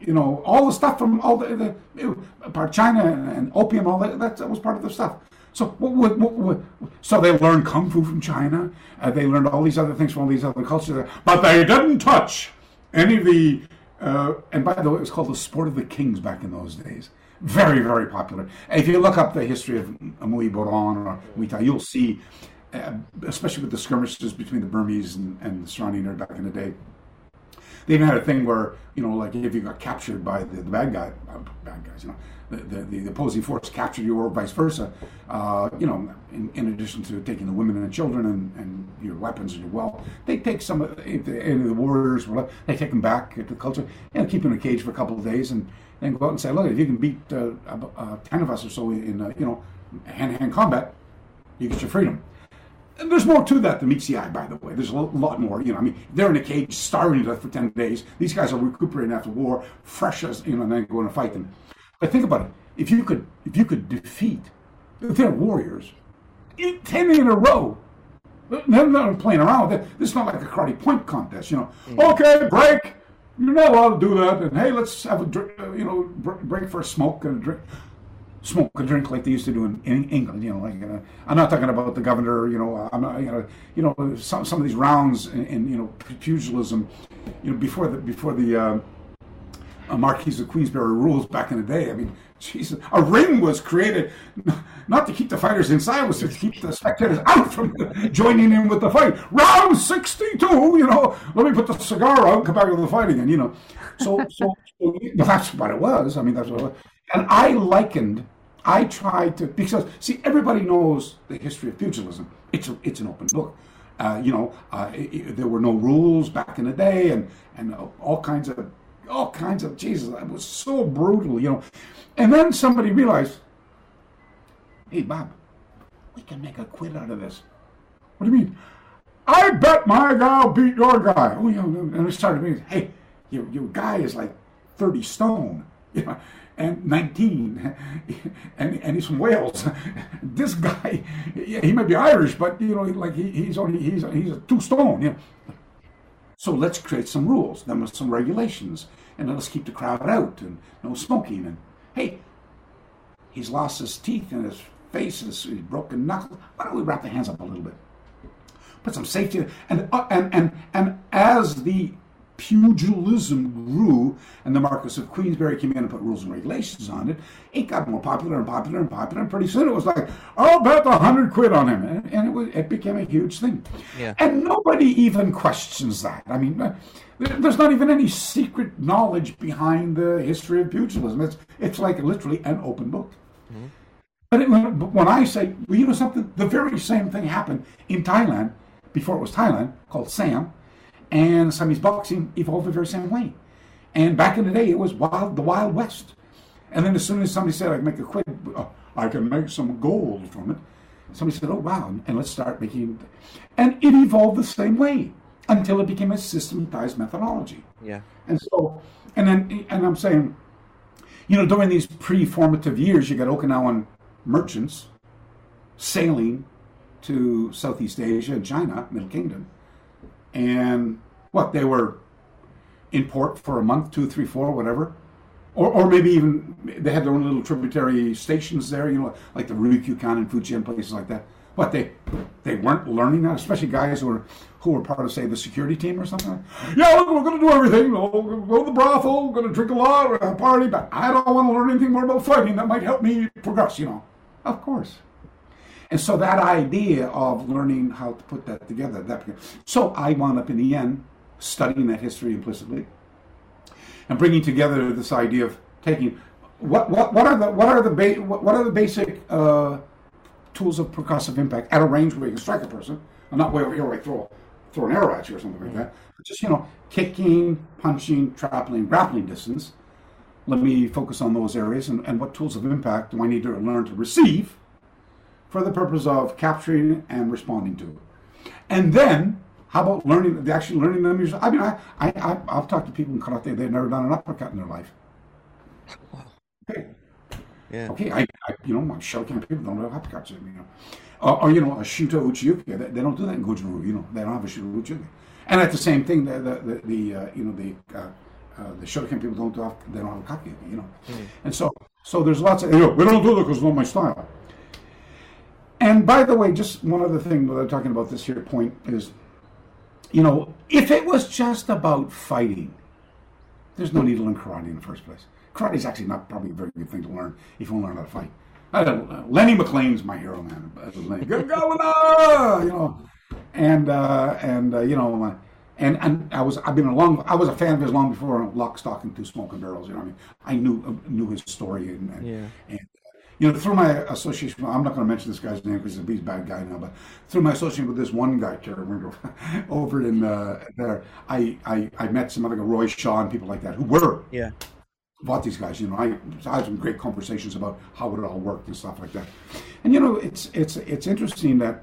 you know, all the stuff from all the, the part China and, opium, all that, that was part of the stuff. So, what, what, what, what, so they learned kung fu from China. Uh, they learned all these other things from all these other cultures, but they didn't touch any of the. Uh, and by the way, it was called the sport of the kings back in those days. Very, very popular. And if you look up the history of a Muay Boran or Muay you'll see, uh, especially with the skirmishes between the Burmese and, and the Saronian back in the day, they even had a thing where you know, like if you got captured by the, the bad guy, uh, bad guys, you know, the, the, the opposing force captured you or vice versa, uh, you know, in, in, addition to taking the women and the children and, and your weapons and your wealth, they take some of the, any of the warriors, they take them back to the culture and keep them in a cage for a couple of days and then go out and say, look, if you can beat uh, uh, 10 of us or so in, uh, you know, hand-to-hand combat, you get your freedom. And there's more to that than meets the eye, by the way. There's a lot more. You know, I mean, they're in a cage, starving to death for ten days. These guys are recuperating after war, fresh as you know, and then going to fight them. Think about it: if you could, if you could defeat, they're warriors, ten in a row, they're not playing around with it. This is not like a karate point contest. You know, mm. okay, break. You're not allowed to do that. And hey, let's have a drink, uh, you know break for a smoke and a drink smoke a drink like they used to do in, in England. You know, like uh, I'm not talking about the governor. You know, I'm not, you know, you know some, some of these rounds in, in you know pugilism. You know, before the before the uh, uh, Marquis of Queensberry rules back in the day. I mean, Jesus, a ring was created not to keep the fighters inside, was to keep the spectators out from joining in with the fight. Round 62, you know, let me put the cigar out and come back to the fight again, you know. So, so, so that's what it was. I mean, that's what it was. And I likened I tried to because see everybody knows the history of pugilism. It's a, it's an open book. Uh, you know, uh, it, it, there were no rules back in the day, and and all kinds of all kinds of Jesus. It was so brutal, you know. And then somebody realized, hey Bob, we can make a quid out of this. What do you mean? I bet my guy will beat your guy. Oh, yeah, and it started me. Hey, your your guy is like thirty stone. You know, and 19 and, and he's from Wales. this guy, he might be Irish, but you know, like he, he's only he's he's a two stone. Yeah. So let's create some rules, then with some regulations, and let's keep the crowd out and no smoking. And hey, he's lost his teeth and his face, his, his broken knuckles. Why don't we wrap the hands up a little bit? Put some safety and uh, and and and as the pugilism grew and the Marquis of Queensberry came in and put rules and regulations on it, it got more popular and popular and popular. And pretty soon it was like, I'll bet a hundred quid on him. And, and, it, was, it became a huge thing. Yeah. And nobody even questions that. I mean, uh, there's not even any secret knowledge behind the history of pugilism. It's, it's like literally an open book. Mm-hmm. But, it, but when I say, well, you know something, the very same thing happened in Thailand before it was Thailand, called Siam and Siamese boxing evolved the very same way. And back in the day, it was wild, the Wild West. And then as soon as somebody said, I can make a quid, uh, I can make some gold from it, somebody said, oh, wow, and let's start making. And it evolved the same way until it became a systematized methodology. Yeah. And so, and then, and I'm saying, you know, during these pre-formative years, you got Okinawan merchants sailing to Southeast Asia and China, Middle Kingdom, and what they were in port for a month, two, three, four, whatever, or, or maybe even they had their own little tributary stations there, you know, like the Ryukyukan and Fujian places like that. What they they weren't learning that, especially guys who were who were part of say the security team or something. Yeah, look, we're going to do everything. We'll go to the brothel, going to drink a lot, party, but I don't want to learn anything more about fighting that might help me progress. You know, of course. And so that idea of learning how to put that together, that so I wound up in the end studying that history implicitly and bringing together this idea of taking what what, what are the what are the ba- what are the basic uh, tools of percussive impact at a range where you can strike a person, and not way over here where I throw throw an arrow at you or something like that. But just you know, kicking, punching, trampling, grappling distance. Let me focus on those areas and, and what tools of impact do I need to learn to receive for the purpose of capturing and responding to it. And then how about learning, actually learning them yourself? I mean, I, I, I, I've talked to people in karate, they've never done an uppercut in their life. Okay. Yeah. Okay, I, I you know, my Shotokan people don't know uppercuts, you know. Or, or, you know, a Shuto Uchiuke, they, they, don't do that in Goju-ryu, you know, they don't have a Shuto Uchiuke. And at the same thing, the, the, the, uh, you know, the, uh, uh, the Shotokan people don't have, they don't have a kake, you know. Mm. And so, so there's lots of, you know, we don't do that because it's not my style. And by the way, just one other thing that I'm talking about this here point is, you know, if it was just about fighting, there's no need to learn karate in the first place. Karate is actually not probably a very good thing to learn if you want to learn how to fight. Uh, Lenny McLean's my hero, man. Lenny, good governor, you know, and uh, and uh, you know, and and I was I've been a long I was a fan of his long before Lock, Stock, and Two Smoking Barrels. You know, what I mean, I knew knew his story and and, yeah. and you know, through my association, I'm not going to mention this guy's name because he's a bad guy now, but through my association with this one guy, Terry over in uh, there, I, I, I met some other guy, Roy Shaw and people like that who were yeah about these guys. You know, I, I had some great conversations about how it all worked and stuff like that. And you know, it's it's it's interesting that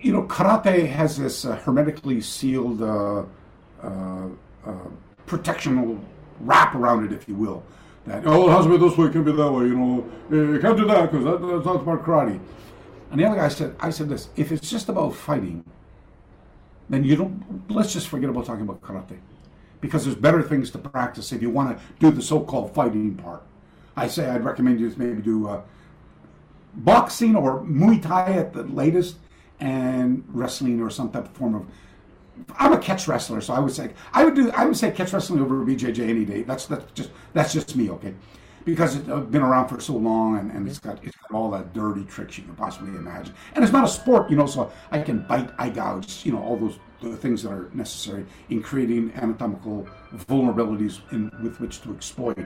you know karate has this uh, hermetically sealed uh, uh, uh protectional wrap around it, if you will. That oh, it has to be this way, it can't be that way. You know, you can't do that because that, that's not about karate. And the other guy said, I said this: if it's just about fighting, then you don't. Let's just forget about talking about karate because there's better things to practice if you want to do the so-called fighting part. I say I'd recommend you maybe do uh, boxing or Muay Thai at the latest, and wrestling or some type of form of. I'm a catch wrestler, so I would say I would do I would say catch wrestling over BJJ any day. That's that's just that's just me, okay? Because it's been around for so long and, and it's got it's got all that dirty tricks you can possibly imagine. And it's not a sport, you know, so I can bite, eye gouge, you know, all those the things that are necessary in creating anatomical vulnerabilities in, with which to exploit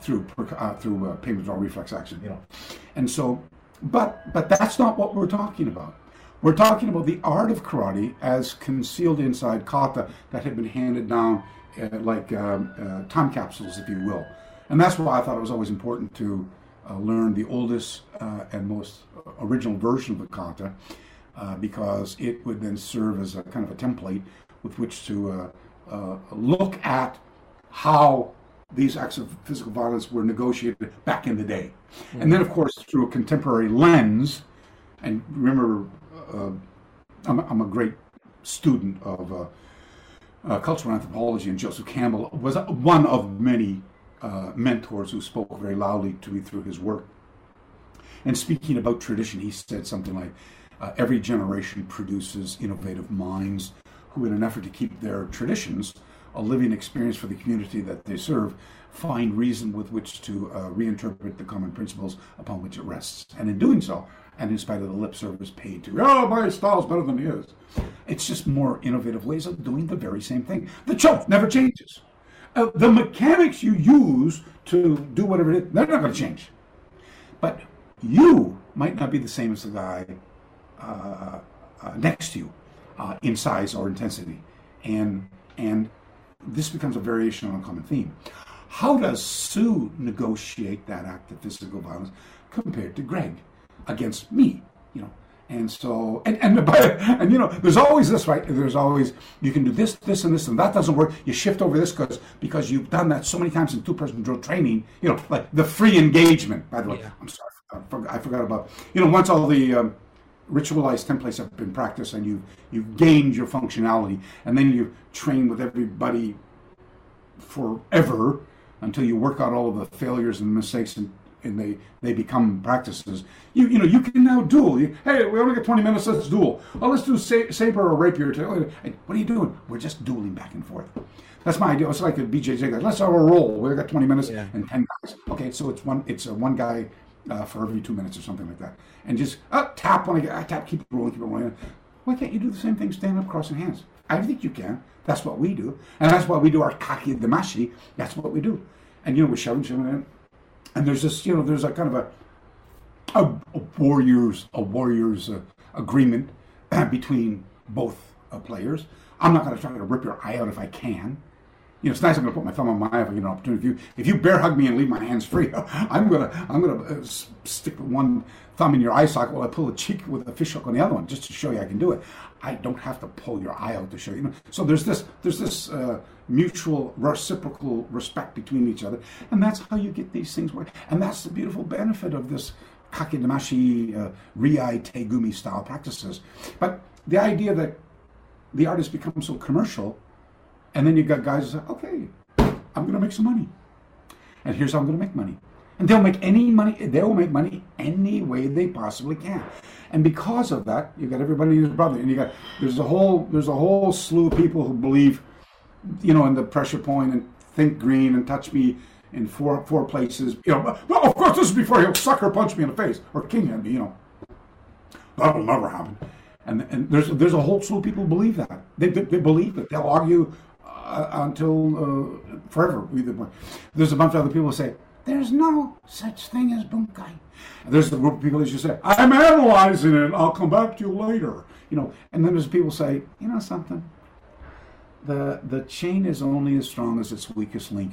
through uh, through uh, pain withdrawal reflex action. You know, and so, but but that's not what we're talking about. We're talking about the art of karate as concealed inside kata that had been handed down uh, like um, uh, time capsules, if you will. And that's why I thought it was always important to uh, learn the oldest uh, and most original version of the kata uh, because it would then serve as a kind of a template with which to uh, look at how these acts of physical violence were negotiated back in the day. Mm-hmm. And then, of course, through a contemporary lens, and remember, uh, I'm, I'm, a great student of uh, uh, cultural anthropology, and Joseph Campbell was one of many mentors who spoke very loudly to me through his work. And speaking about tradition, he said something like, uh, every generation produces innovative minds who, in an effort to keep their traditions a living experience for the community that they serve, find reason with which to uh, reinterpret the common principles upon which it rests. And in doing so, and in spite of the lip service paid to, oh, my style's better than his, it's just more innovative ways of doing the very same thing. The choke never changes. Uh, the mechanics you use to do whatever it is, they're not going to change. But you might not be the same as the guy uh, uh, next to you uh, in size or intensity, and and this becomes a variation on a common theme. How does Sue negotiate that act of physical violence compared to Greg against me? You know, and so and and and you know, there's always this right. There's always you can do this, this, and this, and that doesn't work. You shift over this because because you've done that so many times in two-person drill training. You know, like the free engagement. By the way, yeah. I'm sorry, I forgot, I forgot about you know once all the um, ritualized templates have been practiced and you've, you've gained your functionality and then you train with everybody forever until you work out all of the failures and mistakes and and they they become practices. You you know you can now duel. You, hey, we only got twenty minutes. Let's duel. Oh, let's do sa- saber or rapier. Hey, what are you doing? We're just dueling back and forth. That's my idea. It's like a BJJ guy. Let's have a roll. We've got twenty minutes Yeah. and ten guys. Okay, so it's one it's a one guy uh, for every two minutes or something like that, and just uh, tap when I get uh, tap, keep rolling, keep rolling. Why can't you do the same thing? Stand up, crossing hands. I think you can. That's what we do, and that's why we do our kakidameshi. That's what we do, and you know we're shoving, shoving in, and there's this, you know, there's a kind of a a, a warriors a warriors uh, agreement between both uh, players. I'm not going to try to rip your eye out if I can. You know, it's nice. I'm going to put my thumb on my eye if I get an opportunity. If you if you bear hug me and leave my hands free, I'm gonna I'm gonna uh, stick one thumb in your eye socket while I pull a cheek with a fish hook on the other one, just to show you I can do it. I don't have to pull your eye out to show you. you know? So there's this there's this uh, mutual reciprocal respect between each other, and that's how you get these things work. And that's the beautiful benefit of this kakidameshi, uh, riai tegumi style practices. But the idea that the artist becomes so commercial and then you got guys who say, okay, I'm going to make some money. And here's how I'm going to make money. And they'll make any money, they'll make money any way they possibly can. And because of that, you've got everybody and his brother. And you got, there's a whole, there's a whole slew of people who believe, you know, in the pressure point and think green and touch me in four, four places. You know, well, of course, this is before he'll sucker punch me in the face or king me, you know. That will never happen. And, and there's there's a whole slew of people who believe that. They, they, they believe it. They'll argue uh, until uh, forever. Either way. There's a bunch of other people who say, there's no such thing as bunkai. And there's the group of people that just say, I'm analyzing it. I'll come back to you later. You know, and then there's people say, you know something? The the chain is only as strong as its weakest link,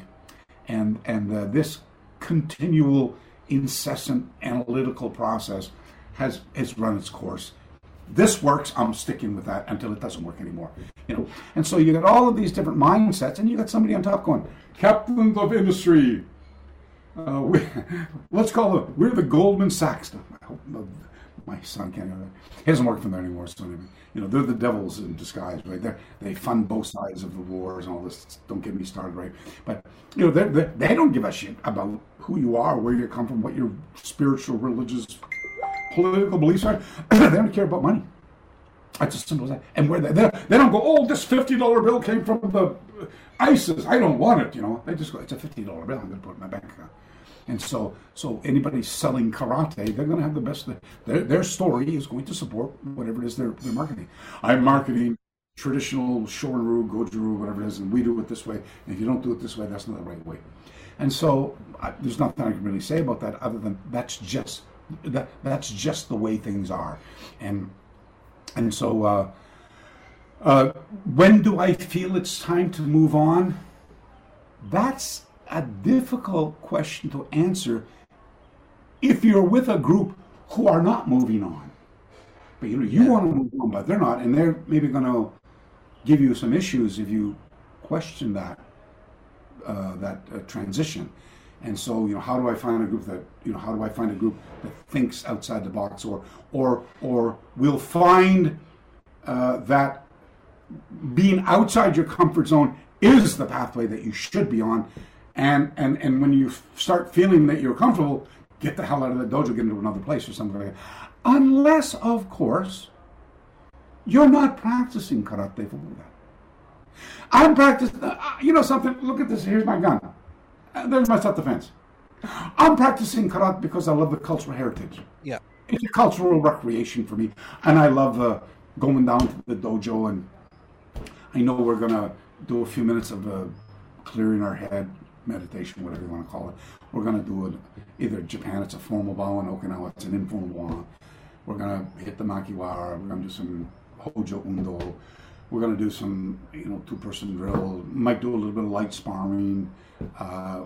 and and uh, this continual, incessant analytical process has has run its course. This works. I'm sticking with that until it doesn't work anymore you know. And so you got all of these different mindsets and you got somebody on top going captains of industry uh, we, let's call it we're the goldman sachs my son can't hear that. he doesn't work for them anymore so anyway, you know they're the devils in disguise right they they fund both sides of the wars and all this don't get me started right but you know they they they don't give a shit about who you are where you come from what your spiritual religious political beliefs are. they don't care about money. That's as simple as that. And where they, they, they don't go, oh, this fifty dollar bill came from the ISIS. I don't want it. You know, they just go, it's a fifty dollar bill. I'm going to put it in my bank account. And so, so anybody selling karate, they're going to have the best. Their, their story is going to support whatever it is they're, they're marketing. I'm marketing traditional Shorin-ryu, Goju-ryu, whatever it is, and we do it this way. And if you don't do it this way, that's not the right way. And so, I, there's nothing I can really say about that other than that's just that that's just the way things are and and so uh, uh, when do i feel it's time to move on that's a difficult question to answer if you're with a group who are not moving on. But you know you want to move on but they're not and they're maybe going to give you some issues if you question that uh, that uh, transition. And so, you know, how do I find a group that, you know, how do I find a group that thinks outside the box, or, or, or will find uh, that being outside your comfort zone is the pathway that you should be on, and and and when you start feeling that you're comfortable, get the hell out of the dojo, get into another place or something like that. Unless, of course, you're not practicing karate for that. I'm practicing. Uh, you know something? Look at this. Here's my gun. Uh, There's my self-defense. I'm practicing karate because I love the cultural heritage. Yeah. It's a cultural recreation for me, and I love uh, going down to the dojo. And I know we're gonna do a few minutes of uh, clearing our head meditation, whatever you want to call it. We're gonna do it either Japan. It's a formal bow, in Okinawa it's an informal bow. We're gonna hit the makiwara. We're gonna do some hojo undo. We're gonna do some, you know, two-person drill. Might do a little bit of light sparring. Uh,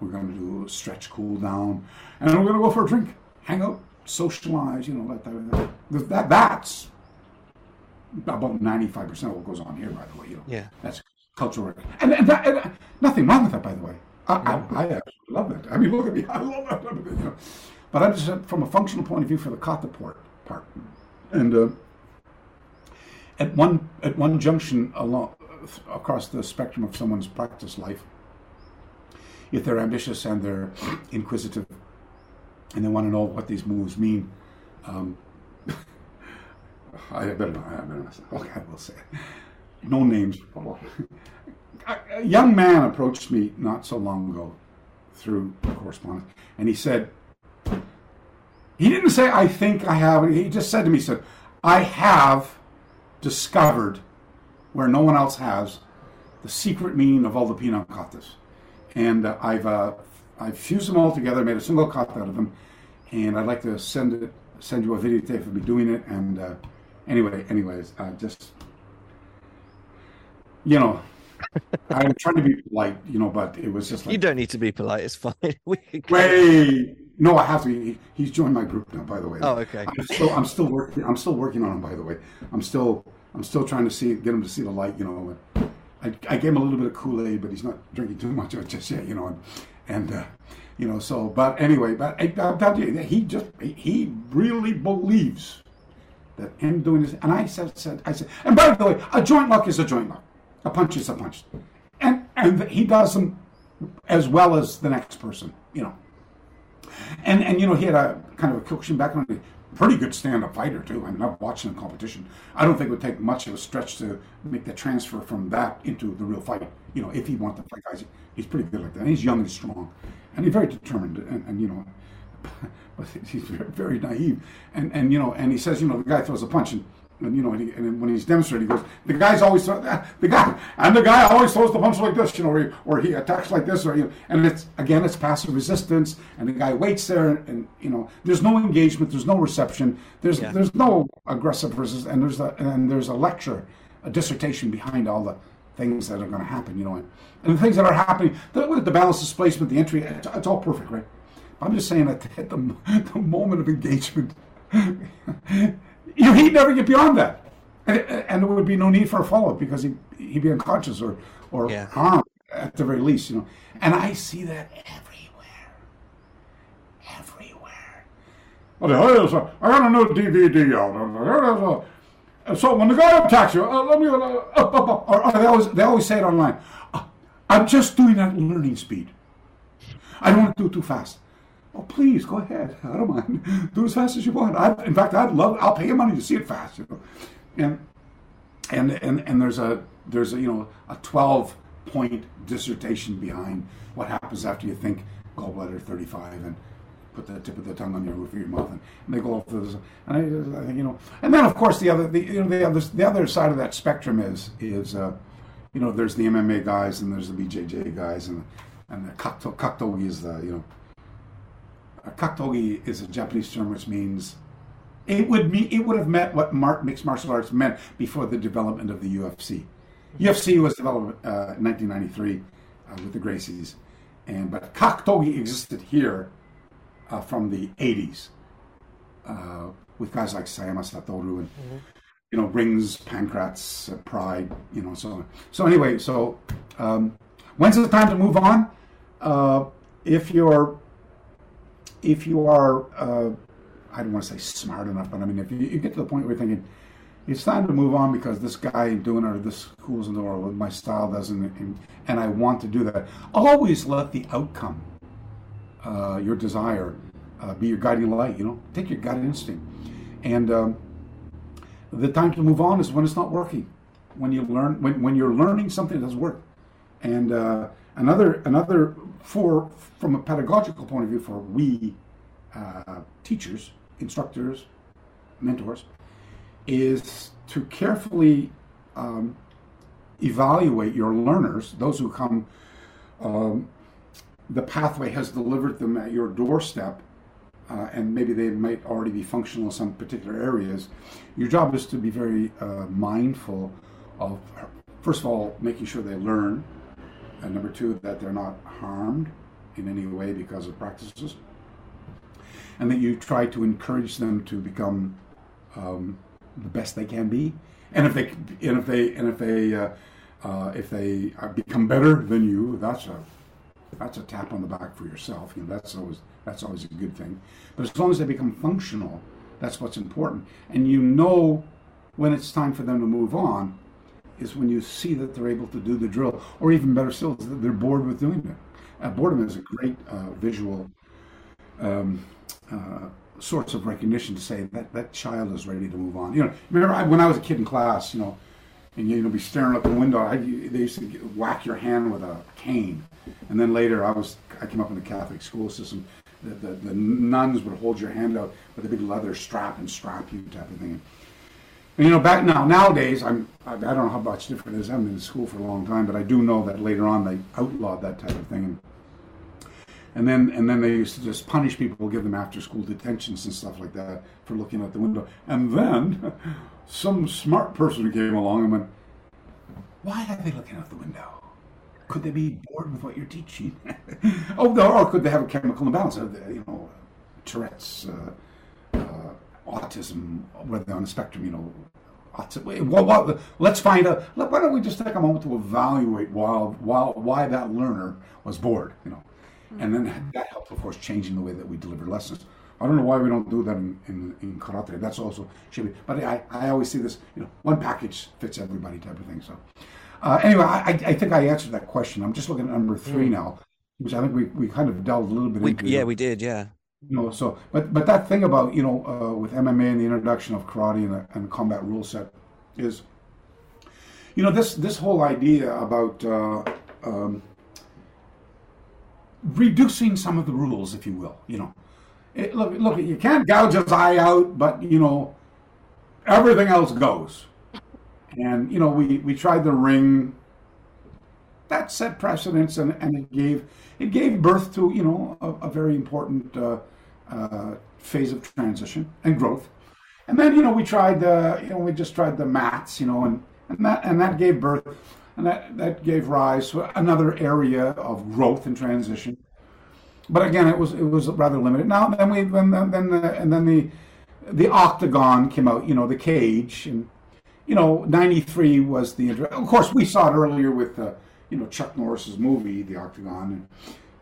we're gonna do a stretch, cool down, and then we're gonna go for a drink, hang out, socialize. You know, that that, that, that that's about ninety-five percent of what goes on here. By the way, you know, Yeah. that's cultural, and, and, that, and nothing wrong with that. By the way, I, I, I absolutely love that. I mean, look at me, I love that. But I'm just uh, from a functional point of view for the kata port part, and. Uh, at one at one junction along across the spectrum of someone's practice life, if they're ambitious and they're inquisitive and they want to know what these moves mean. Um, I better not. I better not say. Okay, I will say. It. No names. A young man approached me not so long ago through correspondence, and he said, he didn't say, I think I have. He just said to me, he said, I have discovered where no one else has the secret meaning of all the katas. And uh, I've, uh, I've fused them all together, made a single cut out of them, and I'd like to send it, send you a videotape of me doing it. And uh, anyway, anyways, uh, just, you know, I'm trying to be polite, you know, but it was just like. You don't need to be polite. It's fine. Wait, no, I have to. He, he's joined my group now, by the way. Oh, okay. I'm still, I'm still working. I'm still working on him, by the way. I'm still, I'm still trying to see, get him to see the light. You know, I, I gave him a little bit of Kool Aid, but he's not drinking too much of it just yet. You know, and, and uh, you know, so. But anyway, but I, I'll tell you, he just, he really believes that him doing this. And I said, said, I said, and by the way, a joint lock is a joint lock. A punch is a punch, and and he does them as well as the next person. You know. And and you know he had a kind of a Kyokushin background, pretty good stand-up fighter too. I mean, watched him in competition. I don't think it would take much of a stretch to make the transfer from that into the real fight. You know, if he wanted to fight guys, he's pretty good like that. And he's young and strong, and he's very determined. And, and you know, but he's very, very naive. And and you know, and he says, you know, the guy throws a punch and and you know, and, he, and, when he's demonstrating, he goes, the guy's always the guy, and the guy always throws the punch like this, you know, or he, or he attacks like this, or you know, and it's again, it's passive resistance, and the guy waits there, and, and you know, there's no engagement, there's no reception, there's yeah. there's no aggressive resistance, and there's a and there's a lecture, a dissertation behind all the things that are going to happen, you know, and, and the things that are happening, the, the balance displacement, the entry, it's, it's all perfect, right? I'm just saying that at the, the moment of engagement. you, he'd never get beyond that. And, and there would be no need for a follow up because he, he'd be unconscious or, or yeah. harmed at the very least, you know. And I see that everywhere. Everywhere. Well, I got a new DVD out. So when the guy attacks you, uh, let me, uh, up, up, up, or, or they, always, they always say it online. Uh, I'm just doing that learning speed. I don't want to do it too fast. Oh, please go ahead. I don't mind. Do as fast as you want. I, in fact, I'd love. I'll pay you money to see it fast. You know? And and and and there's a there's a you know a 12 point dissertation behind what happens after you think gallbladder 35 and put the tip of the tongue on your roof of your mouth and, and they go off this and I, you know and then of course the other the you know the other the other side of that spectrum is is uh, you know there's the MMA guys and there's the BJJ guys and and the kakuto, is the you know kakutogi is a Japanese term which means it would mean it would have meant what mixed martial arts meant before the development of the UFC. UFC was developed uh, in 1993 uh, with the Gracies, and but kakutogi existed here uh, from the 80s uh, with guys like Sayama Satoru and mm-hmm. you know Rings, Pancrase, uh, Pride, you know so on. So anyway, so um, when's the time to move on? Uh, if you're if you are, uh, I don't want to say smart enough, but I mean, if you, you, get to the point where you're thinking, it's time to move on because this guy doing it or this school's in the world, my style doesn't, and, and, I want to do that. Always let the outcome, uh, your desire, uh, be your guiding light. You know, take your gut instinct, and um, the time to move on is when it's not working, when you learn, when, when you're learning something that doesn't work, and uh, another another for from a pedagogical point of view for we uh, teachers, instructors, mentors, is to carefully um, evaluate your learners, those who come. Um, the pathway has delivered them at your doorstep, uh, and maybe they might already be functional in some particular areas. Your job is to be very uh, mindful of, first of all, making sure they learn, and number two, that they're not harmed in any way because of practices. And that you try to encourage them to become um, the best they can be. And if they and if they and if they uh, uh, if they become better than you, that's a that's a tap on the back for yourself. You know, that's always that's always a good thing. But as long as they become functional, that's what's important. And you know when it's time for them to move on, is when you see that they're able to do the drill, or even better still, that they're bored with doing it. Uh, boredom is a great uh, visual um, uh, sorts of recognition to say that that child is ready to move on. You know, remember I, when I was a kid in class, you know, and you know be staring out the window. I, they used to get, whack your hand with a cane, and then later I was I came up in the Catholic school system. The, the, the nuns would hold your hand out with a big leather strap and strap you type of thing. And you know, back now nowadays, I'm I, I don't know how much different it is. I haven't been in school for a long time, but I do know that later on they outlawed that type of thing. And then and then they used to just punish people, give them after school detentions and stuff like that for looking out the window. And then some smart person came along and went, "Why are they looking out the window? Could they be bored with what you're teaching? oh, or could they have a chemical imbalance? You know, Tourette's." Uh, uh, autism, whether on the spectrum, you know, well, well, let's find out. Why don't we just take a moment to evaluate while, while, why that learner was bored, you know, and then that helps, of course, changing the way that we deliver lessons. I don't know why we don't do that in, in, in karate. That's also should be. But I, I always see this, you know, one package fits everybody type of thing. So uh, anyway, I, I think I answered that question. I'm just looking at number three mm. now, which I think we, we kind of delved a little bit we, into. Yeah, we did. Yeah you know so but but that thing about you know uh, with mma and the introduction of karate and, and combat rule set is you know this this whole idea about uh, um, reducing some of the rules if you will you know. It, look look you can't gouge his eye out but you know everything else goes. And you know we we tried the ring. That set precedents and, and it gave it gave birth to you know a, a very important uh, uh, phase of transition and growth. And then you know we tried the you know we just tried the mats you know and, and that and that gave birth and that that gave rise to another area of growth and transition. But again, it was it was rather limited. Now then we then then the, and then the the octagon came out. You know the cage and you know 93 was the of course we saw it earlier with uh, you know Chuck Norris's movie The Octagon, and,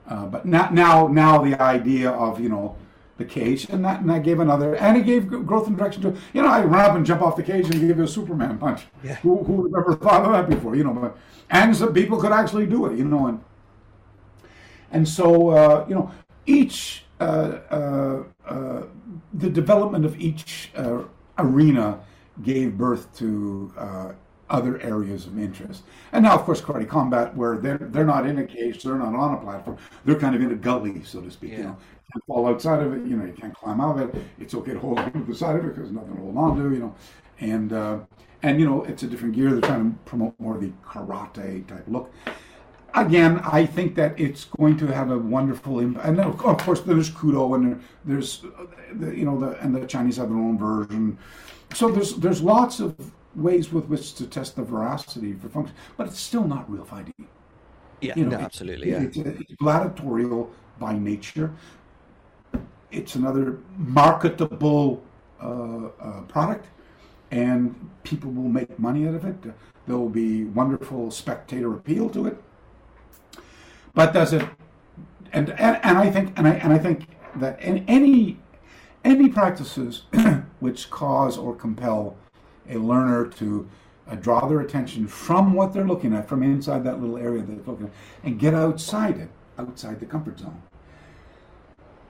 uh, but now now now the idea of you know the cage, and that and that gave another, and it gave growth and direction to you know I run up and jump off the cage and give you a Superman punch. Yeah. Who who would have ever thought of that before? You know, but and some people could actually do it. You know, and and so uh, you know each uh, uh, uh the development of each uh, arena gave birth to uh, other areas of interest. And now, of course, karate combat, where they're they're not in a cage, they're not on a platform, they're kind of in a gully, so to speak. Yeah. You know, you can't fall outside of it. You know, you can't climb out of it. It's okay to hold on to the side of it because nothing to hold on to. You know, and uh, and you know, it's a different gear. They're trying to promote more of the karate type look. Again, I think that it's going to have a wonderful impact. And then, of course, there's Kudo, and there's, uh, you know, the, and the Chinese have their own version. So there's there's lots of ways with which to test the veracity for function, but it's still not real fighting. Yeah, you know, no, absolutely. yeah. It's, it's, gladiatorial by nature. It's another marketable uh, uh, product, and people will make money out of it. There will be wonderful spectator appeal to it. But does it? And and, and I think and I and I think that in any any practices which cause or compel a learner to uh, draw their attention from what they're looking at, from inside that little area that they're looking at, and get outside it, outside the comfort zone,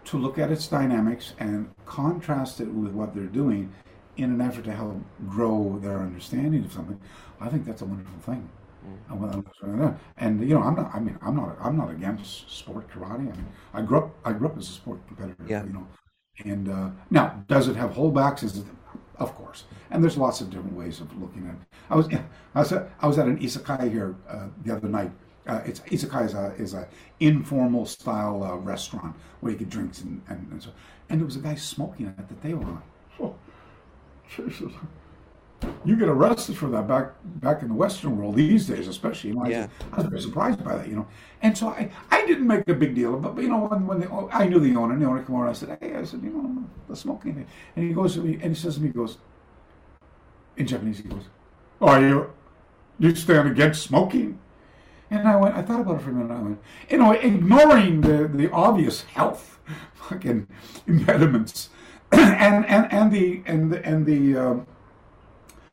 to look at its dynamics and contrast it with what they're doing in an effort to help grow their understanding of something. I think that's a wonderful thing. Mm. And you know, I'm not. I mean, I'm not. I'm not against sport karate. I mean, I grew up. I grew up as a sport competitor. Yeah. You know, and uh, now, does it have holdbacks? Is it of course. And there's lots of different ways of looking at it. I was I was at, I was at an izakaya here uh, the other night. Uh, it's izakaya is a, is a informal style uh, restaurant where you get drinks and, and, and, so. And there was a guy smoking at the table. Oh, Jesus. You get arrested for that back back in the Western world these days, especially. You know, yeah. I, was very surprised by that, you know. And so I, I didn't make a big deal of it, but you know, when, when the, I knew the owner, and the owner came over, I said, hey, I said, you know, the smoking. And he goes to me, and he says to me, he goes, in Japanese, he goes, are you, you stand against smoking? And I went, I thought about it for a minute. I went, you know, ignoring the, the obvious health fucking impediments and, and, and the, and the, and the, uh,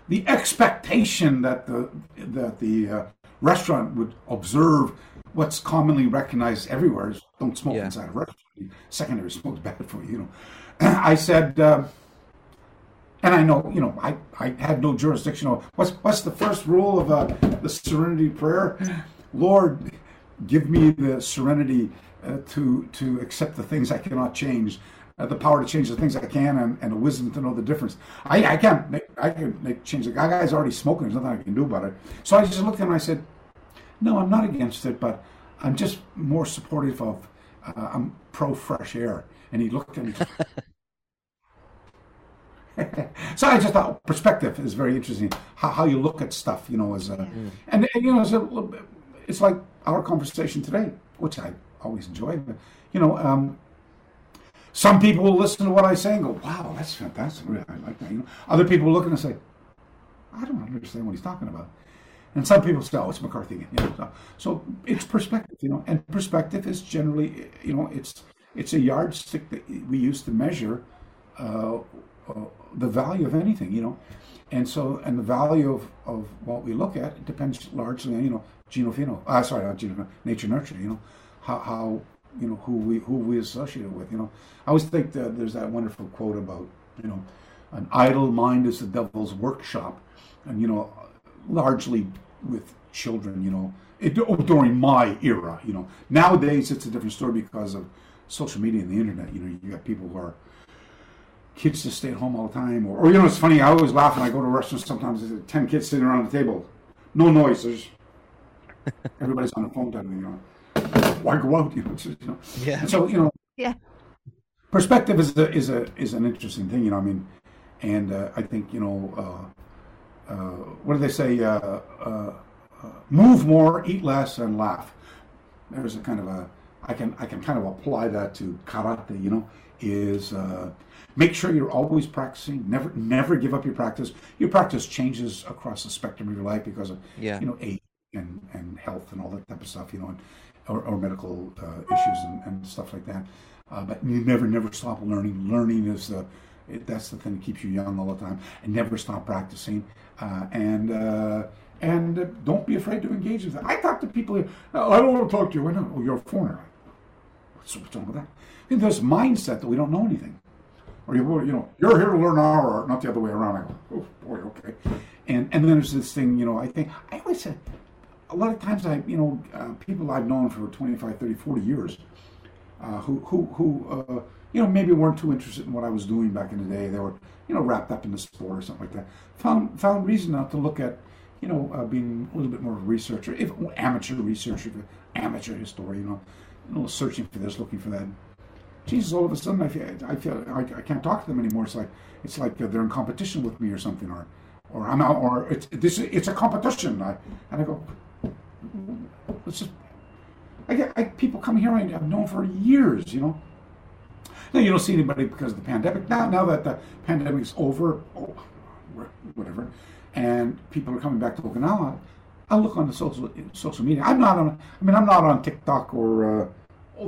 the expectation that the that the uh, restaurant would observe what's commonly recognized everywhere is don't smoke Yeah. inside a restaurant. Secondary smoke's bad for you, you know. I said, uh, and I know, you know, I, I had no jurisdiction. over- What's what's the first rule of uh, the Serenity Prayer? Lord, give me the serenity uh, to to accept the things I cannot change, uh, the power to change the things I can, and, and the wisdom to know the difference. I, I can't make I can make change. The guy guy's already smoking. There's nothing I can do about it. So I just looked at him and I said, No, I'm not against it, but I'm just more supportive of. Uh, I'm pro fresh air. And he looked at me. so I just thought perspective is very interesting. How, how you look at stuff, you know, as a, and, and you know, it's, a, it's like our conversation today, which I always enjoy. But you know, um, some people will listen to what I say and go, "Wow, that's fantastic! I like that." You know, other people will look and say, "I don't understand what he's talking about." And some people say, "Oh, it's McCarthy again." You know, so, so it's perspective, you know, and perspective is generally, you know, it's it's a yardstick that we use to measure uh, uh, the value of anything, you know, and so and the value of, of what we look at depends largely on you know genopheno. Uh, sorry, not nature nurture. You know, how, how you know who we who we associate it with. You know, I always think that there's that wonderful quote about you know, an idle mind is the devil's workshop, and you know, largely with children. You know, it, oh, during my era. You know, nowadays it's a different story because of social media and the internet. You know, you got people who are kids just stay at home all the time. Or, or you know, it's funny. I always laugh when I go to restaurants. Sometimes there's ten kids sitting around the table, no noise. There's everybody's on the phone. Type of thing, you know, why go out? You know, just, you know. Yeah. And so you know, Yeah. perspective is a, is a is an interesting thing. You know, I mean, and uh, I think you know, uh, uh, what do they say? Uh, uh, uh, move more, eat less, and laugh. There's a kind of a I can I can kind of apply that to karate. You know, is uh, make sure you're always practicing. Never never give up your practice. Your practice changes across the spectrum of your life because of Yeah. you know age and, and health and all that type of stuff. You know, and, or, or medical uh, issues and, and stuff like that. Uh, but you never never stop learning. Learning is the it, that's the thing that keeps you young all the time. And never stop practicing. Uh, and uh, and don't be afraid to engage with that. I talk to people. here, "Oh, I don't want to talk to you. I know. Oh, you're a foreigner. What's, what's wrong with that? I think there's mindset that we don't know anything. Or you, you know, you're here to learn our art, not the other way around. I go, oh boy, okay. And and then there's this thing, you know. I think I always said a lot of times I, you know, uh, people I've known for 25, 30, 40 years, uh, who who who uh, you know maybe weren't too interested in what I was doing back in the day. They were you know wrapped up in the sport or something like that. Found found reason now to look at you know uh, being a little bit more of a researcher, if amateur researcher, amateur historian, you know, you know, searching for this, looking for that. Jesus, all of a sudden I feel I feel I, I can't talk to them anymore. It's like it's like uh, they're in competition with me or something, or or I'm out, or it's this it's a competition. I, and I go, let's just. I get I, people come here I've known for years, you know. Now you don't see anybody because of the pandemic. Now, now that the pandemic's over, oh, whatever, and people are coming back to Okinawa, I look on the social social media. I'm not on. I mean, I'm not on TikTok or uh,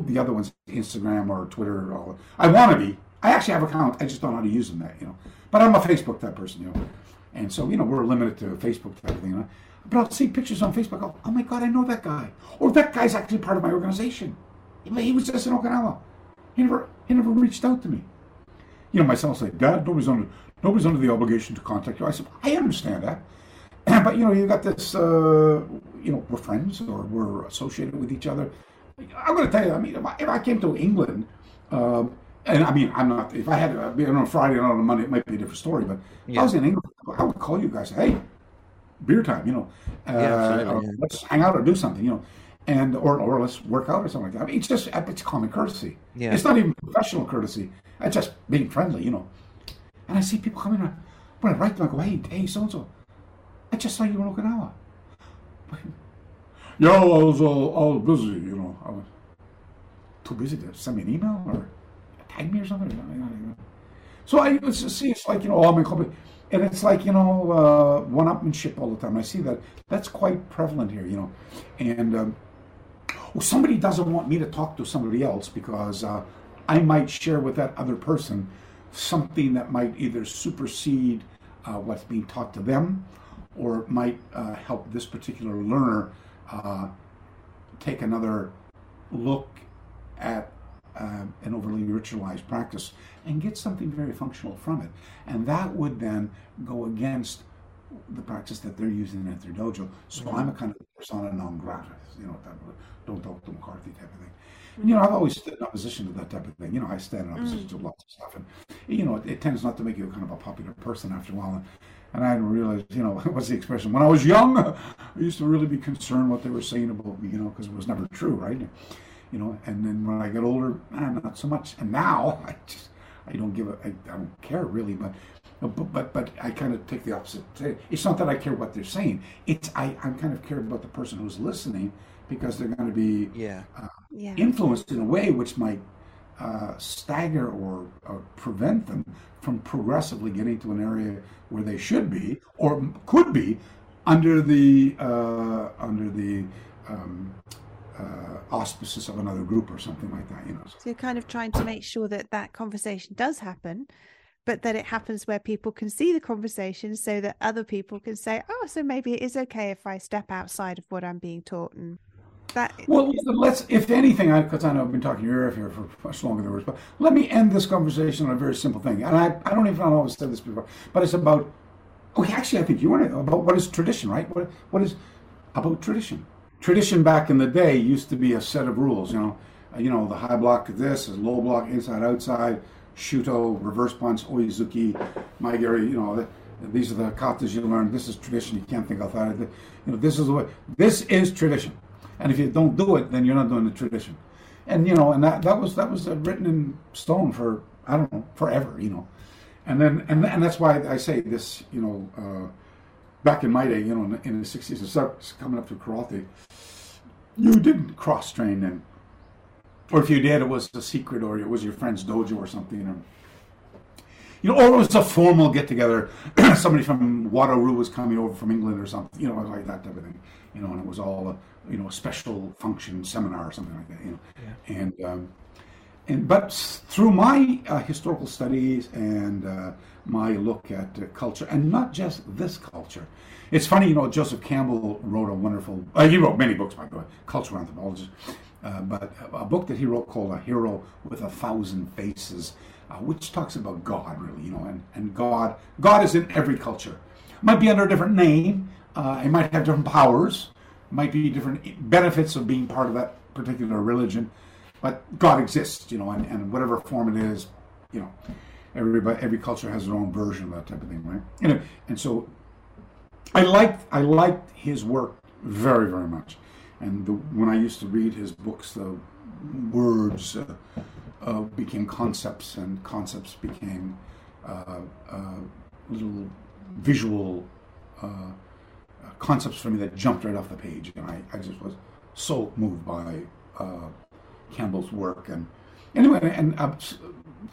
the other ones, Instagram or Twitter. Or all. I want to be. I actually have an account. I just don't know how to use them. That you know. But I'm a Facebook type person, you know. And so you know we're limited to Facebook type thing. You know? But I'll see pictures on Facebook. I'll, oh my God, I know that guy. Or that guy's actually part of my organization. He was just in Okinawa. He never he never reached out to me. You know, my son will say, Dad, nobody's under nobody's under the obligation to contact you. I said, I understand that. but you know, you got this. Uh, you know, we're friends or we're associated with each other. I'm going to tell you. I mean, if I, if I came to England, um, and I mean, I'm not. If I had be on a Friday and on a Monday, it might be a different story. But if I was in England, I would call you guys. Hey, beer time. You know, uh, absolutely, or yeah. let's hang out or do something. You know. And or, or let's work out or something like that. I mean, it's just it's common courtesy. Yeah. It's not even professional courtesy. It's just being friendly, you know. And I see people coming around. When I write them, I go, hey, hey, so and so. I just saw you in Okinawa. Yeah, I was all, all busy, you know. I was too busy to send me an email or tag me or something. So I see, it's like, you know, I'm in company. And it's like, you know, uh, one-upmanship all the time. I see that. That's quite prevalent here, you know. And um, well, somebody doesn't want me to talk to somebody else because uh, I might share with that other person something that might either supersede uh, what's being taught to them or might uh, help this particular learner uh, take another look at uh, an overly ritualized practice and get something very functional from it. And that would then go against the practice that they're using at their dojo. So mm-hmm. I'm a kind of persona non grata, you know, that don't talk to McCarthy type of thing. And, you know, I've always stood in opposition to that type of thing. You know, I stand in opposition mm-hmm. to lots of stuff, and you know, it, it, tends not to make you kind of a popular person after a while. And, and I realized, you know, what's the expression? When I was young, I used to really be concerned what they were saying about me, you know, because it was never true, right? You know, and then when I get older, eh, not so much. And now I just, I don't give a, I, I don't care really, but, but, but, but I kind of take the opposite. It's not that I care what they're saying. It's I, I'm kind of care about the person who's listening because they're going to be yeah. Uh, yeah. influenced in a way which might uh, stagger or, or, prevent them from progressively getting to an area where they should be or could be under the uh, under the um, uh, auspices of another group or something like that. You know. So you're kind of trying to make sure that that conversation does happen, but that it happens where people can see the conversation, so that other people can say, "Oh, so maybe it is okay if I step outside of what I'm being taught and that well let's if anything because I, I, know i've been talking to you here for much longer than words but let me end this conversation on a very simple thing and i, I don't even know if i've said this before but it's about oh actually i think you want to about what is tradition right what, what is about tradition tradition back in the day used to be a set of rules you know uh, you know the high block this is low block inside outside shuto reverse punch oizuki maegiri you know the, these are the katas you learn. This is tradition. You can't think outside of it. You know, this is the way. This is tradition. And if you don't do it, then you're not doing the tradition. And you know, and that, that was that was uh, written in stone for I don't know forever. You know, and then and and that's why I say this. You know, uh, back in my day, you know, in the '60s, it's coming up to karate. You didn't cross train then, or if you did, it was a secret, or it was your friend's dojo or something. You know, you know, or it was a formal get together. Somebody from Waterloo was coming over from England or something. You know, like that type of thing. You know, and it was all a you know, a special function seminar or something like that, you know. Yeah. And, um, and but through my uh, historical studies and uh, my look at uh, culture, and not just this culture, it's funny, you know, Joseph Campbell wrote a wonderful, uh, he wrote many books, by the way, cultural anthropologist, uh, but a book that he wrote called A Hero with a Thousand Faces, uh, which talks about God, really, you know, and, and God, God is in every culture. Might be under a different name, it might have different powers, might be different benefits of being part of that particular religion, but God exists, you know, and, and whatever form it is, you know, everybody, every culture has their own version of that type of thing, right? And, and so I liked, I liked his work very, very much. And the, when I used to read his books, the words uh, uh, became concepts, and concepts became uh, uh little visual uh, concepts for me that jumped right off the page, and I, I just was so moved by uh, Campbell's work. And anyway, and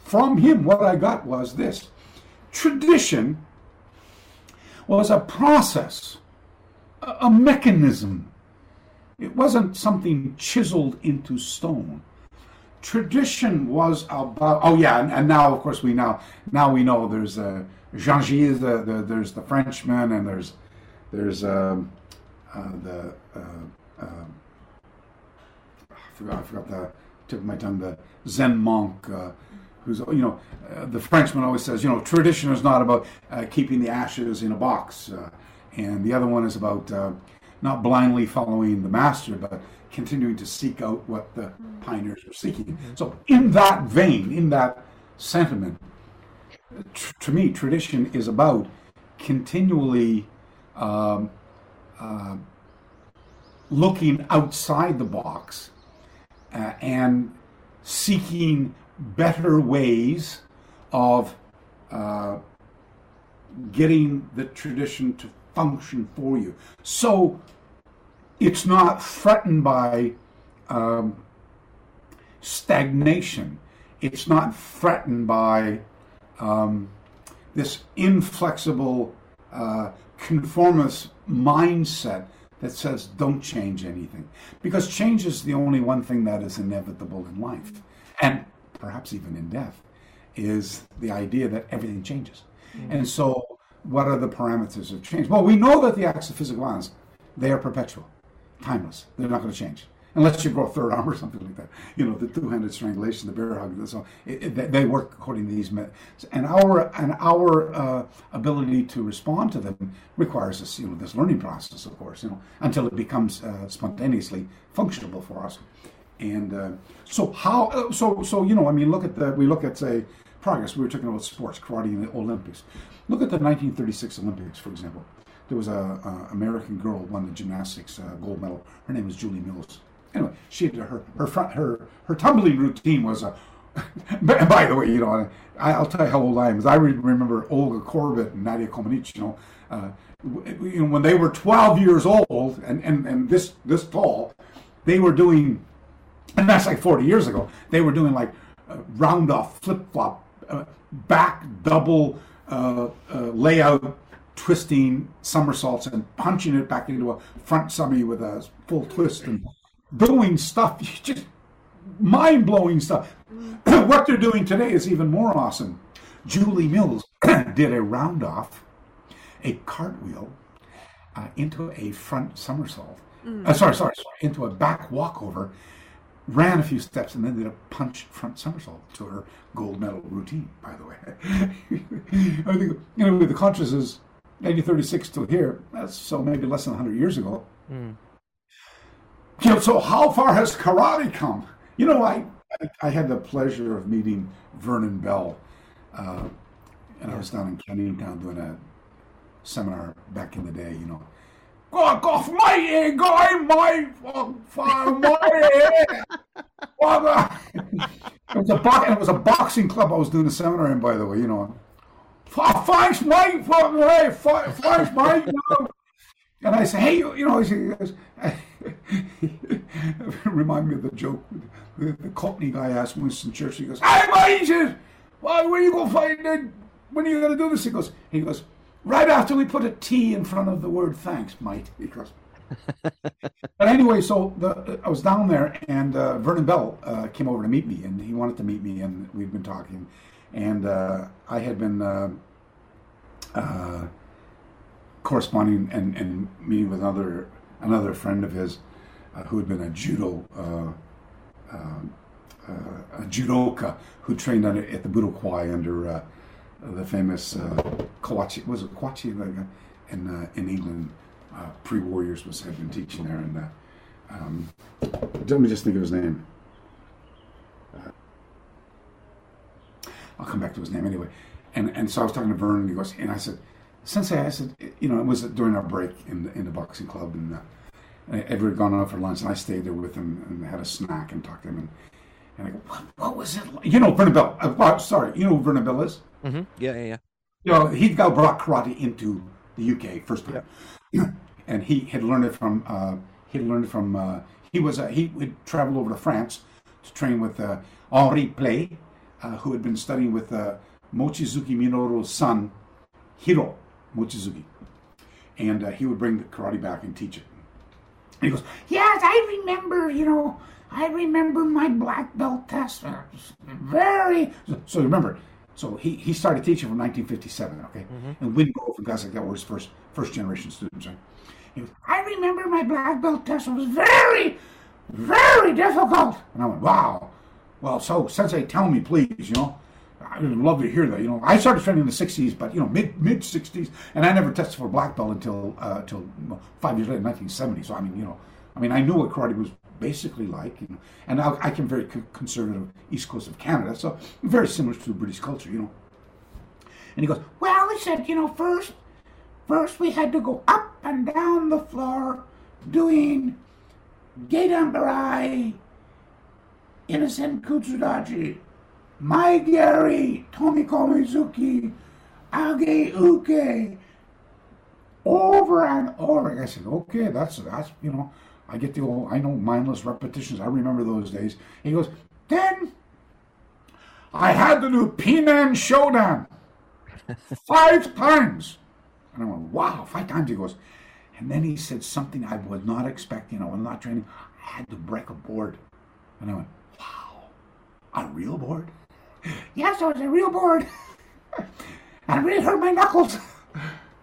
from him, what I got was this: tradition was a process, a, a mechanism. It wasn't something chiseled into stone tradition was about oh yeah and, and, now of course we now now we know there's uh, Jean Gilles the, the, there's the Frenchman and there's there's um, uh, the uh, um, I forgot I forgot the tip of my tongue the Zen monk. Uh, who's you know uh, the Frenchman always says you know tradition is not about uh, keeping the ashes in a box, uh, and the other one is about not blindly following the master, but continuing to seek out what the pioneers were seeking. Mm-hmm. So in that vein, in that sentiment, tr- to me, tradition is about continually um, uh, looking outside the box uh, and seeking better ways of uh, getting the tradition to function for you. So it's not threatened by um, stagnation. It's not threatened by um, this inflexible uh, conformist mindset that says don't change anything. Because change is the only one thing that is inevitable in life, and perhaps even in death, is the idea that everything changes. Mm-hmm. And so what are the parameters of change? Well, we know that the acts of physical violence, they are perpetual, timeless. They're not going to change unless you grow a third arm or something like that. You know, the two-handed strangulation, the bear hug, and so it, it, they work according to these methods. And our and our uh, ability to respond to them requires this, you know, this learning process, of course, you know, until it becomes uh, spontaneously functional for us. And uh, so how? Uh, so so you know, I mean, look at the we look at say progress. We were talking about sports, karate, and the Olympics. Look at the 1936 Olympics, for example. There was a, a American girl won the gymnastics uh, gold medal. Her name was Julie Mills anyway, she had her her front her her tumbling routine was a. by the way, you know, I, will tell you how old I am. I remember Olga Korbut and Nadia Comaneci. You know, uh, you know, when they were 12 years old and, and, and this this tall, they were doing, and that's like 40 years ago. They were doing like uh, round off, flip flop, uh, back double uh, uh, layout, twisting somersaults and punching it back into a front summy with a full twist and doing stuff, just mind blowing stuff. what they're doing today is even more awesome. Julie Mills did a round off, a cartwheel uh, into a front somersault. Mm. Uh, sorry, sorry, sorry, into a back walkover, ran a few steps, and then did a punch front somersault to her gold medal routine, by the way. I think, you know, the conscious is 1936 to here, that's so maybe less than 100 years ago. Mm. You know, so how far has karate come? You know, I I had the pleasure of meeting Vernon Bell, uh, and I was down in Kennington doing a seminar back in the day. You know, God off my ear, guy, my my it was a bo- it was a boxing club I was doing a seminar in, by the way. You know, thanks, Mike. Thanks, Mike. And I say, hey, you know, remind me of the joke. The, the Cockney guy asked Winston Churchill, he goes, hey, mate, he says, well, where are you going to find it? When are you going to do this? He goes, he goes, right after we put a T in front of the word thanks. He goes. but anyway, so the, I was down there, and uh, Vernon Bell uh, came over to meet me, and he wanted to meet me, and we'd been talking, and uh, I had been uh, uh, corresponding and, and meeting with another another friend of his uh, who had been a judo a judoka who trained under, at the Budo Kwai under the famous uh, Kawachi was it Kawachi in in England pre warriors was had been teaching there and um, let me just think of his name. I'll come back to his name anyway. And and so I was talking to Vern, and he goes, and I said, Sensei, I said, you know, it was during our break in the, in the boxing club, and uh, Edward had gone out for lunch, and I stayed there with him and had a snack and talked to him. And, and I go, what, what was it like? You know, Vernon. Uh, sorry, you know who Vernon is? Mm-hmm. Yeah, yeah, yeah. You know, he got brought karate into the UK first time, yeah. and he had learned it from. Uh, he had learned it from. Uh, he was uh, he would travel over to France to train with uh, Henri Plée, uh, who had been studying with uh, Mochizuki Minoru's son, Hiro. Mochizuki. And uh, he would bring the karate back and teach it. And he goes, Yes, I remember, you know, I remember my black belt test. Very. So, so remember, so he, he started teaching from 1957, okay? Mm-hmm. And Wingrove and guys like that were his first first generation students, right? He goes, I remember my black belt test was very, very difficult. And I went, Wow. Well, so Sensei, tell me, please, you know. I would love to hear that. You know, I started training in the '60s, but you know, mid mid '60s, and I never tested for black belt until uh, until five years later, 1970. So I mean, you know, I mean, I knew what karate was basically like, you know, and I, I came very conservative East Coast of Canada, so very similar to British culture, you know. And he goes, well, he said, you know, first, first we had to go up and down the floor doing Gedanbarai, innocent Kutsudachi mae geri, Tomiko Mizuki, Age Uke, over and over. I said, okay, that's that's you know, I get the old, I know mindless repetitions. I remember those days. He goes, then I had to do Pinan Shodan five times. And I went, wow, five times. He goes, and then he said something I was not expecting. I was not training. I had to break a board. And I went, wow, a real board? Yes, I was a real board. I really hurt my knuckles.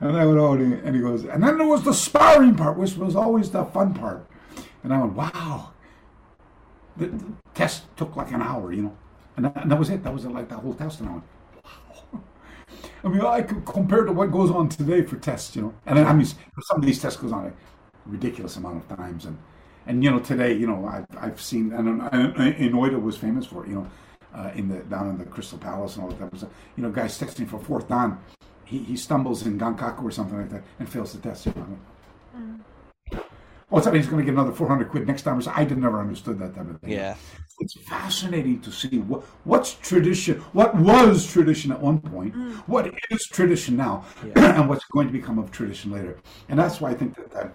And I went, oh, and he goes, and then there was the sparring part, which was always the fun part. And I went, wow. The, the test took like an hour, you know. And that, and that was it. That was like the whole test. And I went, wow. I mean, I could compare to what goes on today for tests, you know. And I mean, some of these tests goes on a ridiculous amount of times. And, and you know, today, you know, I've, I've seen, and, and Enoeda was famous for you know, uh, in the down in the Crystal Palace and all that stuff. You know, guys texting for fourth down, he, he stumbles in Gankaku or something like that and fails the test. You know? What's that? He's going to get another 400 quid next time. I did never understood that type of thing. Yeah. It's fascinating to see what what's tradition, what was tradition at one point, mm. what is tradition now, yeah. and what's going to become of tradition later. And that's why I think that that,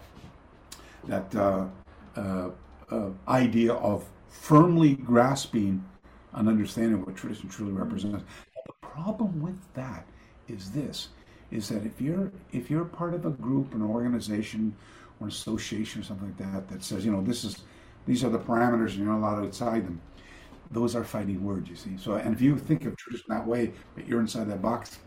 that uh, uh, uh, idea of firmly grasping an understanding of what tradition truly mm. represents. The problem with that is this: is that if you're if you're part of a group, an organization, or an association or something like that that says, you know, this is these are the parameters and you're not allowed outside them. Those are fighting words, you see. So, and if you think of tradition that way, but you're inside that box,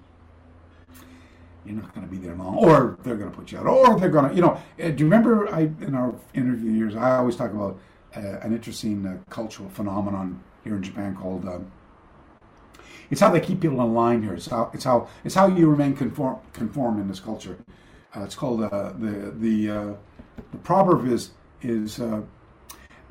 you're not going to be there long, or they're going to put you out, or they're going to, you know. Uh, do you remember I in our interview years, I always talk about uh, an interesting uh, cultural phenomenon here in Japan called. Um, it's how they keep people in line here. It's how it's how it's how you remain conform conform in this culture. Uh, it's called uh, the the uh, the proverb is is uh,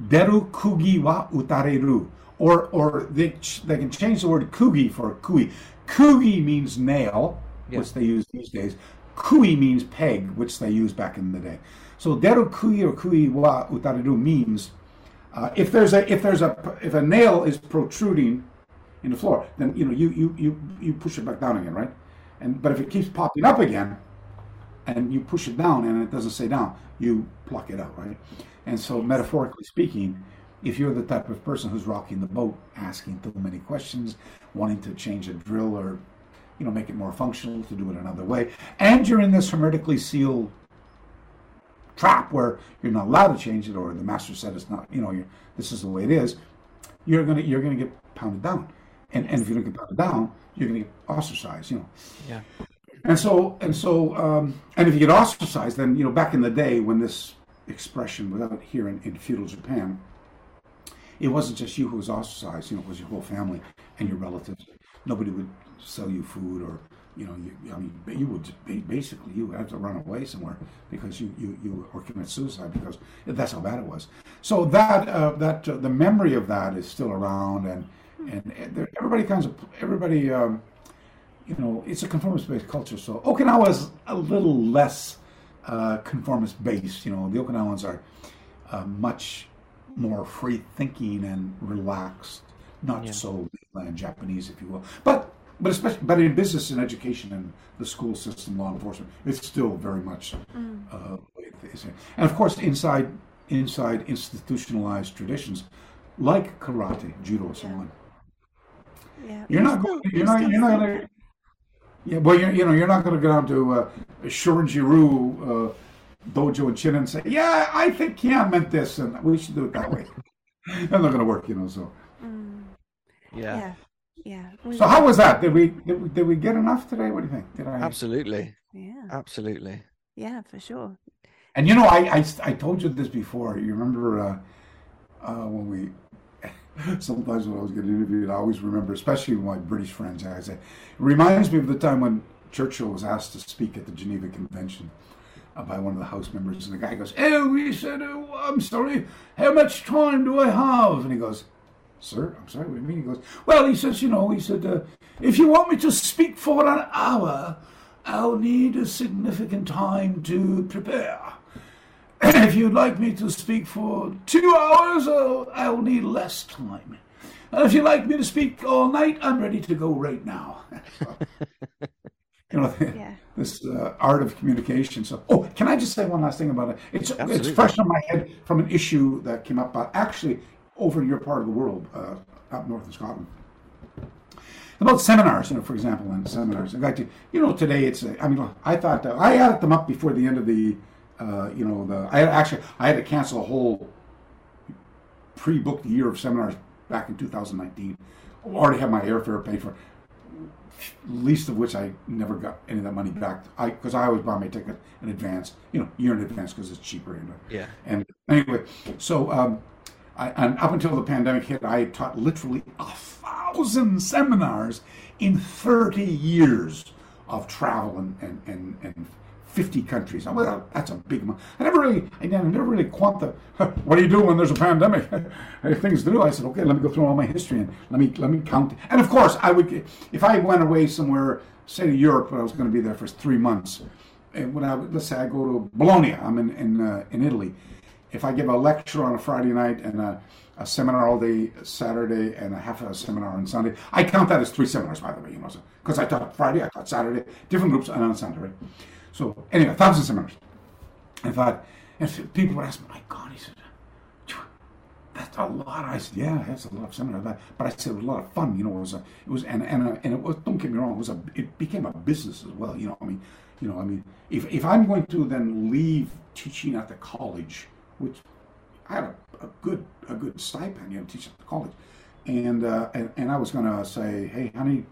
deru kugi wa utareru, or or they they can change the word kugi for kui. Kugi means nail, which they use these days. Kui means peg, which they used back in the day. So deru kui or kui wa utareru means uh, if there's a if there's a if a nail is protruding in the floor, then you know you you you you push it back down again, right? And but if it keeps popping up again, and you push it down and it doesn't stay down, you pluck it out, right? And so metaphorically speaking, if you're the type of person who's rocking the boat, asking too many questions, wanting to change a drill or you know make it more functional to do it another way, and you're in this hermetically sealed trap where you're not allowed to change it, or the master said it's not, you know, this is the way it is, you're gonna you're gonna get pounded down, and and if you don't get pounded down, you're gonna get ostracized, you know. Yeah. And so and so um, and if you get ostracized, then you know back in the day when this expression was out here in, in feudal Japan, it wasn't just you who was ostracized. You know, it was your whole family and your relatives. Nobody would sell you food or you know, you, I mean, you would basically you would have to run away somewhere because you you, you or commit suicide because that's how bad it was. So that uh, that uh, the memory of that is still around, and and, everybody kinds of everybody, um, you know, it's a conformist based culture. So Okinawa is a little less uh, conformist based. You know, the Okinawans are uh, much more free thinking and relaxed, not yeah. so mainland Japanese, if you will, but but especially but in business and education and the school system, law enforcement, it's still very much. Mm. Uh, and of course, inside inside institutionalized traditions like karate, judo, and so on. Yeah. You're not going. You're not. You're not going to. Yeah, well, you're, you know, you're not going to go down to uh, Shorinji-ryu uh, dojo in China and say, "Yeah, I think Kyan meant this, and we should do it that way." That's not going to work, you know. So. Mm. Yeah. yeah yeah. So how was that? Did we, did we did we get enough today? What do you think? Did I? Absolutely. Yeah. Absolutely. Yeah, for sure. And you know, I I, I told you this before. You remember uh, uh, when we sometimes when I was getting interviewed, I always remember, especially with my British friends, I say, it reminds me of the time when Churchill was asked to speak at the Geneva Convention by one of the House members, and the guy goes, "Oh," he said, oh, "I'm sorry, how much time do I have?" And he goes, Sir, I'm sorry, what do you mean? He goes, Well, he says, you know, he said, uh, if you want me to speak for an hour, I'll need a significant time to prepare. if you'd like me to speak for two hours, I'll, I'll need less time. And if you'd like me to speak all night, I'm ready to go right now. you know, yeah. this uh, art of communication. So, oh, can I just say one last thing about it? It's Absolutely. it's fresh on my head from an issue that came up. Uh, actually, over in your part of the world, uh, up north of Scotland. About seminars, you know, for example, and seminars. I got to, you know, today it's. A, I mean, I thought uh, I added them up before the end of the, uh, you know, the. I actually I had to cancel a whole pre-booked year of seminars back in 2019. I already had my airfare paid for. least of which I never got any of that money back. I because I always buy my ticket in advance, you know, year in advance because it's cheaper. Anyway. Yeah. And anyway, so um, I, and up until the pandemic hit, I taught literally a thousand seminars in 30 years of travel and and and, and 50 countries. Well, that's a big amount. I never really, I never really quantified. What do you do when there's a pandemic? Things to do. I said, okay, let me go through all my history and let me let me count. And of course, I would, if I went away somewhere, say to Europe, but I was going to be there for three months. And when I let's say I go to Bologna, I'm in in, uh, in Italy. If I give a lecture on a Friday night and a, a seminar all day Saturday and a half a seminar on Sunday, I count that as three seminars, by the way. You know, because so, I taught Friday, I taught Saturday, different groups, and on Sunday. Right? So anyway, thousand seminars. I thought, and people would ask me, my God, he said, that's a lot. I said, yeah, that's a lot of seminars. But I said it was a lot of fun. You know, it was a, it was, and and and it was. Don't get me wrong. It was a, it became a business as well. You know, I mean, you know, I mean, if if I'm going to then leave teaching at the college, which I had a, a good a good stipend, you know, teaching at the college, and uh, and and I was going to say, hey, honey,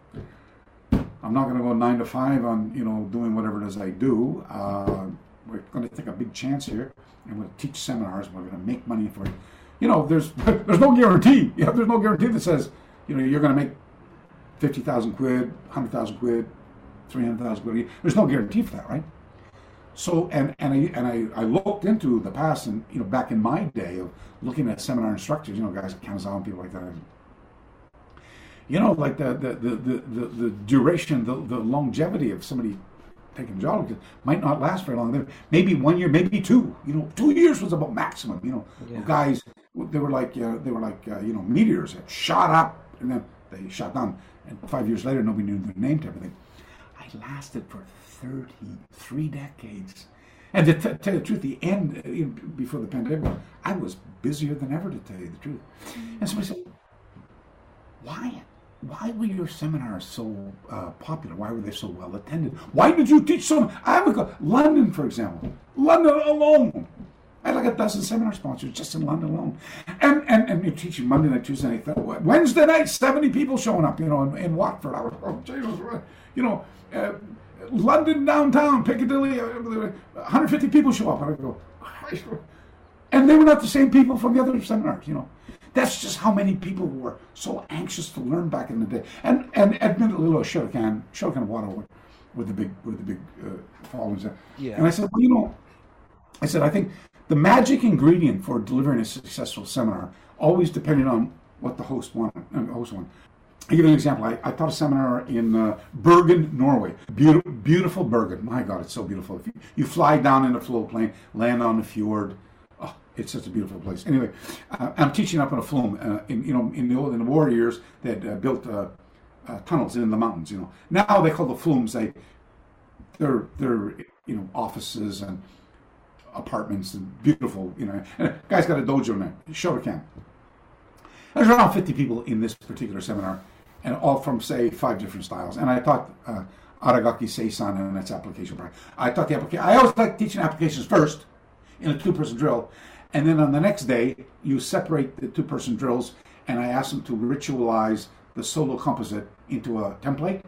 I'm not going to go nine to five on you know doing whatever it is I do. Uh, we're going to take a big chance here, and we're going to teach seminars. We're going to make money for it. You know, there's there's no guarantee. There's no guarantee that says you know you're going to make fifty thousand quid, hundred thousand quid, three hundred thousand quid. There's no guarantee for that, right? So and and I and I, I looked into the past and you know back in my day of looking at seminar instructors, you know, guys at Kanazawa and people like that you know, like the the the the, the, duration, the, the longevity of somebody taking job might not last very long. Maybe one year, maybe two. You know, two years was about maximum. You know, yeah. guys they were like uh, they were like uh, you know meteors that shot up and then they shot down, and five years later nobody knew their name to everything. I lasted for thirty three decades. And to t- tell you the truth, the end uh, before the pandemic, I was busier than ever. To tell you the truth, and somebody said, "Why? Why were your seminars so uh, popular? Why were they so well attended? Why did you teach so? I would go London, for example. London alone. I had like a dozen seminar sponsors just in London alone, and and and you're teaching Monday night, Tuesday night, Wednesday night, seventy people showing up. You know, in, in Watford. I was oh Jesus, you know. Uh, London downtown, Piccadilly, uh, 150 people show up, and I go, and they were not the same people from the other seminars, you know. That's just how many people were so anxious to learn back in the day. And and admittedly, little Shotokan, Shotokan Wado with the big with the big uh, followings. Yeah. And I said, well, you know, I said I think the magic ingredient for delivering a successful seminar always depended on what the host wanted. Uh, host wanted. I give you an example. I, I taught a seminar in uh, Bergen, Norway. Beautiful, beautiful Bergen. My God, it's so beautiful. If you, you fly down in a float plane, land on the fjord, it's such a beautiful place. Anyway, uh, I'm teaching up in a flume. Uh, in you know in the old in the war years, had uh, built uh, uh, tunnels in the mountains. You know now they call the flumes They they're they're you know offices and apartments and beautiful. You know, guy's got a dojo now, Shotokan. There's around 50 people in this particular seminar, and all from say five different styles. And I taught uh, Aragaki Seisan and its application. I taught the application. I always like teaching applications first in a two-person drill and then on the next day, you separate the two person drills, and I ask them to ritualize the solo composite into a template.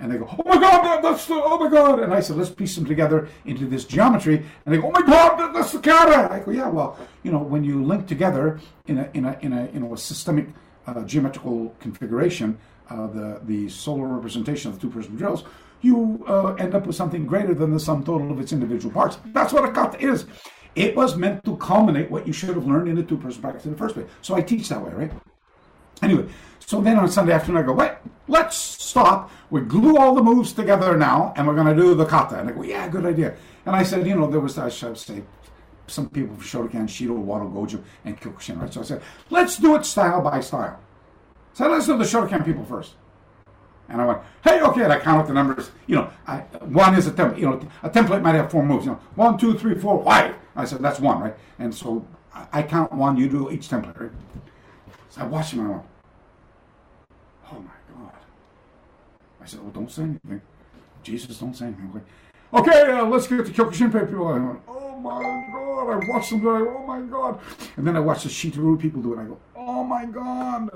And they go, oh my God, that's the, oh my God. And I said, let's piece them together into this geometry. And they go, oh my God, that's the kata. I go, yeah, well, you know, when you link together in a, in a, in a, know, a systemic uh, geometrical configuration, uh, the, the solar representation of the two person drills, you uh, end up with something greater than the sum total of its individual parts. That's what a kata is. It was meant to culminate what you should have learned in the two person practice in the first place. So I teach that way, right? Anyway, so then on Sunday afternoon, I go, wait, let's stop. We glue all the moves together now, and we're going to do the kata. And I go, yeah, good idea. And I said, you know, there was, I should say, some people from Shotokan, Shito, Wado, Goju, and Kyokushin, right? So I said, let's do it style by style. So let's do the Shotokan people first. And I went, hey, okay, and I count up the numbers. You know, I, one is a template. You know, a template might have four moves. You know, one, two, three, four, why? I said, that's one, right? And so I count one, you do each template, right? So I watched him and I went, oh my God. I said, well, don't say anything. Jesus, don't say anything. Okay, uh, let's get the Kyokushinpei people. I went, oh my God. I watched them it. Oh my God. And then I watched the Shito-ryu people do it. I go, oh my God.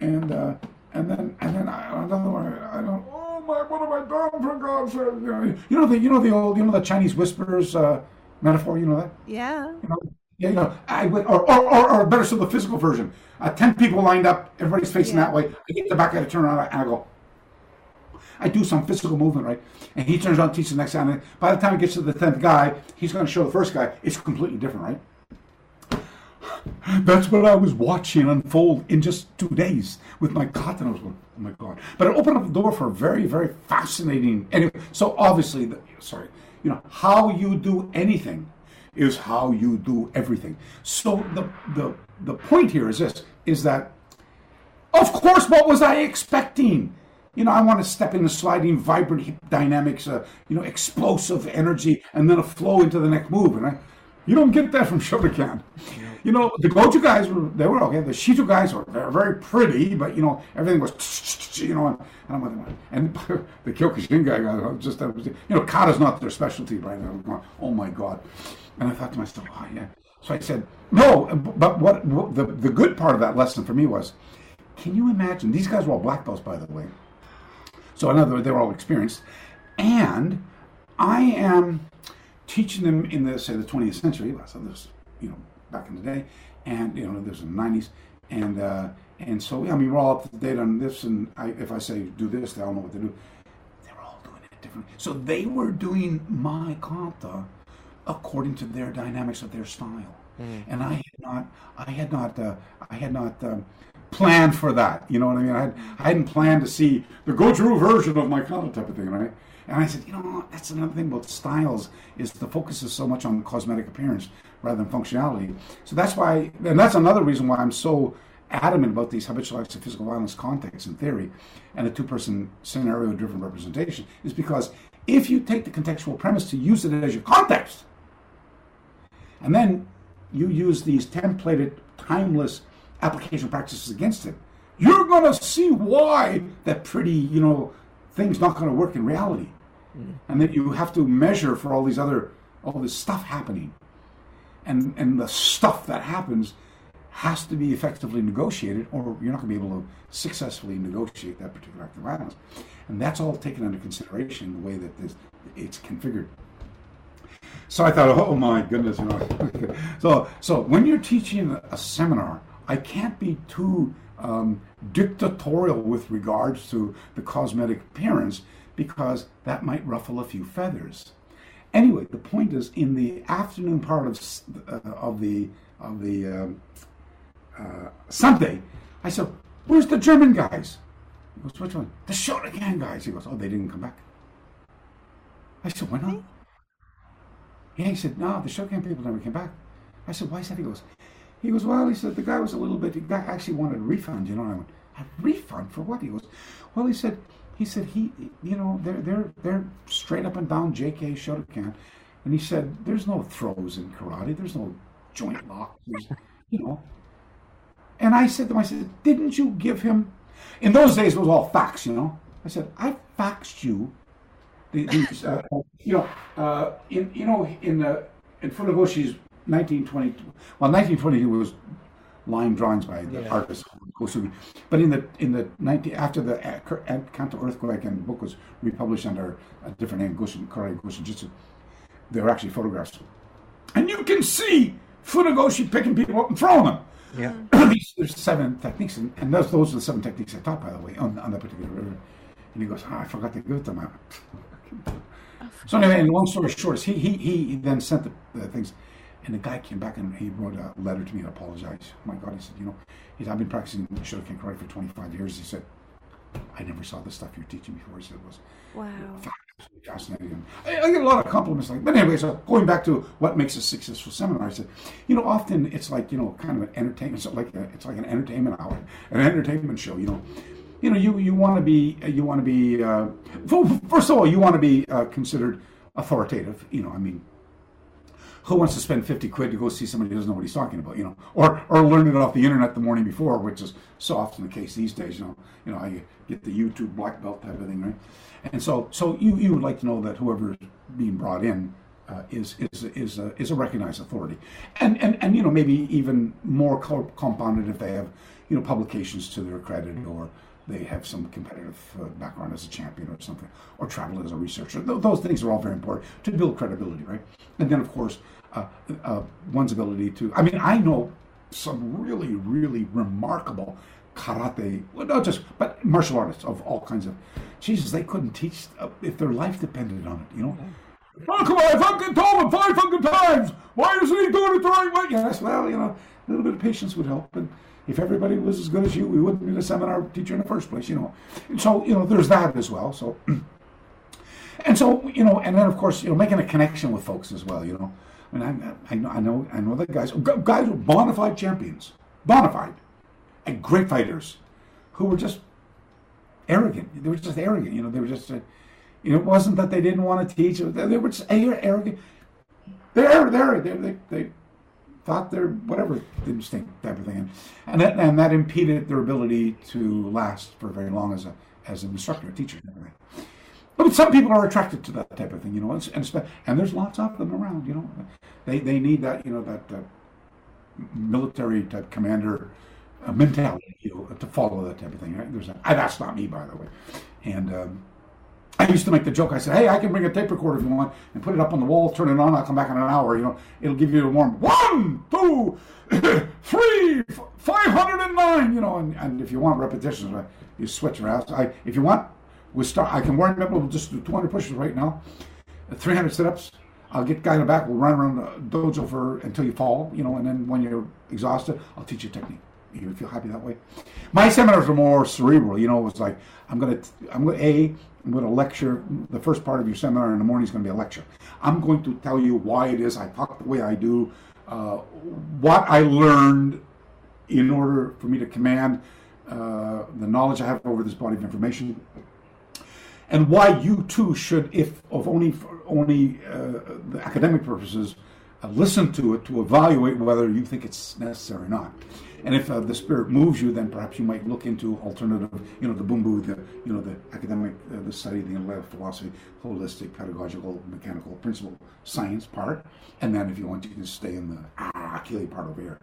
And uh, and then and then I, another one. I don't. Oh my! What have I done for God's sake? You know, you know the you know the old you know the Chinese whispers uh, metaphor. You know that. Yeah. You know, yeah, you know, I would, or, or, or, or better still, the physical version. Uh, Ten people lined up, everybody's facing Yeah. that way. I get the back, I turn around, and I go. I do some physical movement, right? And he turns around, teaches the next guy. And by the time he gets to the tenth guy, he's going to show the first guy. It's completely different, right? That's what I was watching unfold in just two days with my cot, and I was going, "Oh my god!" But it opened up the door for a very, very fascinating. Anyway, so obviously, the, sorry, you know how you do anything is how you do everything. So the the the point here is this: is that of course, what was I expecting? You know, I want to step into sliding, vibrant dynamics, uh, you know, explosive energy, and then a flow into the next move. And I, you don't get that from Shotokan. You know, the Goju guys were they were okay. The Shito guys were very, very pretty, but you know, everything was, you know, and, I'm like, and the Kyokushin guy, just, you know, kata's not their specialty, right? I'm going, oh my god, and I thought to myself, oh yeah. So I said, no, but what, what the the good part of that lesson for me was, can you imagine? These guys were all black belts, by the way. So in other words, they were all experienced, and I am teaching them in the say the 20th century. So this, you know, back in the day, and you know, this in the 90s, and uh, and so I mean, we're all up to date on this. And I, if I say do this, they all know what to do. They were all doing it differently. So they were doing my kata according to their dynamics of their style, and I had not, I had not, uh, I had not. Um, planned for that you know what i mean i, had, I hadn't planned to see the goju version of my kata type of thing right and I said, you know, that's another thing about styles is the focus is so much on cosmetic appearance rather than functionality. So that's why, and that's another reason why I'm so adamant about these habitual acts of physical violence contexts in theory and the two-person scenario-driven representation is because if you take the contextual premise to use it as your context, and then you use these templated, timeless application practices against it, you're going to see why that pretty, you know, thing's not going to work in reality. And that you have to measure for all these other, all this stuff happening. And, and the stuff that happens has to be effectively negotiated, or you're not going to be able to successfully negotiate that particular act of violence. And that's all taken under consideration the way that this, it's configured. So I thought, oh my goodness, you know. so so when you're teaching a seminar, I can't be too um, dictatorial with regards to the cosmetic appearance because that might ruffle a few feathers. Anyway, the point is, in the afternoon part of uh, of the of the um, uh, Sunday, I said, "Where's the German guys?" He goes, "Which one?" The Shotokan guys. He goes, "Oh, they didn't come back." I said, "Why not?" Yeah, he said, no, the Shokan people never came back. I said, why is that? He goes, he goes, well, he said, the guy was a little bit, he actually wanted a refund, you know. And I went, a refund for what? He goes, well, he said, he said, he, you know, they're, they're, they're straight up and down JK Shotokan. And he said, there's no throws in karate. There's no joint locks, you know. And I said to him, I said, didn't you give him, in those days it was all fax, you know. I said, I faxed you the, uh, you know, uh, in you know, in uh, in Funakoshi's 1922. well, 1922 was line drawings by the Yeah. artist Kosugi, but in the in the 19 after the Kanto earthquake and the book was republished under a different name, Goshin Karate Goshin Jitsu, there were actually photographs, and you can see Funakoshi picking people up and throwing them. Yeah. These- There's seven techniques, and, and those, those are the seven techniques I taught, by the way, on, on that particular river. And he goes, oh, I forgot to give it to went, So anyway, and long story short, he, he, he then sent the, the things, and the guy came back and he wrote a letter to me and apologized. Oh my God, he said, you know, he said, I've been practicing Shotokan karate for 25 years. He said, I never saw the stuff you're teaching before. He said, it was Wow. fascinating. I, I get a lot of compliments like, but anyway, so going back to what makes a successful seminar, I said, you know, often it's like, you know, kind of an entertainment, it's like a, it's like an entertainment hour, an entertainment show, you know. You know, you, you want to be, you want to be, uh, first of all, you want to be uh, considered authoritative, you know, I mean, who wants to spend 50 quid to go see somebody who doesn't know what he's talking about, you know, or, or learn it off the internet the morning before, which is so often the case these days, you know, you know, I get the YouTube black belt type of thing, right? And so, so you, you would like to know that whoever is being brought in uh, is, is, is, a, is a recognized authority. And, and, and, you know, maybe even more co- compounded if they have, you know, publications to their credit or, they have some competitive uh, background as a champion or something, or travel as a researcher. Th- those things are all very important to build credibility, right? And then, of course, uh, uh, one's ability to. I mean, I know some really, really remarkable karate, well, not just, but martial artists of all kinds of. Jesus, they couldn't teach uh, if their life depended on it, you know. How come I fucking told him five fucking times? Why isn't he doing it the right way? Yes, well, you know, a little bit of patience would help. And if everybody was as good as you, we wouldn't need a seminar teacher in the first place, you know. And so, you know, there's that as well. So, and so, you know, and then of course, you know, making a connection with folks as well, you know. I I, I know, I know, I know the guys, guys were bona fide champions, bona fide, and great fighters, who were just arrogant. They were just arrogant, you know. They were just. Uh, you know, it wasn't that they didn't want to teach. They were just arrogant. They're, they're, they're, they, they thought they're whatever instinct type of thing, and that, and that impeded their ability to last for very long as a as an instructor, a teacher. But some people are attracted to that type of thing, you know, and, and, and there's lots of them around, you know. They they need that, you know, that, that military type commander uh, mentality, you know, to follow that type of thing. Right? There's that. That's not me, by the way. And um, I used to make the joke. I said, "Hey, I can bring a tape recorder if you want, and put it up on the wall, turn it on. I'll come back in an hour. You know, it'll give you a warm one, two, three, five hundred and nine. You know, and, and if you want repetitions, uh, you switch around. I, if you want, we start. I can warm up. We'll just do two hundred pushes right now, three hundred sit-ups. I'll get guy in the back. We'll run around the dojo for until you fall. You know, and then when you're exhausted, I'll teach you technique you feel happy that way. My seminars were more cerebral. You know, it was like I'm gonna, I'm gonna a, I'm gonna lecture. The first part of your seminar in the morning is gonna be a lecture. I'm going to tell you why it is I talk the way I do, uh, what I learned in order for me to command uh, the knowledge I have over this body of information, and why you too should, if of only only uh, the academic purposes, uh, listen to it to evaluate whether you think it's necessary or not. And if uh, the spirit moves you, then perhaps you might look into alternative, you know, the boombu, the you know, the academic, uh, the study, the philosophy, holistic, pedagogical, mechanical, principle, science part. And then if you want, you can stay in the ah, Achille part over here.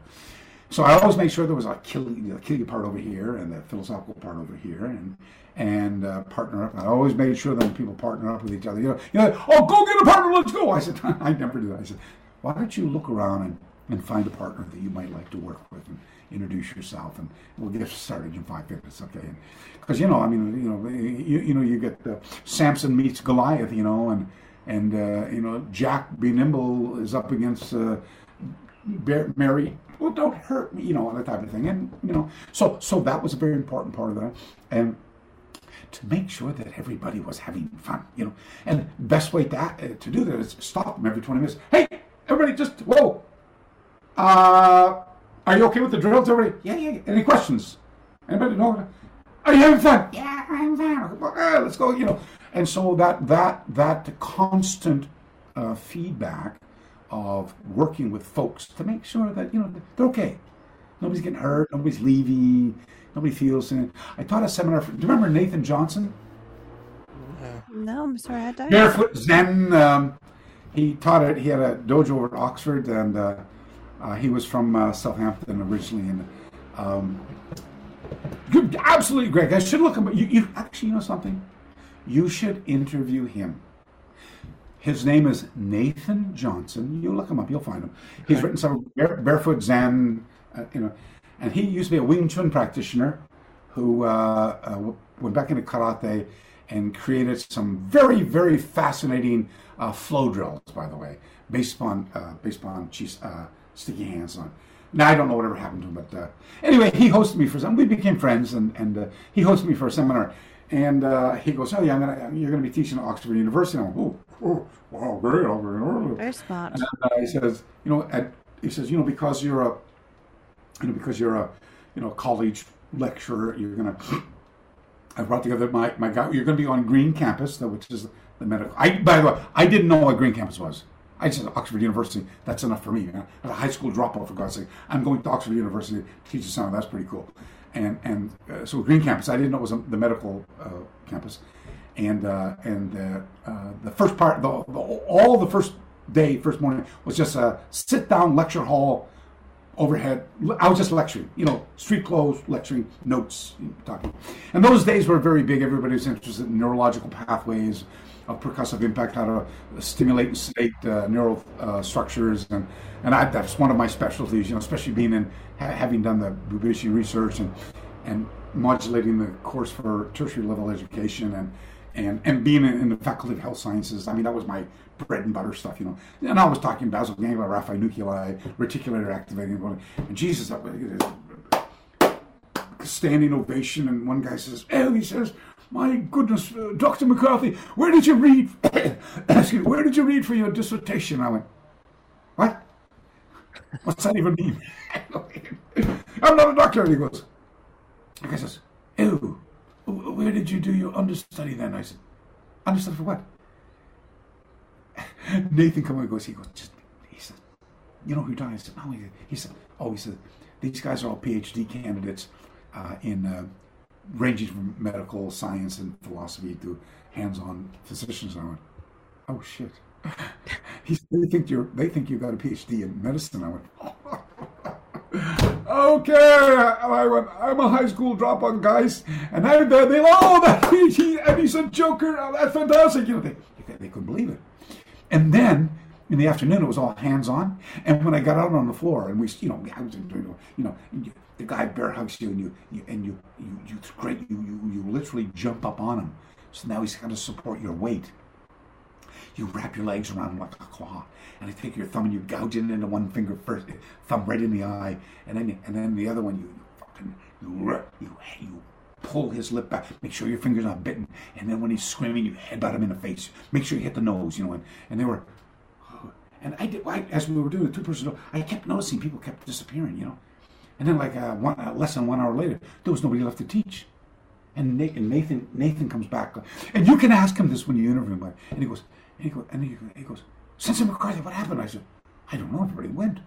So I always make sure there was a Achille, Achille part over here and the philosophical part over here, and and uh, partner up. I always made sure that when people partner up with each other. You know, you know, oh, go get a partner, let's go. I said, I never do that. I said, why don't you look around and, and find a partner that you might like to work with? And, introduce yourself, and we'll get started in five minutes, okay? Because you know, I mean, you know, you, you know, you get uh, Samson meets Goliath, you know, and and uh, you know, Jack Be Nimble is up against uh, Mary. Well, don't hurt me, you know, that type of thing, and you know, so so that was a very important part of that, and to make sure that everybody was having fun, you know. And best way to, uh, to do that is stop them every 20 minutes. Hey, everybody, just whoa. Uh, are you okay with the drills, everybody? Yeah, yeah. Any questions? Anybody know? Are you having fun? Yeah, I'm fun. let's go. You know, and so that that that constant uh, feedback of working with folks to make sure that you know they're okay. Nobody's getting hurt. Nobody's leaving. Nobody feels it. I taught a seminar. For, do you remember Nathan Johnson? No, I'm sorry, I don't. Barefoot Zen. Um, he taught it. He had a dojo over at Oxford, and uh, uh, he was from uh, Southampton originally, and um, absolutely great. I should look him. You, you actually, you know something? You should interview him. His name is Nathan Johnson. You look him up, you'll find him. He's written some barefoot Zen, uh, you know, and he used to be a Wing Chun practitioner who uh, uh, went back into karate and created some very, very fascinating uh, flow drills. By the way, based upon based upon sticky hands on. Now I don't know whatever happened to him, but uh, anyway, he hosted me for some. We became friends, and and uh, he hosted me for a seminar. And uh, he goes, "Oh yeah, I'm gonna, you're going to be teaching at Oxford University." And I'm, "Oh, oh, wow, great, very, very smart." And uh, he says, "You know, at, he says, you know, because you're a, you know, because you're a, you know, college lecturer, you're going to." I brought together my, my guy. You're going to be on Green Campus, which is the medical. I by the way, I didn't know what Green Campus was. I just said Oxford University. That's enough for me. Man. As a high school dropout, for God's sake, I'm going to Oxford University to teach the summer. That's pretty cool. And and uh, so Green Campus. I didn't know it was the medical uh, campus. And uh, and uh, uh, the first part, the, the, all the first day, first morning was just a sit down lecture hall overhead. I was just lecturing, you know, street clothes, lecturing, notes, talking. And those days were very big. Everybody was interested in neurological pathways of percussive impact, how to stimulate and sedate uh, neural uh, structures, and and I, that's one of my specialties. You know, especially being in ha- having done the Bubishi research and and modulating the course for tertiary level education and and and being in, in, the faculty of health sciences. I mean, that was my bread and butter stuff, you know. And I was talking basal ganglia, raphe nuclei, reticular activating, and Jesus, standing ovation. And one guy says, "Oh," he says, "My goodness, uh, Dr. McCarthy, where did you read? excuse me, where did you read for your dissertation?" I went, "What? What's that even mean?" I'm not a doctor. And he goes, the guy says, "Oh." Where did you do your understudy then? I said, Understudy for what? Nathan come and goes, he goes, just, he said, you know who died? I said, no, he said, oh, he said, these guys are all PhD candidates uh, in uh, ranging from medical science and philosophy to hands-on physicians. And I went, oh shit. he said, they think you're, they think you got a PhD in medicine. I went, oh. okay. I went, I'm a high school dropout, guys. And I, they, they oh, that, he, and he's a joker. Oh, that's fantastic. You know, they, they couldn't believe it. And then in the afternoon, it was all hands on. And when I got out on the floor, and we, you know, I was doing, you know, the guy bear hugs you, and you, you and you, you, you, great, you, you, you literally jump up on him. So now he's got to support your weight. You wrap your legs around him like a claw, and you take your thumb and you gouge it into one finger first, thumb right in the eye, and then and then the other one you, you fucking you you you pull his lip back. Make sure your finger's not bitten. And then when he's screaming, you headbutt him in the face. Make sure you hit the nose, you know. And, and they were, and I did, I, as we were doing the two person, I kept noticing people kept disappearing, you know. And then like uh, one, uh, less than one hour later, there was nobody left to teach. And Nathan, Nathan, Nathan comes back, and you can ask him this when you interview him. And he goes, and he goes, and he, goes, Sensei McCarthy, what happened? I said, I don't know. Everybody went.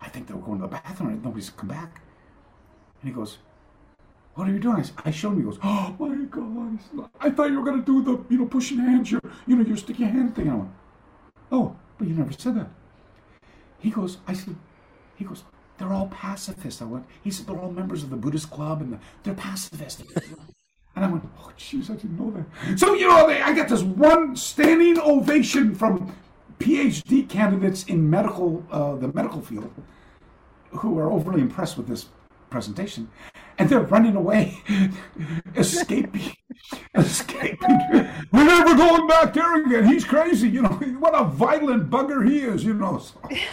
I think they were going to the bathroom. And nobody's come back. And he goes, what are you doing? I, showed him. He goes, oh my God. I thought you were going to do the, you know, pushing hands, your, you know, your sticky hand thing. I went, oh, but you never said that. He goes, I said, he goes, they're all pacifists. I went, he said, they're all members of the Buddhist club and the, they're pacifists. And I went, oh, jeez, I didn't know that. So, you know, I get this one standing ovation from PhD candidates in medical, uh, the medical field, who are overly impressed with this presentation and they're running away, escaping, escaping. We're never going back there again. He's crazy, you know. What a violent bugger he is, you know. So, anyway.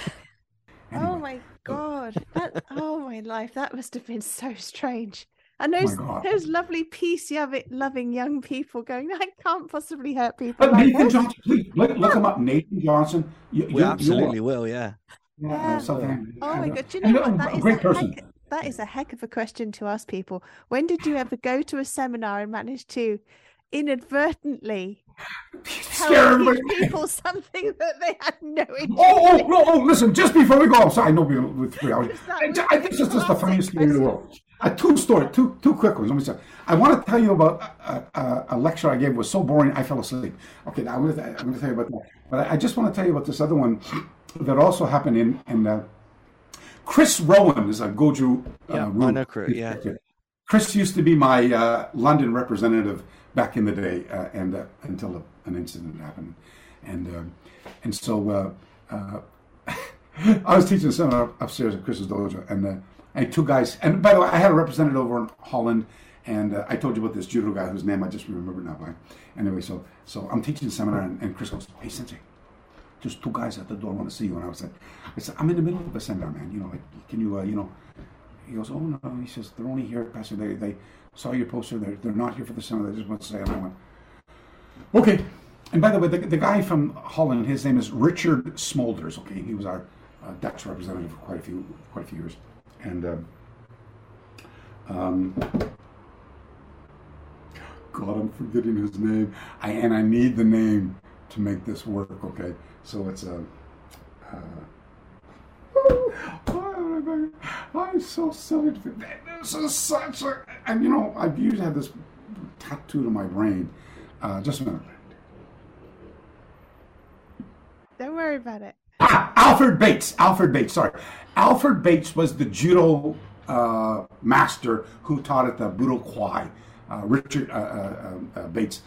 Oh my god! That, oh my life! That must have been so strange. And oh those oh those lovely peace loving young people going, I can't possibly hurt people. But like Nathan this. Johnson, please look, look him up. Nathan Johnson. You, we you, absolutely will, yeah. Yeah. yeah. Oh my god! Do you know what? That is great person. Heck, that is a heck of a question to ask people. When did you ever go to a seminar and manage to inadvertently tell people something that they had no idea. Oh, oh, no, oh, listen, just before we go outside, I know we're with three hours. I, I think this is just the funniest thing in the world. Uh, two story, two two quick ones. Let me say. I want to tell you about a, a, a, lecture I gave. It was so boring, I fell asleep. Okay, now I'm going to, I'm going to tell you about that. But I, I, just want to tell you about this other one that also happened in in uh, Chris Rowan is a Goju. Uh, yeah, I Chris. Yeah. Chris used to be my uh, London representative back in the day, uh, and uh, until a, an incident happened, and uh, and so uh, I was teaching a seminar upstairs at Chris's dojo, and and two guys, and by the way, I had a representative over in Holland, and I told you about this judo guy whose name I just remember now. By anyway, so so I'm teaching a seminar, and, and Chris goes, "Hey, sensei." just two guys at the door want to see you. And I was like, I said, I'm in the middle of a seminar, man. You know, like, can you, uh, you know, he goes, oh no. He says, they're only here, Pastor. They, they saw your poster. They're, they're not here for the summer. They just want to say. And I okay. And by the way, the, the guy from Holland, his name is Richard Smolders. Okay, he was our uh, Dutch representative for quite a few, quite a few years. And um, um, God, I'm forgetting his name. I and I need the name to make this work. Okay, so it's a. Uh, I'm so silly. This is such a, and you know, I've used had this tattooed on my brain. Uh, just a minute. Don't worry about it. Ah, Alfred Bates. Alfred Bates. Sorry, Alfred Bates was the judo uh, master who taught at the Budo Kwai. Uh, Richard uh, uh, uh Bates,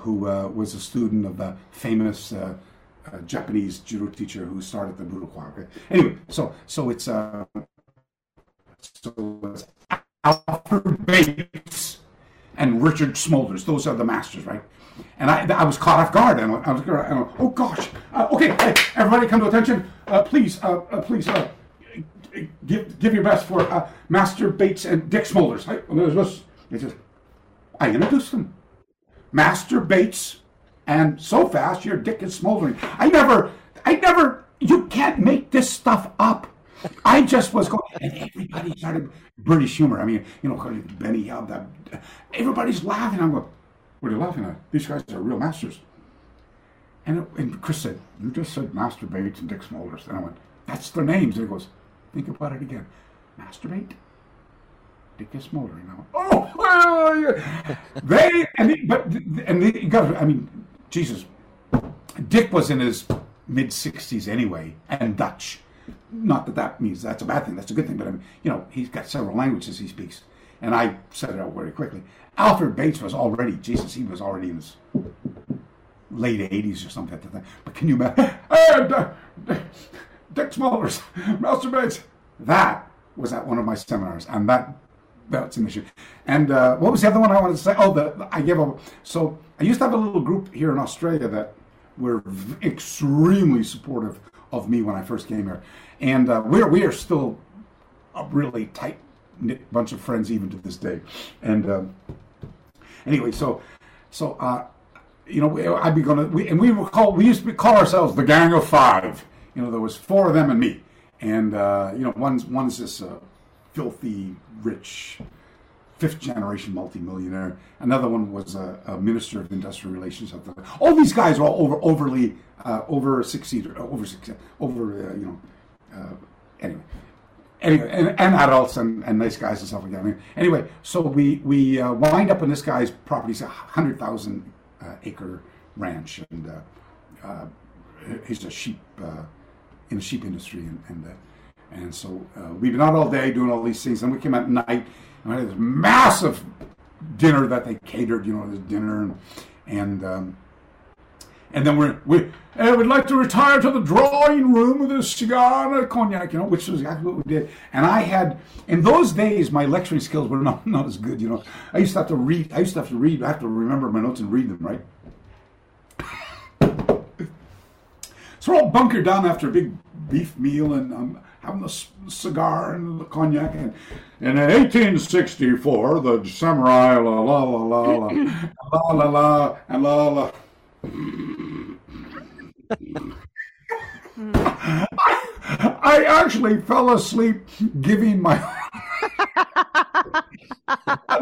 who was a student of the famous Japanese judo teacher who started the Budo Kwai. Okay? Anyway, so so it's so it's Alfred Bates and Richard Smolders. Those are the masters, right? And I, I was caught off guard, and I was, I was oh gosh, uh, okay, hey, everybody, come to attention, uh, please, uh, uh please, uh, give give your best for uh, Master Bates and Dick Smolders. Says, I introduced them, Master Bates, and so fast your dick is smoldering. I never, I never, you can't make this stuff up. I just was going, and everybody started British humor. I mean, you know, Benny Hill, that everybody's laughing. I'm going, what are you laughing at? These guys are real masters. And, it, and Chris said, you just said Master Bates and Dick Smolders. And I went, that's their names. And he goes, think about it again. Masturbate? Dick is smoldering. now. oh, oh they, and they, but, and they, got I mean, Jesus, Dick was in his mid 60s anyway, and Dutch not that that means that's a bad thing. That's a good thing. But I mean, you know, he's got several languages he speaks, and I said it out very quickly. Alfred Bates was already Jesus. He was already in his late eighties or something. Like that. But can you imagine? Hey, Dick Smolders, Master Bates. That was at one of my seminars, and that that's an issue. And uh, what was the other one I wanted to say? Oh, the, I gave a so I used to have a little group here in Australia that were extremely supportive of me when I first came here, and uh, we're we are still a really tight knit bunch of friends even to this day. And um, anyway, so so uh, you know, I'd be gonna we, and we were called we used to call ourselves the Gang of Five. You know, there was four of them and me, and uh, you know, one's one's this filthy rich fifth generation multimillionaire. Another one was a, a minister of industrial relations. All these guys are all over overly uh, over sixty over six over uh, you know uh, anyway. Anyway, and, and adults and, and, nice guys and stuff like that. Anyway, so we we uh, wind up in this guy's property. A hundred thousand uh, acre ranch, and uh, he's a sheep in the sheep industry, and and, and so we've been out all day doing all these things. And we came at night I had this massive dinner that they catered, you know, this dinner, and and um, and then we're we I would like to retire to the drawing room with a cigar and a cognac, you know, which was exactly what we did. And I had in those days my lecturing skills were not not as good, you know. I used to have to read. I used to have to read. I have to remember my notes and read them, right? so we're all bunkered down after a big beef meal, and um, having the cigar and the cognac. And, in 1864, the samurai, la la la la la, la la la, and la la. I, actually fell asleep giving my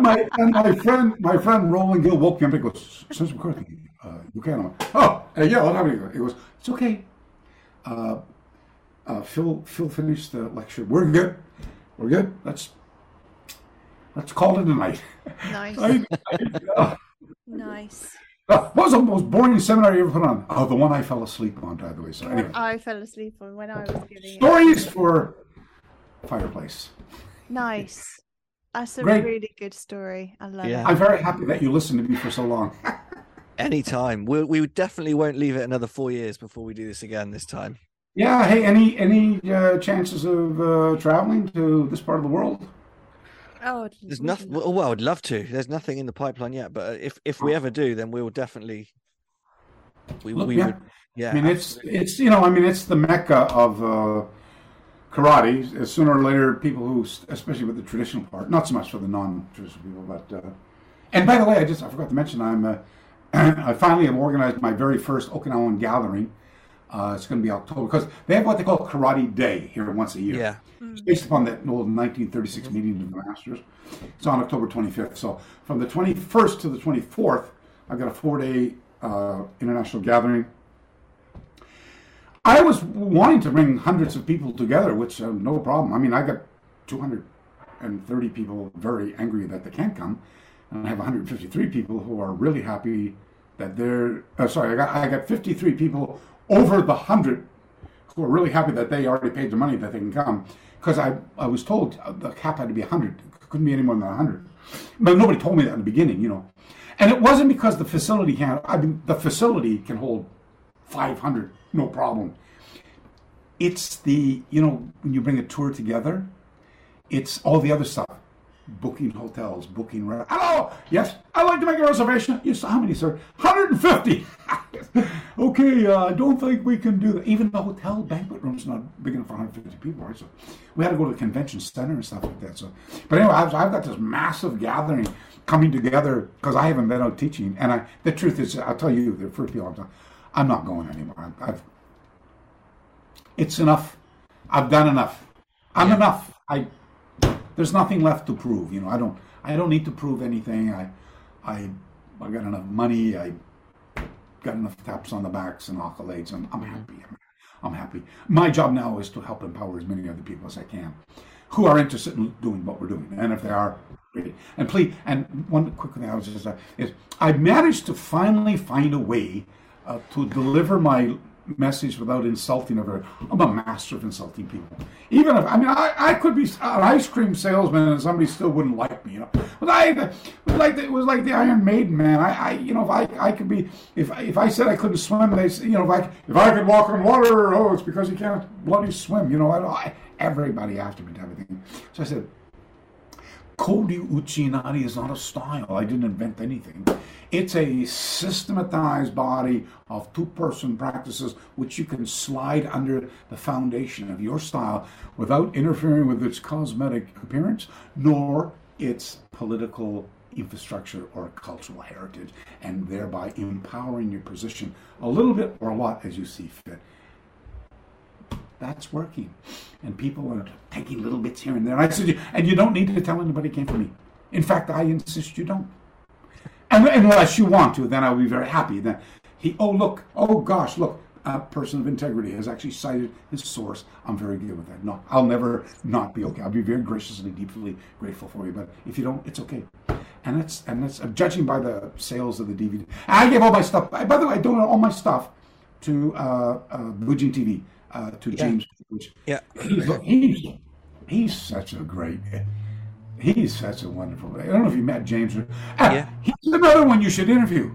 my and my friend my friend Roland Gill woke me up and goes, "Since McCarthy, uh, you can't." Oh, uh, yeah, what happened? He goes, "It's okay. Uh, uh, Phil Phil finished the lecture. We're good. We're good. Let's let's call it a night. Nice. I, I, uh, nice. What was the most boring seminar you ever put on? Oh, the one I fell asleep on, by the way. So anyway. I fell asleep on when I was giving stories it. for fireplace. Nice. That's a Great. really good story. I love yeah. it. I'm very happy that you listened to me for so long. Anytime. We we definitely won't leave it another four years before we do this again. This time. Yeah. Hey, any any uh, chances of uh, traveling to this part of the world? Oh, there's nothing. Well, I'd love to. There's nothing in the pipeline yet, but if if we ever do, then we will definitely. We, Look, we yeah. would. Yeah. I mean, it's it's you know, I mean, it's the mecca of uh, karate. Sooner or later, people who, especially with the traditional part, not so much for the non-traditional people, but. Uh, and by the way, I just I forgot to mention I'm. Uh, I finally have organized my very first Okinawan gathering uh, it's going to be October because they have what they call Karate Day here once a year. Yeah. It's based upon that old 1936 meeting of the masters. It's on October 25th. So from the 21st to the 24th, I've got a four day uh, international gathering. I was wanting to bring hundreds of people together, which uh, no problem. I mean, I got 230 people very angry that they can't come, and I have 153 people who are really happy that they're. Uh, sorry, I got I got 53 people over the hundred who are really happy that they already paid the money that they can come. Because I, I was told uh, the cap had to be 100. It couldn't be any more than 100. But nobody told me that in the beginning, you know. And it wasn't because the facility can, I mean, the facility can hold 500, no problem. It's the, you know, when you bring a tour together, it's all the other stuff booking hotels, booking. Hello, yes, I'd like to make a reservation. Yes, how many, sir? 150. okay, uh, I don't think we can do that. Even the hotel banquet room's not big enough for 150 people, right? So we had to go to the convention center and stuff like that. So, but anyway, I've, I've got this massive gathering coming together because I haven't been out teaching, and I. The truth is, I'll tell you, the first people I'm talking, I'm not going anymore. I've, I've it's enough. I've done enough. I'm enough. I there's nothing left to prove. You know, I don't I don't need to prove anything. I I I got enough money. I got enough taps on the backs and accolades. I'm, I'm happy. I'm, I'm happy. My job now is to help empower as many other people as I can who are interested in doing what we're doing. And if they are, great. And please, and one quick thing I was just uh, is I managed to finally find a way uh, to deliver my message without insulting everybody. I'm a master of insulting people. Even if I mean I, I could be an ice cream salesman and somebody still wouldn't like me, you know. But I it was like the, it was like the Iron Maiden man. I, I you know if I, I could be if if I said I couldn't swim, they you know if I if I could walk on water, oh it's because you can't bloody swim. You know I, I everybody after me type of thing. So I said. Koryu Uchinadi is not a style. I didn't invent anything. It's a systematized body of two person practices which you can slide under the foundation of your style without interfering with its cosmetic appearance nor its political infrastructure or cultural heritage, and thereby empowering your position a little bit or a lot as you see fit that's working. And people are taking little bits here and there. And I said, and you don't need to tell anybody it came from me. In fact, I insist you don't. And unless you want to, then I'll be very happy. Then he, oh look, oh gosh, look, a person of integrity has actually cited his source. I'm very good with that. No, I'll never not be okay. I'll be very graciously, deeply grateful for you. But if you don't, it's okay. And that's and that's judging by the sales of the DVD. I gave all my stuff. By the way, I donated all my stuff to uh, uh, Bujin TV uh, to Yeah. James. Which Yeah. he's, he's he's such a great. He's such a wonderful. I don't know if you met James. Uh, Yeah. He's another one you should interview.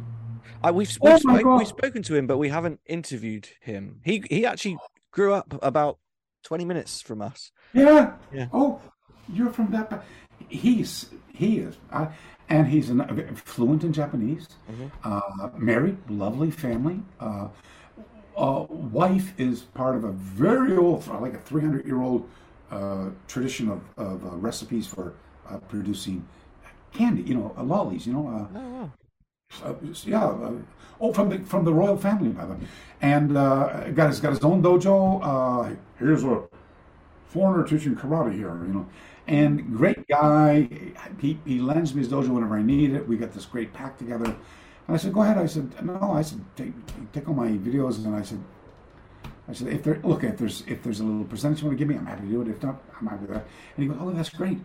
I, we've Oh we've, spoke- we've spoken to him, but we haven't interviewed him. He he actually grew up about twenty minutes from us. Yeah. Yeah. Oh, you're from that. He's he is, uh, and he's an, fluent in Japanese. Mm-hmm. Uh, married, lovely family. Uh, uh, wife is part of a very old, like a 300 year old uh, tradition of, of uh, recipes for uh, producing candy. You know, uh, lollies. You know. Uh, Oh wow. uh, yeah. Uh, oh, from the from the royal family, by the way. And uh, got his got his own dojo. Uh, here's a foreigner teaching karate here, you know. And great guy. He, he lends me his dojo whenever I need it. We got this great pack together. And I said, go ahead. I said, no. I said, take, take all my videos. And I said, I said, if there, look, if there's if there's a little percentage you want to give me, I'm happy to do it. If not, I'm happy with that. And he goes, oh, that's great.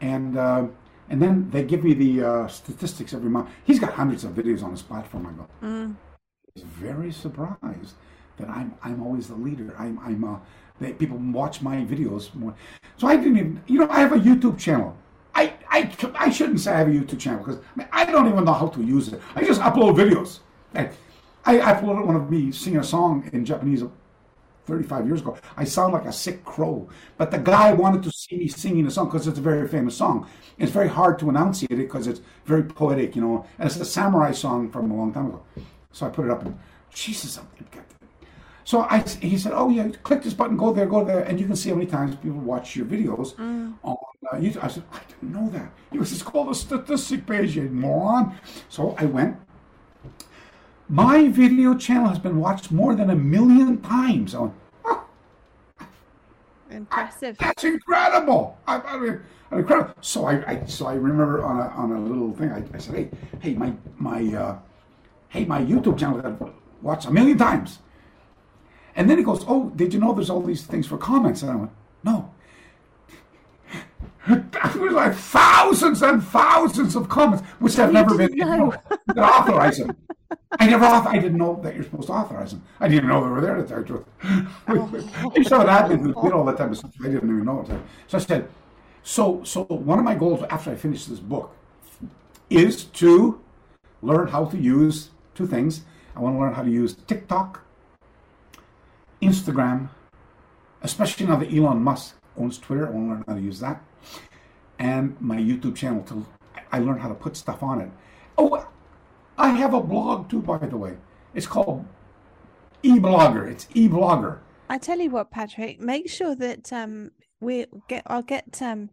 And uh, and then they give me the uh, statistics every month. He's got hundreds of videos on his platform. I go, is very surprised that I'm I'm always the leader. I'm I'm uh, that people watch my videos more. So I didn't even you know I have a YouTube channel. I I, shouldn't say I have a YouTube channel because I, mean, I don't even know how to use it. I just upload videos. I, I uploaded one of me singing a song in Japanese 35 years ago. I sound like a sick crow. But the guy wanted to see me singing the song because it's a very famous song. It's very hard to enunciate it because it's very poetic, you know. And it's a samurai song from a long time ago. So I put it up and, Jesus. So I, he said, "Oh yeah, click this button, go there, go there, and you can see how many times people watch your videos on uh, YouTube." I said, "I didn't know that." He was, "It's called a statistic page, you moron." So I went. My video channel has been watched more than a million times. I went, "Oh, Impressive. that's incredible! I, I mean, incredible. So I, I, so I remember on a, on a little thing, I, I said, "Hey, hey, my my, uh, hey, my YouTube channel got watched a million times." And then he goes, "Oh, did you know there's all these things for comments?" And I went, "No." It was like thousands and thousands of comments, which have never been know. that authorize them. I never I didn't know that you're supposed to authorize them. I didn't even know they were there to tell you the truth. I used to have an did all that time. of stuff. I didn't even know it. So I said, so so one of my goals after I finish this book is to learn how to use two things. I want to learn how to use TikTok, Instagram, especially now that Elon Musk owns Twitter. I want to learn how to use that, and my YouTube channel to I learned how to put stuff on it. Oh, I have a blog too, by the way. It's called eBlogger. It's eBlogger. I tell you what, Patrick, make sure that um we get I'll get um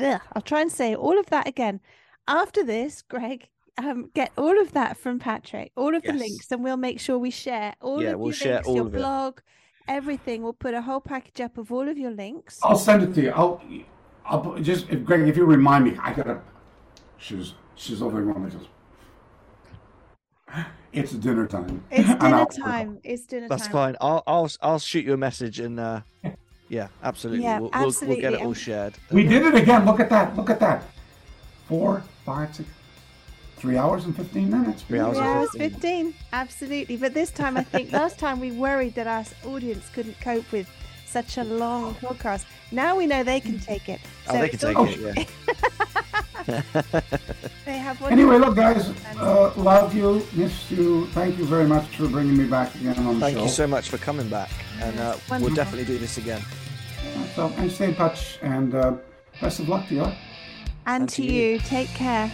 ugh, I'll try and say all of that again. After this, Greg, um get all of that from Patrick, all of the links, and we'll make sure we share all Yeah, of we'll your share links, all your of it. Blog, everything. We'll put a whole package up of all of your links. I'll send it to you. I'll, I'll put- just if Greg, if you remind me, I gotta. She's she's over there going like. It's dinner time. It's dinner time. It's dinner That's time. That's fine. I'll I'll I'll shoot you a message and uh, yeah, absolutely. Yeah, we'll, we'll, we'll get it all shared. We did it again. Look at that. Look at that. Four, five, six, three hours and fifteen minutes. Three hours Three and hours 15. 15. Absolutely. But this time, I think last time we worried that our audience couldn't cope with such a long podcast. Now we know they can take it. Oh, they can take all- it. Yeah. They have one. Anyway, look, guys. Uh, love you, miss you. Thank you very much for bringing me back again on the Thank show. you so much for coming back, and uh, we'll definitely do this again. So, and stay in touch. And uh, best of luck to you. and and to to you. you, take care.